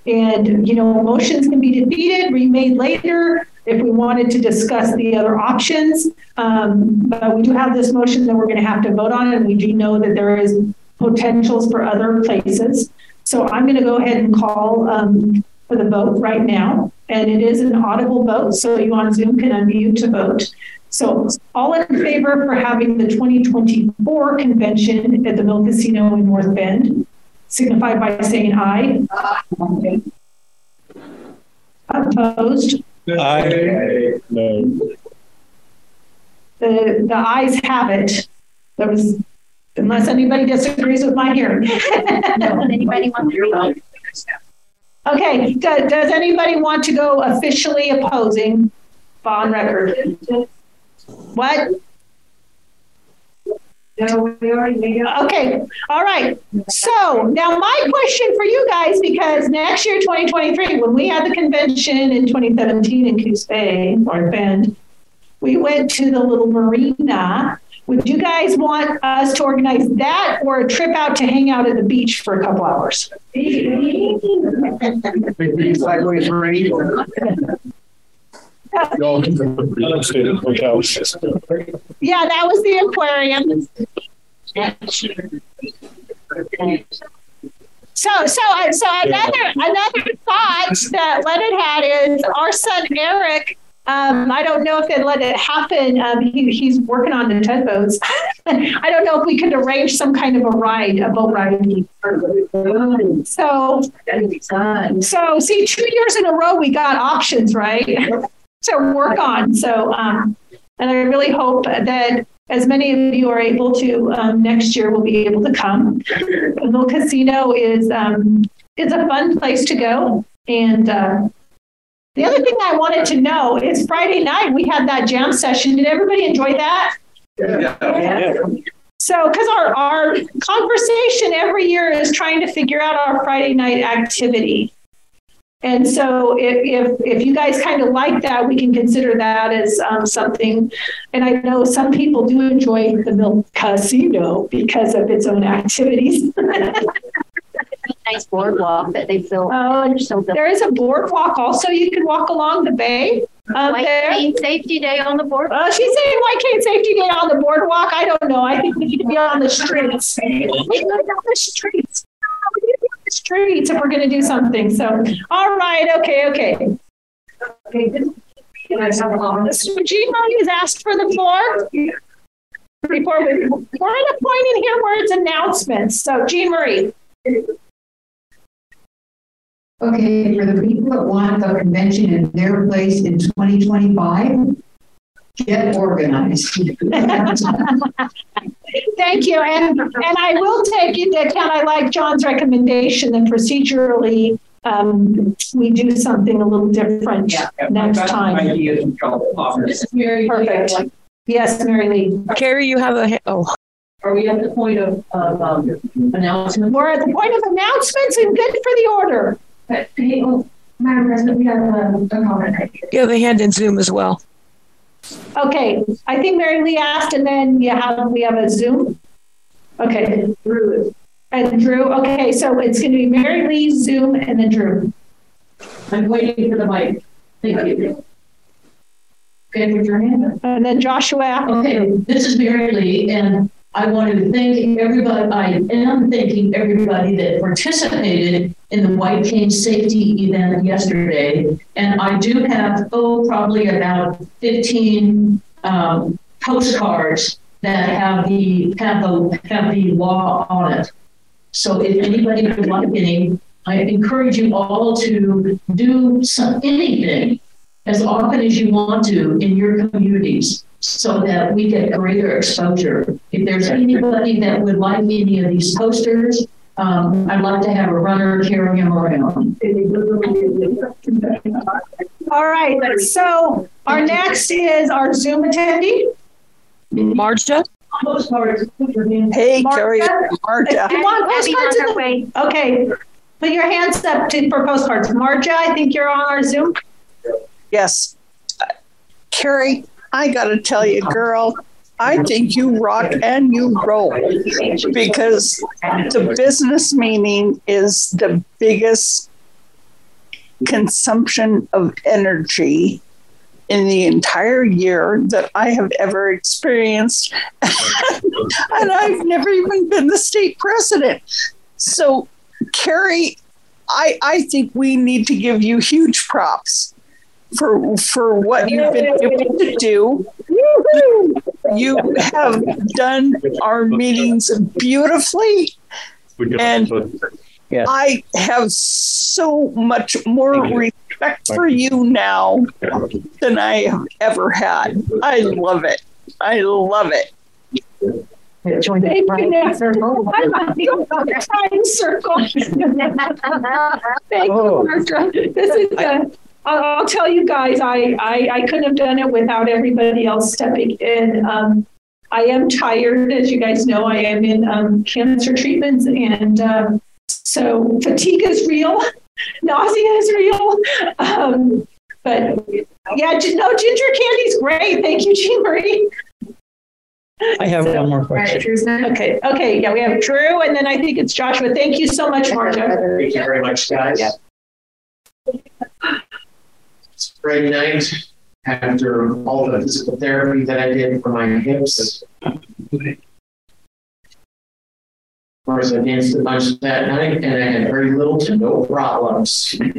And, you know, motions can be defeated, remade later if we wanted to discuss the other options. Um, but we do have this motion that we're going to have to vote on, and we do know that there is potentials for other places. So I'm going to go ahead and call um, for the vote right now. And it is an audible vote, so you on Zoom can unmute to vote. So all in favor for having the 2024 convention at the Mill Casino in North Bend, signify by saying aye. Opposed? Aye. No. The, the ayes have it. There was, unless anybody disagrees with my hearing. No, anybody want to vote? Okay, does, does anybody want to go officially opposing bond record? What? No, we already made up. Okay, all right. So now my question for you guys, because next year, 2023, when we had the convention in 2017 in Coos Bay, North Bend, we went to the little marina. Would you guys want us to organize that or a trip out to hang out at the beach for a couple hours? Y'all can stay at hotels. Yeah, that was the aquarium. So, so, so another another thought that Leonard had is our son Eric. Um, I don't know if they let it happen. Um, he, he's working on the tugboats. <laughs> I don't know if we could arrange some kind of a ride, a boat ride. So, so see, two years in a row we got options, right? <laughs> to work on. So, um, and I really hope that as many of you are able to um, next year, we'll be able to come. The Casino is um, it's a fun place to go, and uh, the other thing I wanted to know is Friday night we had that jam session. Did everybody enjoy that? Yeah. So, because our, our conversation every year is trying to figure out our Friday night activity. And so, if, if, if you guys kind of like that, we can consider that as um, something. And I know some people do enjoy the Mill Casino because of its own activities. <laughs> Nice boardwalk that they built. Oh, there is a boardwalk also. You can walk along the bay. Um, White there. Cane Safety Day on the board. Uh, she's saying White Cane Safety Day on the boardwalk. I don't know. I think we need to be on the streets. We need to be on the streets. We need to be on the streets if we're going to do something. So, all right. Okay. Okay. Okay. Mr. Jean Marie has asked for the floor. Before we, we're at a point in here where it's announcements. So, Jean Marie. Okay, for the people that want the convention in their place in 2025, get organized. Thank you. And, and I will take it that I like John's recommendation that procedurally um, we do something a little different next time. Ideas and trouble offers. Perfect. Yes, Mary Lee. Carrie, you have a, oh, Are we at the point of, of um, announcement? We're at the point of announcements and good for the order. Hey, oh, Madam President, we have um, a comment right here. you have a hand in Zoom as well. Okay, I think Mary Lee asked, and then you have we have a Zoom. Okay, Drew and Drew. Okay, so it's going to be Mary Lee, Zoom, and then Drew. I'm waiting for the mic. Thank you. Okay, put your hand up. And then Joshua. Okay, this is Mary Lee, and I want to thank everybody. I am thanking everybody that participated in the White Cane Safety event yesterday. And I do have, oh, probably about 15 um, postcards that have the have the have the law on it. So if anybody would like any, I encourage you all to do some, anything as often as you want to in your communities so that we get greater exposure. If there's anybody that would like any of these posters, um, I'd like to have a runner carrying them around. All right, so our next is our Zoom attendee. Marja? Hey, Martha? Carrie, Marta. You want postcards in the- Okay, put your hands up to, for postcards. Marja, I think you're on our Zoom. Yes. Carrie, I got to tell you, girl, I think you rock and you roll because the business meeting is the biggest consumption of energy in the entire year that I have ever experienced. <laughs> and I've never even been the state president. So, Carrie, I, I think we need to give you huge props for for what you've been able to do. You have done our meetings beautifully, and I have so much more respect for you now than I have ever had. I love it. I love it. Join the crying circle. I'm not the crying circle. Thank you, Marja. This is, uh, I'll, I'll tell you guys, I, I, I couldn't have done it without everybody else stepping in. Um, I am tired, as you guys know, I am in um, cancer treatments, and um, so fatigue is real, <laughs> nausea is real. Um, but yeah, gi- no, ginger candy's great. Thank you, Jean Marie. I have one more question. Okay, okay, yeah, we have Drew, and then I think it's Joshua. Thank you so much, Marja. Thank you very much, guys. It's great night after all the physical therapy that I did for my hips. Of course, I danced a bunch that night and I had very little to no problems. Yay!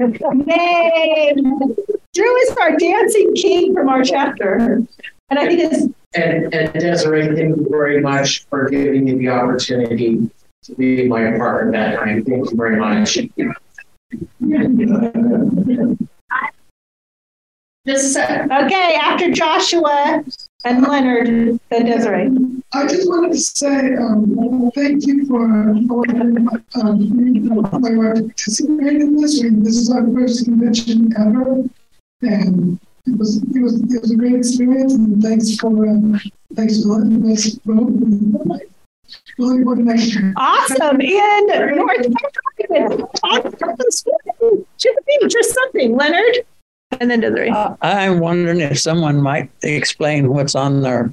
Yay! Drew is our dancing king from our chapter. And I think it's And, and Desiree, thank you very much for giving me the opportunity to be my partner that night. Thank you very much. This, okay, after Joshua and Leonard, then Desiree. I just wanted to say um, thank you for allowing um, my wife to participate in this. We- This is our first convention ever, and it was it was it was a great experience. And thanks for uh, thanks for letting us vote. Awesome. In North Carolina, to the beach or something. Leonard? And then Desiree. I'm wondering if someone might explain what's on our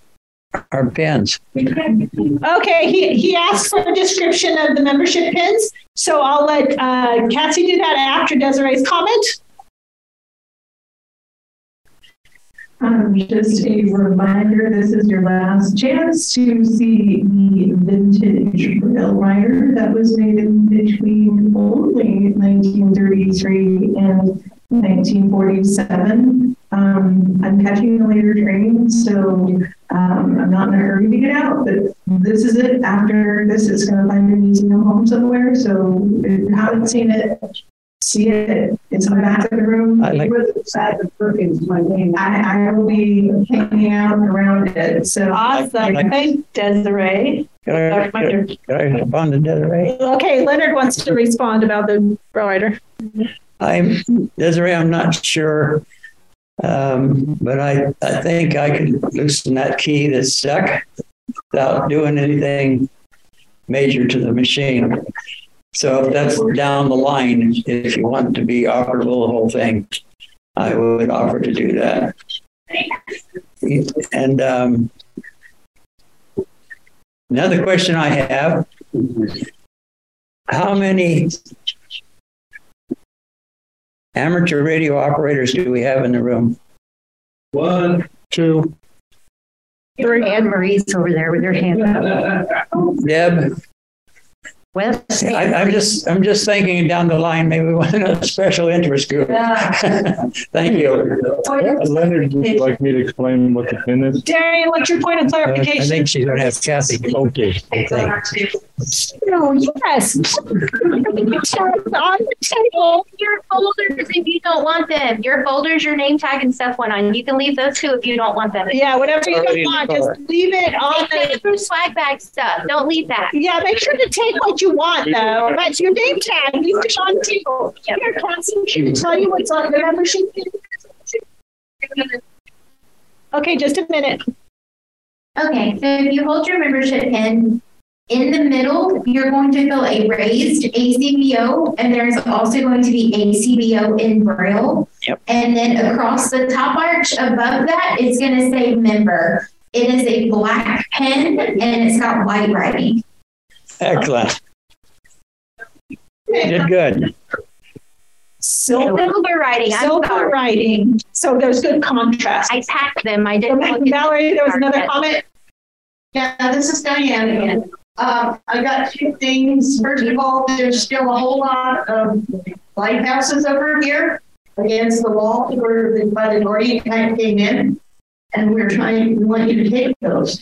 our pins. Okay, he, he asked for a description of the membership pins. So I'll let uh, Cassie do that after Desiree's comment. Um, just a reminder, this is your last chance to see the vintage braille writer that was made in between only 1933 and 1947. Um, I'm catching a later train, so um, I'm not in a hurry to get out, but this is it. After this, it's going to find a museum home somewhere. So if you haven't seen it, see it. It's in the back of the room. I like- Perkins, my name. I, I will be hanging out around it. So Awesome. Thank Desiree. Could I, could I- could I respond to Desiree? Okay, Leonard wants to respond about the rider. I'm Desiree. I'm not sure, um, but I I think I could loosen that key that's stuck without doing anything major to the machine. So if that's down the line, if you want to be operable, the whole thing, I would offer to do that. And um, another question I have: How many amateur radio operators do we have in the room? One, two, Anne Marie's over there with her hand up. Deb, West. I, I'm just, I'm just thinking down the line, maybe we want a special interest group. Yeah. <laughs> Thank you. Leonard, would you like me to explain what the pin is? Darian, what's your point of clarification? I think she's gonna have Kathy. Okay. No, yes. on the table. Your folders if you don't want them. Your folders, your name tag and stuff went on. You can leave those too if you don't want them. Yeah, whatever you don't want, just leave it on the. for swag bag stuff. Don't leave that. Yeah, make sure to take what you want though. That's your name tag. Leave it on the table. Here, Cassie, she can tell you what's on the membership. Okay, just a minute. Okay, so if you hold your membership pin, in the middle, you're going to feel a raised ACBO, and there's also going to be ACBO in Braille. Yep. And then across the top arch above that, it's going to say member. It is a black pen, and it's got white writing. Excellent. <laughs> Did good. Silver, Silver writing. I'm silver writing. So there's good contrast. I packed them. I didn't. look Valerie, there was the another comment. Yeah, this is Diane again. Um, I got two things. First of all, there's still a whole lot of lighthouses over here against the wall where the, by the Gordian tank came in. And we're trying, we want you to take those.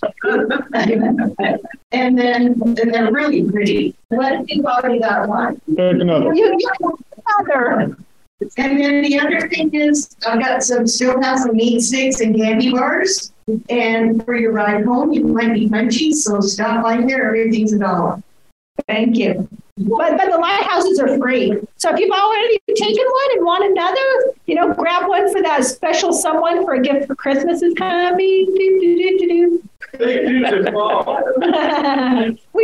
And then, and they're really pretty. What if you've already got one? Take another. You, you, other. And then the other thing is, I've got some, still have some meat sticks and candy bars. And for your ride home, you might be munchies, so stop by here, everything's a dollar. Thank you. But, but the lighthouses are free. So if you've already taken one and want another, you know, grab one for that special someone for a gift for Christmas is coming. Do, do, do, do, do. <laughs> we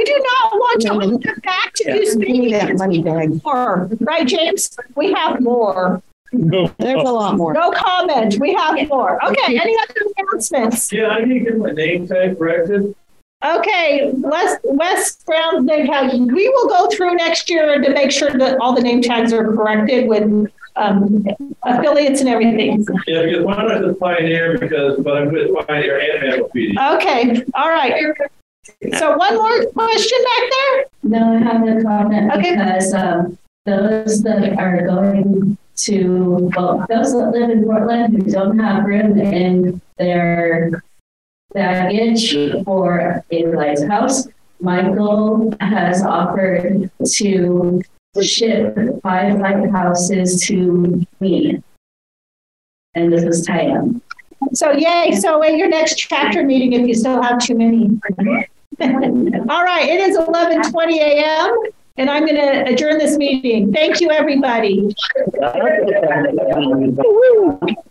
do not want to hold them back to do speaking. that money bag. More, right, James? We have more. No. There's a lot more. No comment. We have more. Okay. Any other announcements? Yeah, I need to get my name tag corrected. Okay, West West Brown name tag. We will go through next year to make sure that all the name tags are corrected with um, affiliates and everything. Yeah, because why not just Pioneer because, but I'm with Pioneer and Manaphy. Okay, all right. So one more question back there. No, I have no comment Okay. because um, those that are going to, well, those that live in Portland who don't have room in their baggage for a lighthouse, Michael has offered to ship five lighthouses to me. And this is Taya. So yay! So at your next chapter meeting, if you still have too many. <laughs> all right, it is eleven twenty a.m. and I'm going to adjourn this meeting. Thank you, everybody. <laughs>